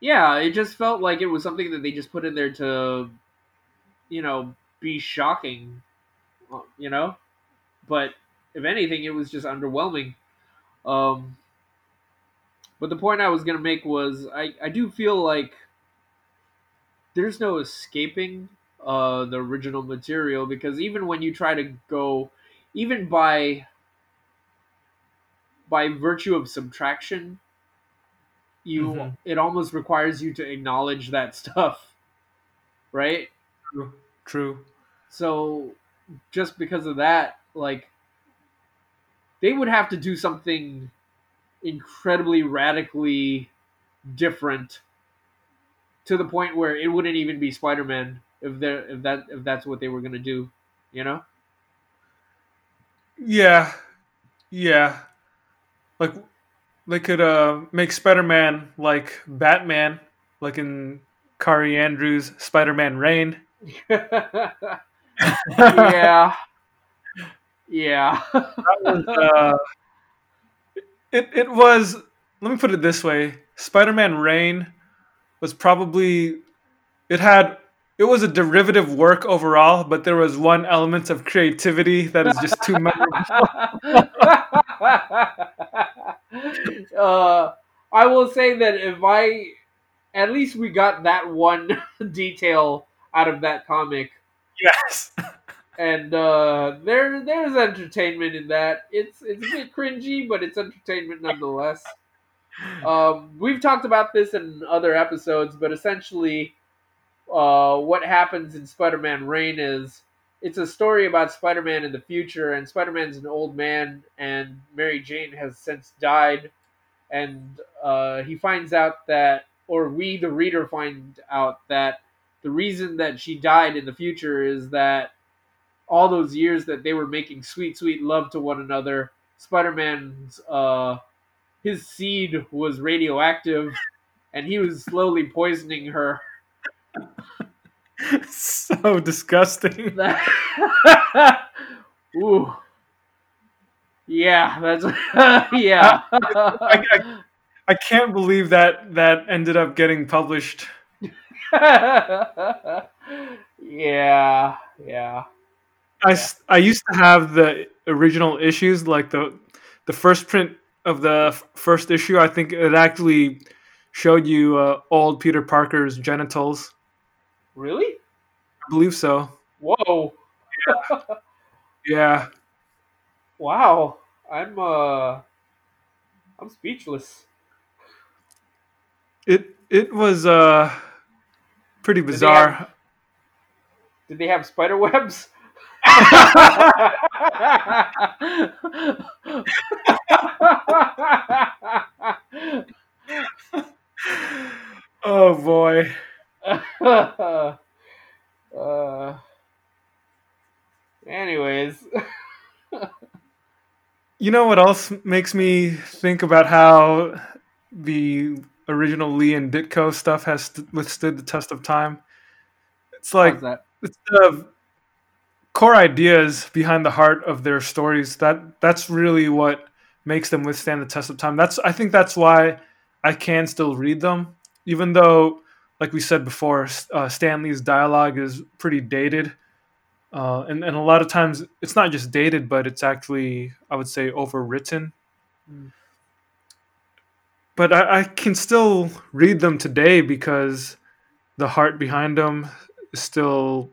Yeah, it just felt like it was something that they just put in there to, you know, be shocking, uh, you know. But if anything, it was just underwhelming. Um, but the point I was gonna make was I I do feel like there's no escaping uh the original material because even when you try to go, even by by virtue of subtraction, you Mhm. it almost requires you to acknowledge that stuff, right? True. True. So just because of that, like they would have to do something incredibly radically different to the point where it wouldn't even be Spider-Man if they if that if that's what they were going to do, you know? Yeah. Yeah. Like they could uh make Spider-Man like Batman, like in Kaare Andrews' Spider-Man Reign. yeah. Yeah. uh, it it was. Let me put it this way: Spider-Man Reign was probably it had it was a derivative work overall, but there was one element of creativity that is just too memorable. uh, I will say that if I, at least we got that one detail out of that comic, yes. And uh, there there's entertainment in that. It's it's a bit cringy, but it's entertainment nonetheless. Um, we've talked about this in other episodes, but essentially, uh, what happens in Spider-Man Reign is it's a story about Spider-Man in the future, and Spider-Man's an old man, and Mary Jane has since died, and uh, he finds out that, or we, the reader, find out that the reason that she died in the future is that all those years that they were making sweet, sweet love to one another, Spider-Man's uh, his seed was radioactive, and he was slowly poisoning her. so disgusting. Ooh. Yeah, that's yeah. I, I can't believe that that ended up getting published. yeah, yeah. I, I used to have the original issues, like the the first print of the f- first issue. I think it actually showed you uh, old Peter Parker's genitals. Really? I believe so. Whoa. Yeah. wow, I'm uh, I'm speechless. It it was uh pretty they bizarre. Did they have spider webs? oh boy. uh, anyways, You know what else makes me think about how the original Lee and Ditko stuff has st- withstood the test of time? It's like it's the core ideas behind the heart of their stories that that's really what makes them withstand the test of time. That's i think that's why i can still read them even though like we said before uh, Stan Lee's dialogue is pretty dated. Uh, and, and a lot of times it's not just dated but it's actually i would say overwritten. Mm. but I, I can still read them today because the heart behind them is still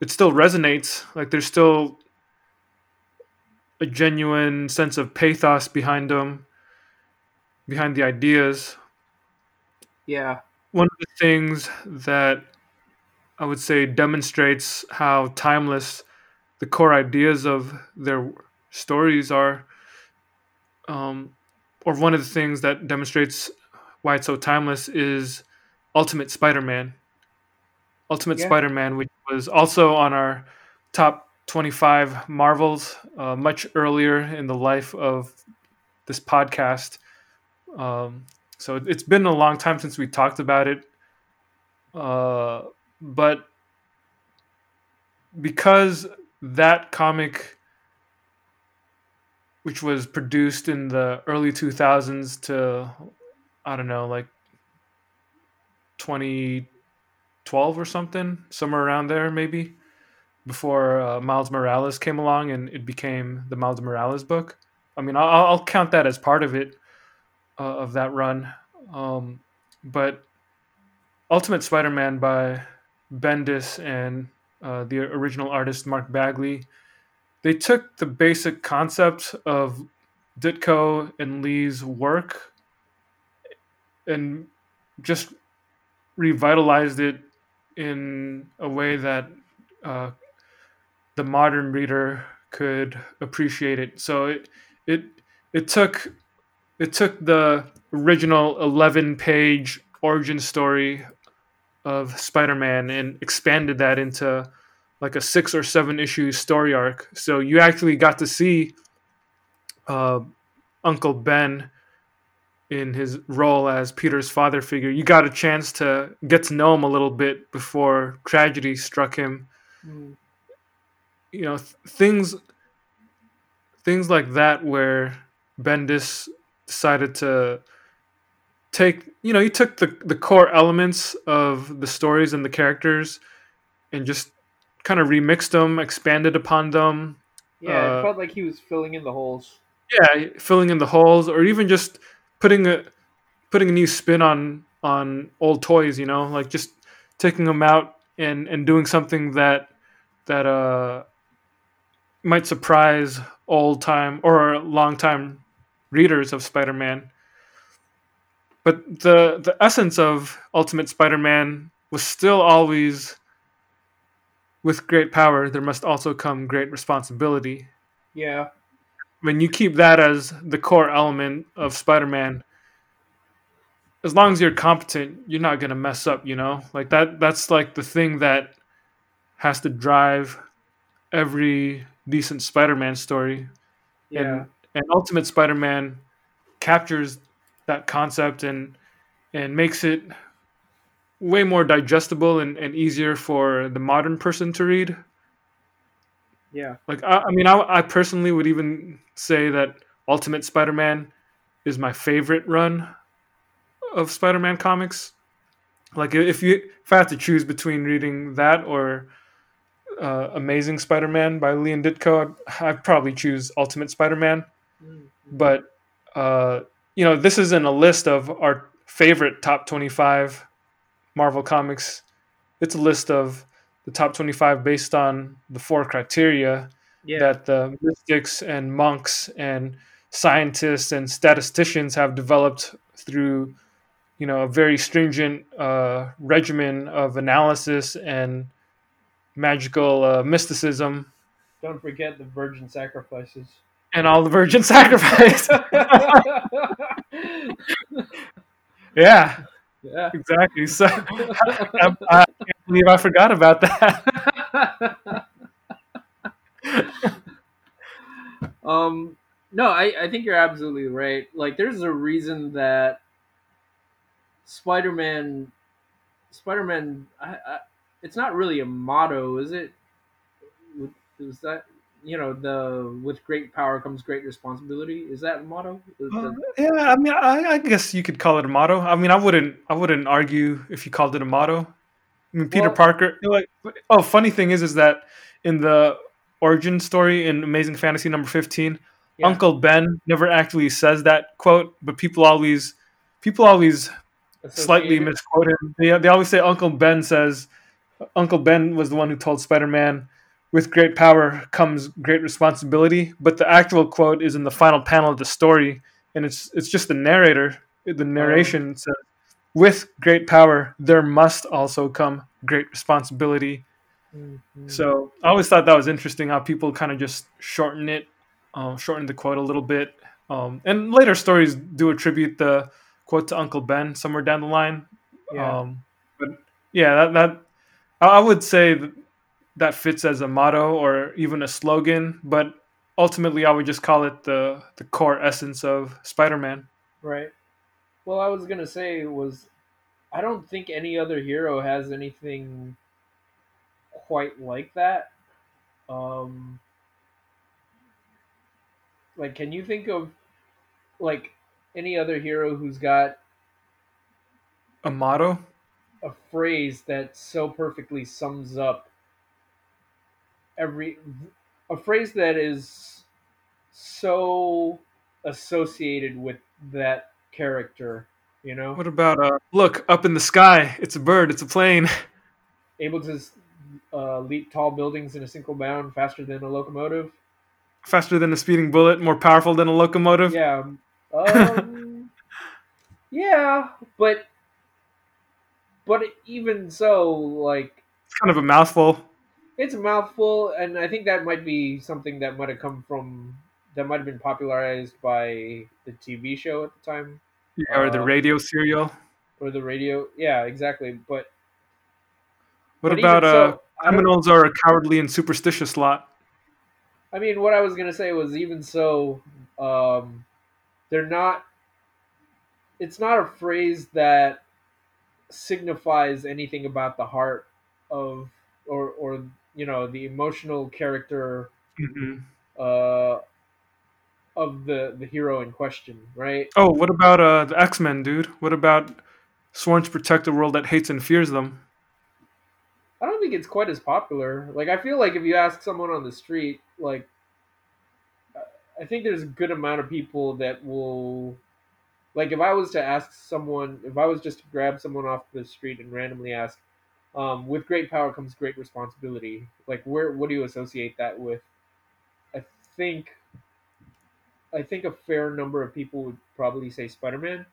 it still resonates. Like there's still a genuine sense of pathos behind them behind the ideas. Yeah, one of the things that i would say demonstrates how timeless the core ideas of their stories are um, or one of the things that demonstrates why it's so timeless is ultimate spider-man ultimate Yeah. spider-man which was also on our top 25 marvels uh, much earlier in the life of this podcast um, so it's been a long time since we talked about it uh, but because that comic which was produced in the early 2000s to i don't know like 2012 or something somewhere around there maybe before uh, miles morales came along and it became the miles morales book. I mean i'll, I'll count that as part of it uh, of that run. Um, but ultimate spider-man by bendis and uh, the original artist mark bagley they took the basic concept of Ditko and Lee's work and just revitalized it in a way that uh, the modern reader could appreciate it. So it it it took it took the original 11 page origin story of Spider-Man and expanded that into like a six or seven issue story arc. So you actually got to see uh, Uncle Ben in his role as Peter's father figure. You got a chance to get to know him a little bit before tragedy struck him. Mm. You know, th- things things like that where Bendis decided to take, you know, he took the the core elements of the stories and the characters and just kind of remixed them, expanded upon them, yeah. Uh, it felt like he was filling in the holes. yeah, filling in the holes, or even just putting a putting a new spin on on old toys. You know, like just taking them out and and doing something that that uh might surprise old time or long time readers of Spider-Man. But the the essence of Ultimate Spider-Man was still always with great power there must also come great responsibility Yeah, when you keep that as the core element of Spider-Man, as long as you're competent, you're not gonna mess up. You know, like that. That's like the thing that has to drive every decent Spider-Man story. yeah, And and Ultimate Spider-Man captures that concept and and makes it way more digestible and, and easier for the modern person to read. Yeah, Like I, I mean, I, I personally would even say that Ultimate Spider-Man is my favorite run of Spider-Man comics. Like if you if I had to choose between reading that or uh, Amazing Spider-Man by Lee and Ditko, I'd, I'd probably choose Ultimate Spider-Man. Mm. But uh, you know, this isn't a list of our favorite top twenty-five Marvel comics. It's a list of the top 25 based on the four criteria Yeah. that the mystics and monks and scientists and statisticians have developed through you know a very stringent uh, regimen of analysis and magical uh, mysticism Don't forget the virgin sacrifices. and all the virgin sacrifice yeah yeah. exactly. So I, I can't believe i forgot about that. Um no I, I think you're absolutely right. Like there's a reason that spider-man spider-man I, I, it's not really a motto is it? Is that you know the with great power comes great responsibility is that a motto Uh, yeah, I mean, I, I guess you could call it a motto. I mean, I wouldn't, I wouldn't argue if you called it a motto. I mean, Peter Well- Parker. Like, oh, funny thing is, is that in the origin story in Amazing Fantasy number fifteen, Yeah. Uncle Ben never actually says that quote, but people always, people always slightly misquote him. They, they always say Uncle Ben says, Uncle Ben was the one who told Spider Man, with great power comes great responsibility. But the actual quote is in the final panel of the story, and it's it's just the narrator. The narration says, "With great power, there must also come great responsibility." Mhm. So I always thought that was interesting how people kind of just shorten it, um, shorten the quote a little bit. Um, and later stories do attribute the quote to Uncle Ben somewhere down the line. yeah Um, but yeah, that, that I I would say that, fits as a motto or even a slogan. But ultimately, I would just call it the the core essence of Spider-Man. Right. Well, I was gonna say was, I don't think any other hero has anything quite like that. Um, like, can you think of like any other hero who's got A motto. a phrase that so perfectly sums up every a phrase that is so associated with that character, you know? What about uh, look up in the sky? It's a bird. It's a plane. able to uh, leap tall buildings in a single bound faster than a locomotive. Faster than a speeding bullet. More powerful than a locomotive. Yeah. Um, yeah, but but even so, like It's kind of a mouthful. It's a mouthful, and I think that might be something that might have come from that might have been popularized by the TV show at the time Yeah, or the Uh, radio serial. or the radio. Yeah, exactly. But What but about uh, so, don't- criminals are a cowardly and superstitious lot? I mean, what I was gonna say was even so, um, they're not. It's not a phrase that signifies anything about the heart of, or or you know, the emotional character hmm uh, of the the hero in question, right? Oh, what about uh, the X Men, dude? What about sworn to protect a world that hates and fears them? I don't think it's quite as popular. Like, I feel like if you ask someone on the street, like, I think there's a good amount of people that will, like, if I was to ask someone, if I was just to grab someone off the street and randomly ask, um, with great power comes great responsibility. Like, where, what do you associate that with? I think, I think a fair number of people would probably say Spider-Man.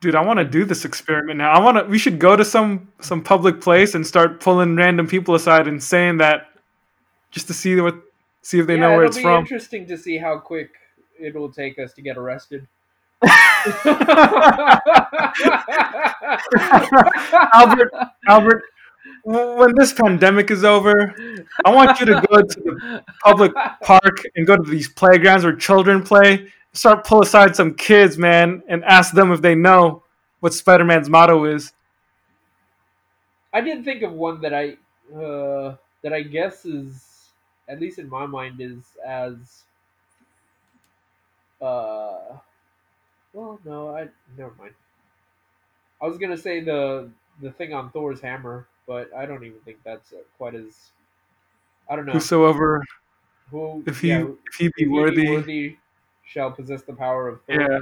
Dude, I want to do this experiment now. I want to. We should go to some some public place and start pulling random people aside and saying that, just to see what, see if they yeah, know where it'll it's be from. interesting to see how quick it will take us to get arrested. Albert, Albert, when this pandemic is over, I want you to go to the public park and go to these playgrounds where children play. Start pull aside some kids, man, and ask them if they know what Spider Man's motto is. I didn't think of one that I uh, that I guess is at least in my mind is as uh well no I never mind. I was gonna say the the thing on Thor's hammer, but I don't even think that's quite as I don't know Whosoever, who if he yeah, if he be ye worthy, worthy shall possess the power of Thor. yeah,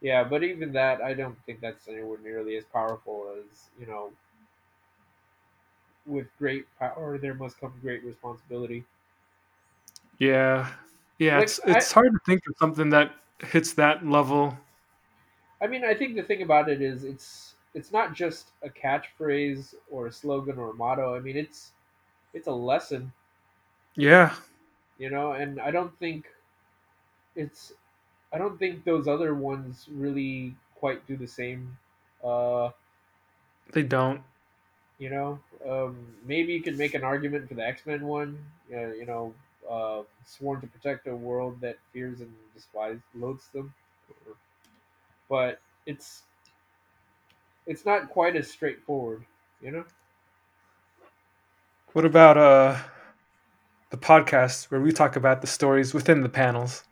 Yeah, but even that, I don't think that's anywhere nearly as powerful as you know. with great power there must come great responsibility. Yeah, yeah. Like, it's it's hard to think of something that hits that level. I mean, I think the thing about it is it's it's not just a catchphrase or a slogan or a motto. I mean, it's it's a lesson, Yeah, you know, and I don't think it's I don't think those other ones really quite do the same. Uh, they don't. you know, um, maybe you could make an argument for the X Men one. Uh, you know, uh, sworn to protect a world that fears and despises loathes them, but it's it's not quite as straightforward. You know. What about uh the podcast where we talk about the stories within the panels?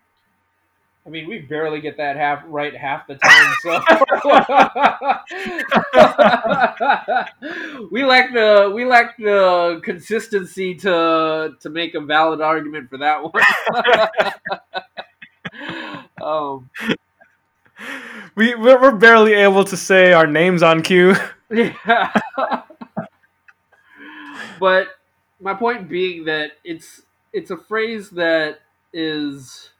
I mean, we barely get that half right half the time, so we lack the we lack the consistency to to make a valid argument for that one. um, We we're, we're barely able to say our names on cue. yeah. but my point being that it's it's a phrase that is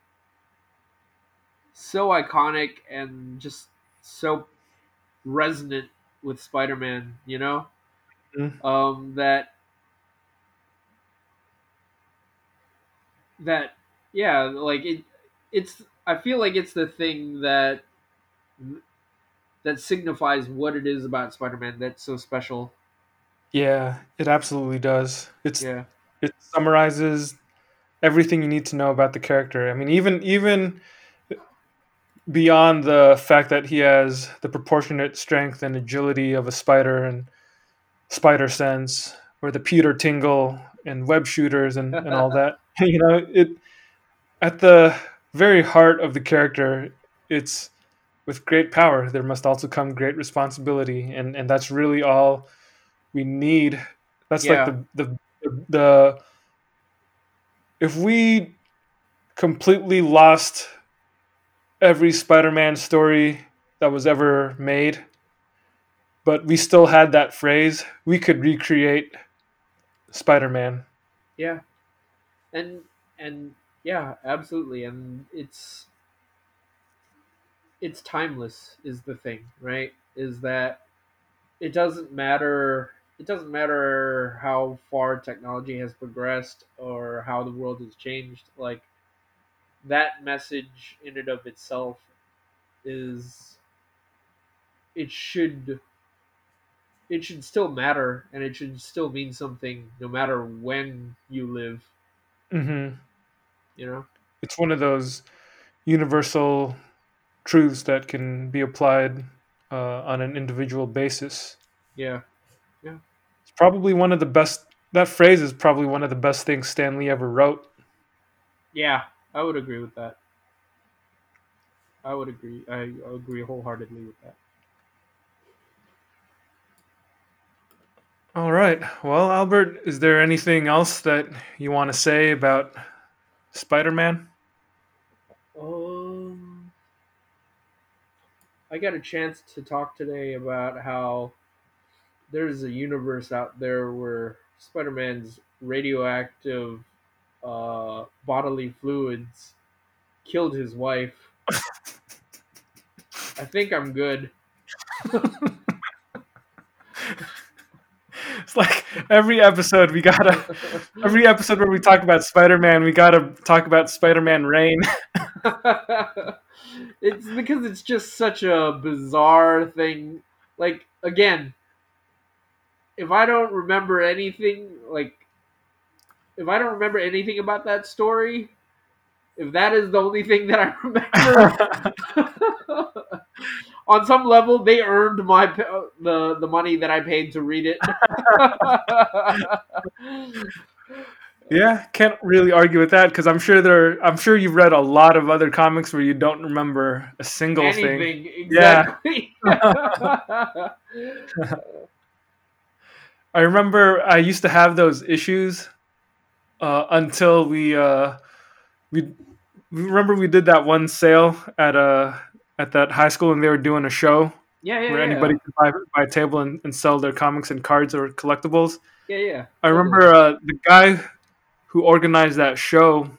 so iconic and just so resonant with Spider-Man, you know? Mhm. Um that that yeah, like it it's I feel like it's the thing that that signifies what it is about Spider-Man that's so special. Yeah, it absolutely does. It's Yeah. it summarizes everything you need to know about the character. I mean, even even beyond the fact that he has the proportionate strength and agility of a spider and spider sense, or the Peter Tingle and web shooters and, and all that. you know, it at the very heart of the character, it's with great power there must also come great responsibility, and and that's really all we need. That's Yeah. like the the the if we completely lost every Spider-Man story that was ever made, but we still had that phrase, we could recreate Spider-Man. Yeah. And and yeah, absolutely. And it's it's timeless is the thing, right? Is that it doesn't matter it doesn't matter how far technology has progressed or how the world has changed like that message in and of itself is it should it should still matter and it should still mean something no matter when you live mm-hmm. you know It's one of those universal truths that can be applied uh, on an individual basis. yeah yeah. It's probably one of the best. That phrase is probably one of the best things Stan Lee ever wrote. yeah i would agree with that i would agree i agree wholeheartedly with that All right. Well, Albert, is there anything else that you want to say about Spider-Man? Um, I got a chance to talk today about how there's a universe out there where Spider-Man's radioactive uh, bodily fluids killed his wife. I think I'm good. It's like every episode we gotta, every episode where we talk about Spider-Man, we gotta talk about Spider-Man Reign. it's because it's just such a bizarre thing. Like again, if I don't remember anything, like if I don't remember anything about that story, if that is the only thing that I remember, on some level, they earned my uh, the the money that I paid to read it. yeah, can't really argue with that because I'm sure there. I'm sure you've read a lot of other comics where you don't remember a single thing. Anything Yeah. I remember I used to have those issues uh, until we uh, we we remember we did that one sale at uh at that high school and they were doing a show yeah, yeah, where yeah. anybody could buy, buy a table and, and sell their comics and cards or collectibles. Yeah, yeah. I remember uh, the guy who organized that show.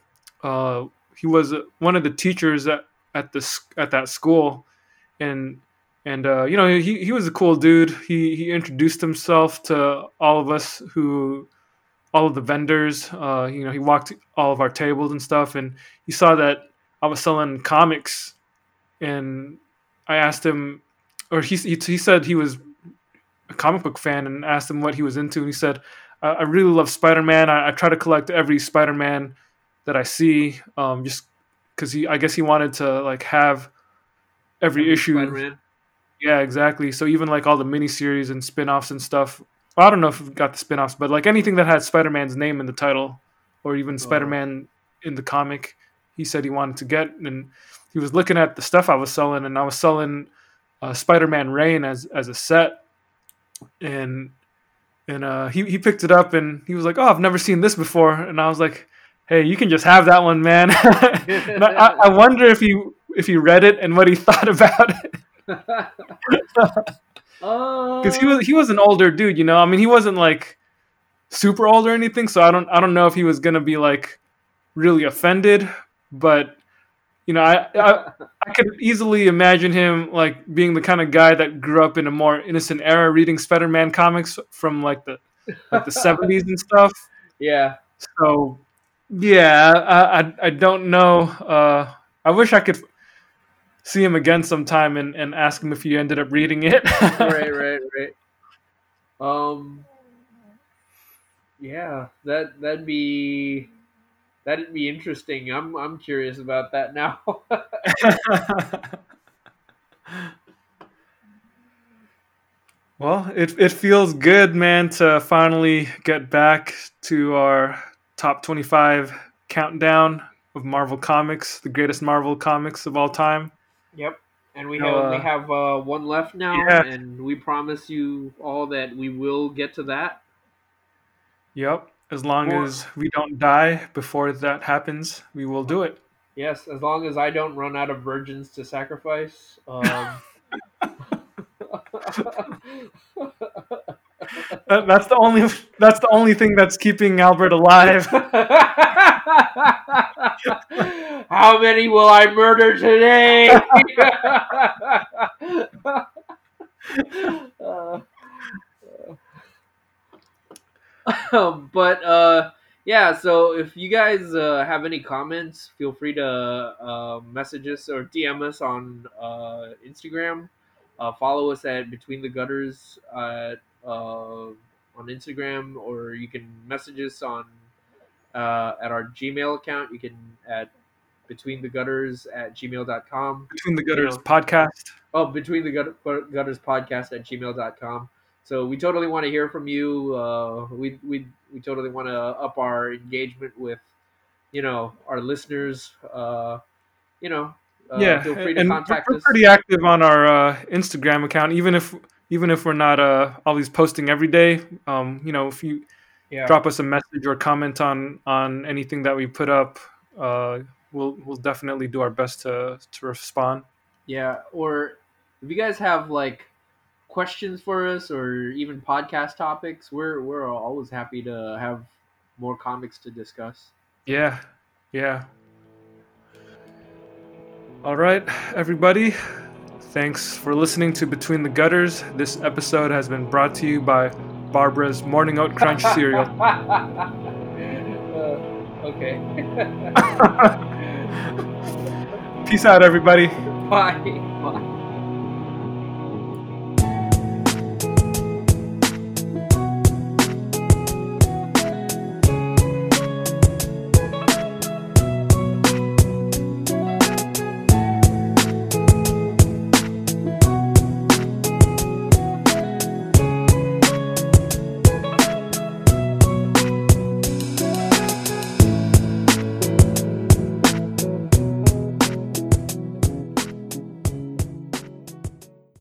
Uh, he was one of the teachers at, at the at that school, and and uh, you know he, he was a cool dude. He he introduced himself to all of us who all of the vendors. Uh, you know he walked all of our tables and stuff, and he saw that I was selling comics, and I asked him, or he he, he said he was a comic book fan, and asked him what he was into, and he said. I I really love Spider Man. I, I try to collect every Spider Man that I see, um, just because he, I guess he wanted to like have every Every issue. Spider-Man. Yeah, exactly. So even like all the miniseries and spin-offs and stuff. Well, I don't know if we've got the spin-offs, but like anything that had Spider-Man's name in the title, or even Spider-Man in the comic, he said he wanted to get. And he was looking at the stuff I was selling, and I was selling uh, Spider-Man Reign as as a set, and and uh, he he picked it up and he was like, "Oh, I've never seen this before," and I was like, "Hey, you can just have that one, man." I, I- wonder if he if he read it and what he thought about it because he was he was an older dude, you know. I mean, he wasn't like super old or anything, so I don't I don't know if he was gonna be like really offended, but you know, I I, I could easily imagine him like being the kind of guy that grew up in a more innocent era, reading Spider-Man comics from like the like the seventies and stuff. yeah. So yeah, I I, I don't know. Uh, I wish I could see him again sometime and, and ask him if he ended up reading it. right, right, right. Um, yeah, that that'd be that'd be interesting. I'm I'm curious about that now. well, it it feels good, man, to finally get back to our top twenty five countdown of Marvel comics, the greatest Marvel comics of all time. yep. And we have only uh, have uh, one left now, yeah. and we promise you all that we will get to that. Yep. As long Or- as we don't die before that happens, we will do it. Yes, as long as I don't run out of virgins to sacrifice. Um, That, that's the only that's the only thing that's keeping Albert alive. How many will I murder today? Uh, um, but uh, yeah, so if you guys uh, have any comments, feel free to uh, message us or DM us on uh, Instagram. Uh, follow us at Between the Gutters at, uh, on Instagram, or you can message us on uh, at our Gmail account. You can at Between the Gutters at gmail.com. Between the Gutters know. podcast. Oh, between the Gut- gutters podcast at gmail.com. So we totally want to hear from you. Uh, we, we, we totally want to up our engagement with, you know, our listeners. Uh, you know, uh, yeah, feel free to and contact we're us. pretty active on our uh, Instagram account, even if even if we're not uh, always posting every day. Um, you know, if you yeah. drop us a message or comment on on anything that we put up, uh, we'll we'll definitely do our best to to respond. Yeah, or if you guys have like questions for us or even podcast topics, we're we're always happy to have more comics to discuss. Yeah, yeah. All right, everybody. Thanks for listening to Between the Gutters. This episode has been brought to you by Barbara's Morning Oat Crunch cereal. Uh, okay. Peace out, everybody. Bye. Bye.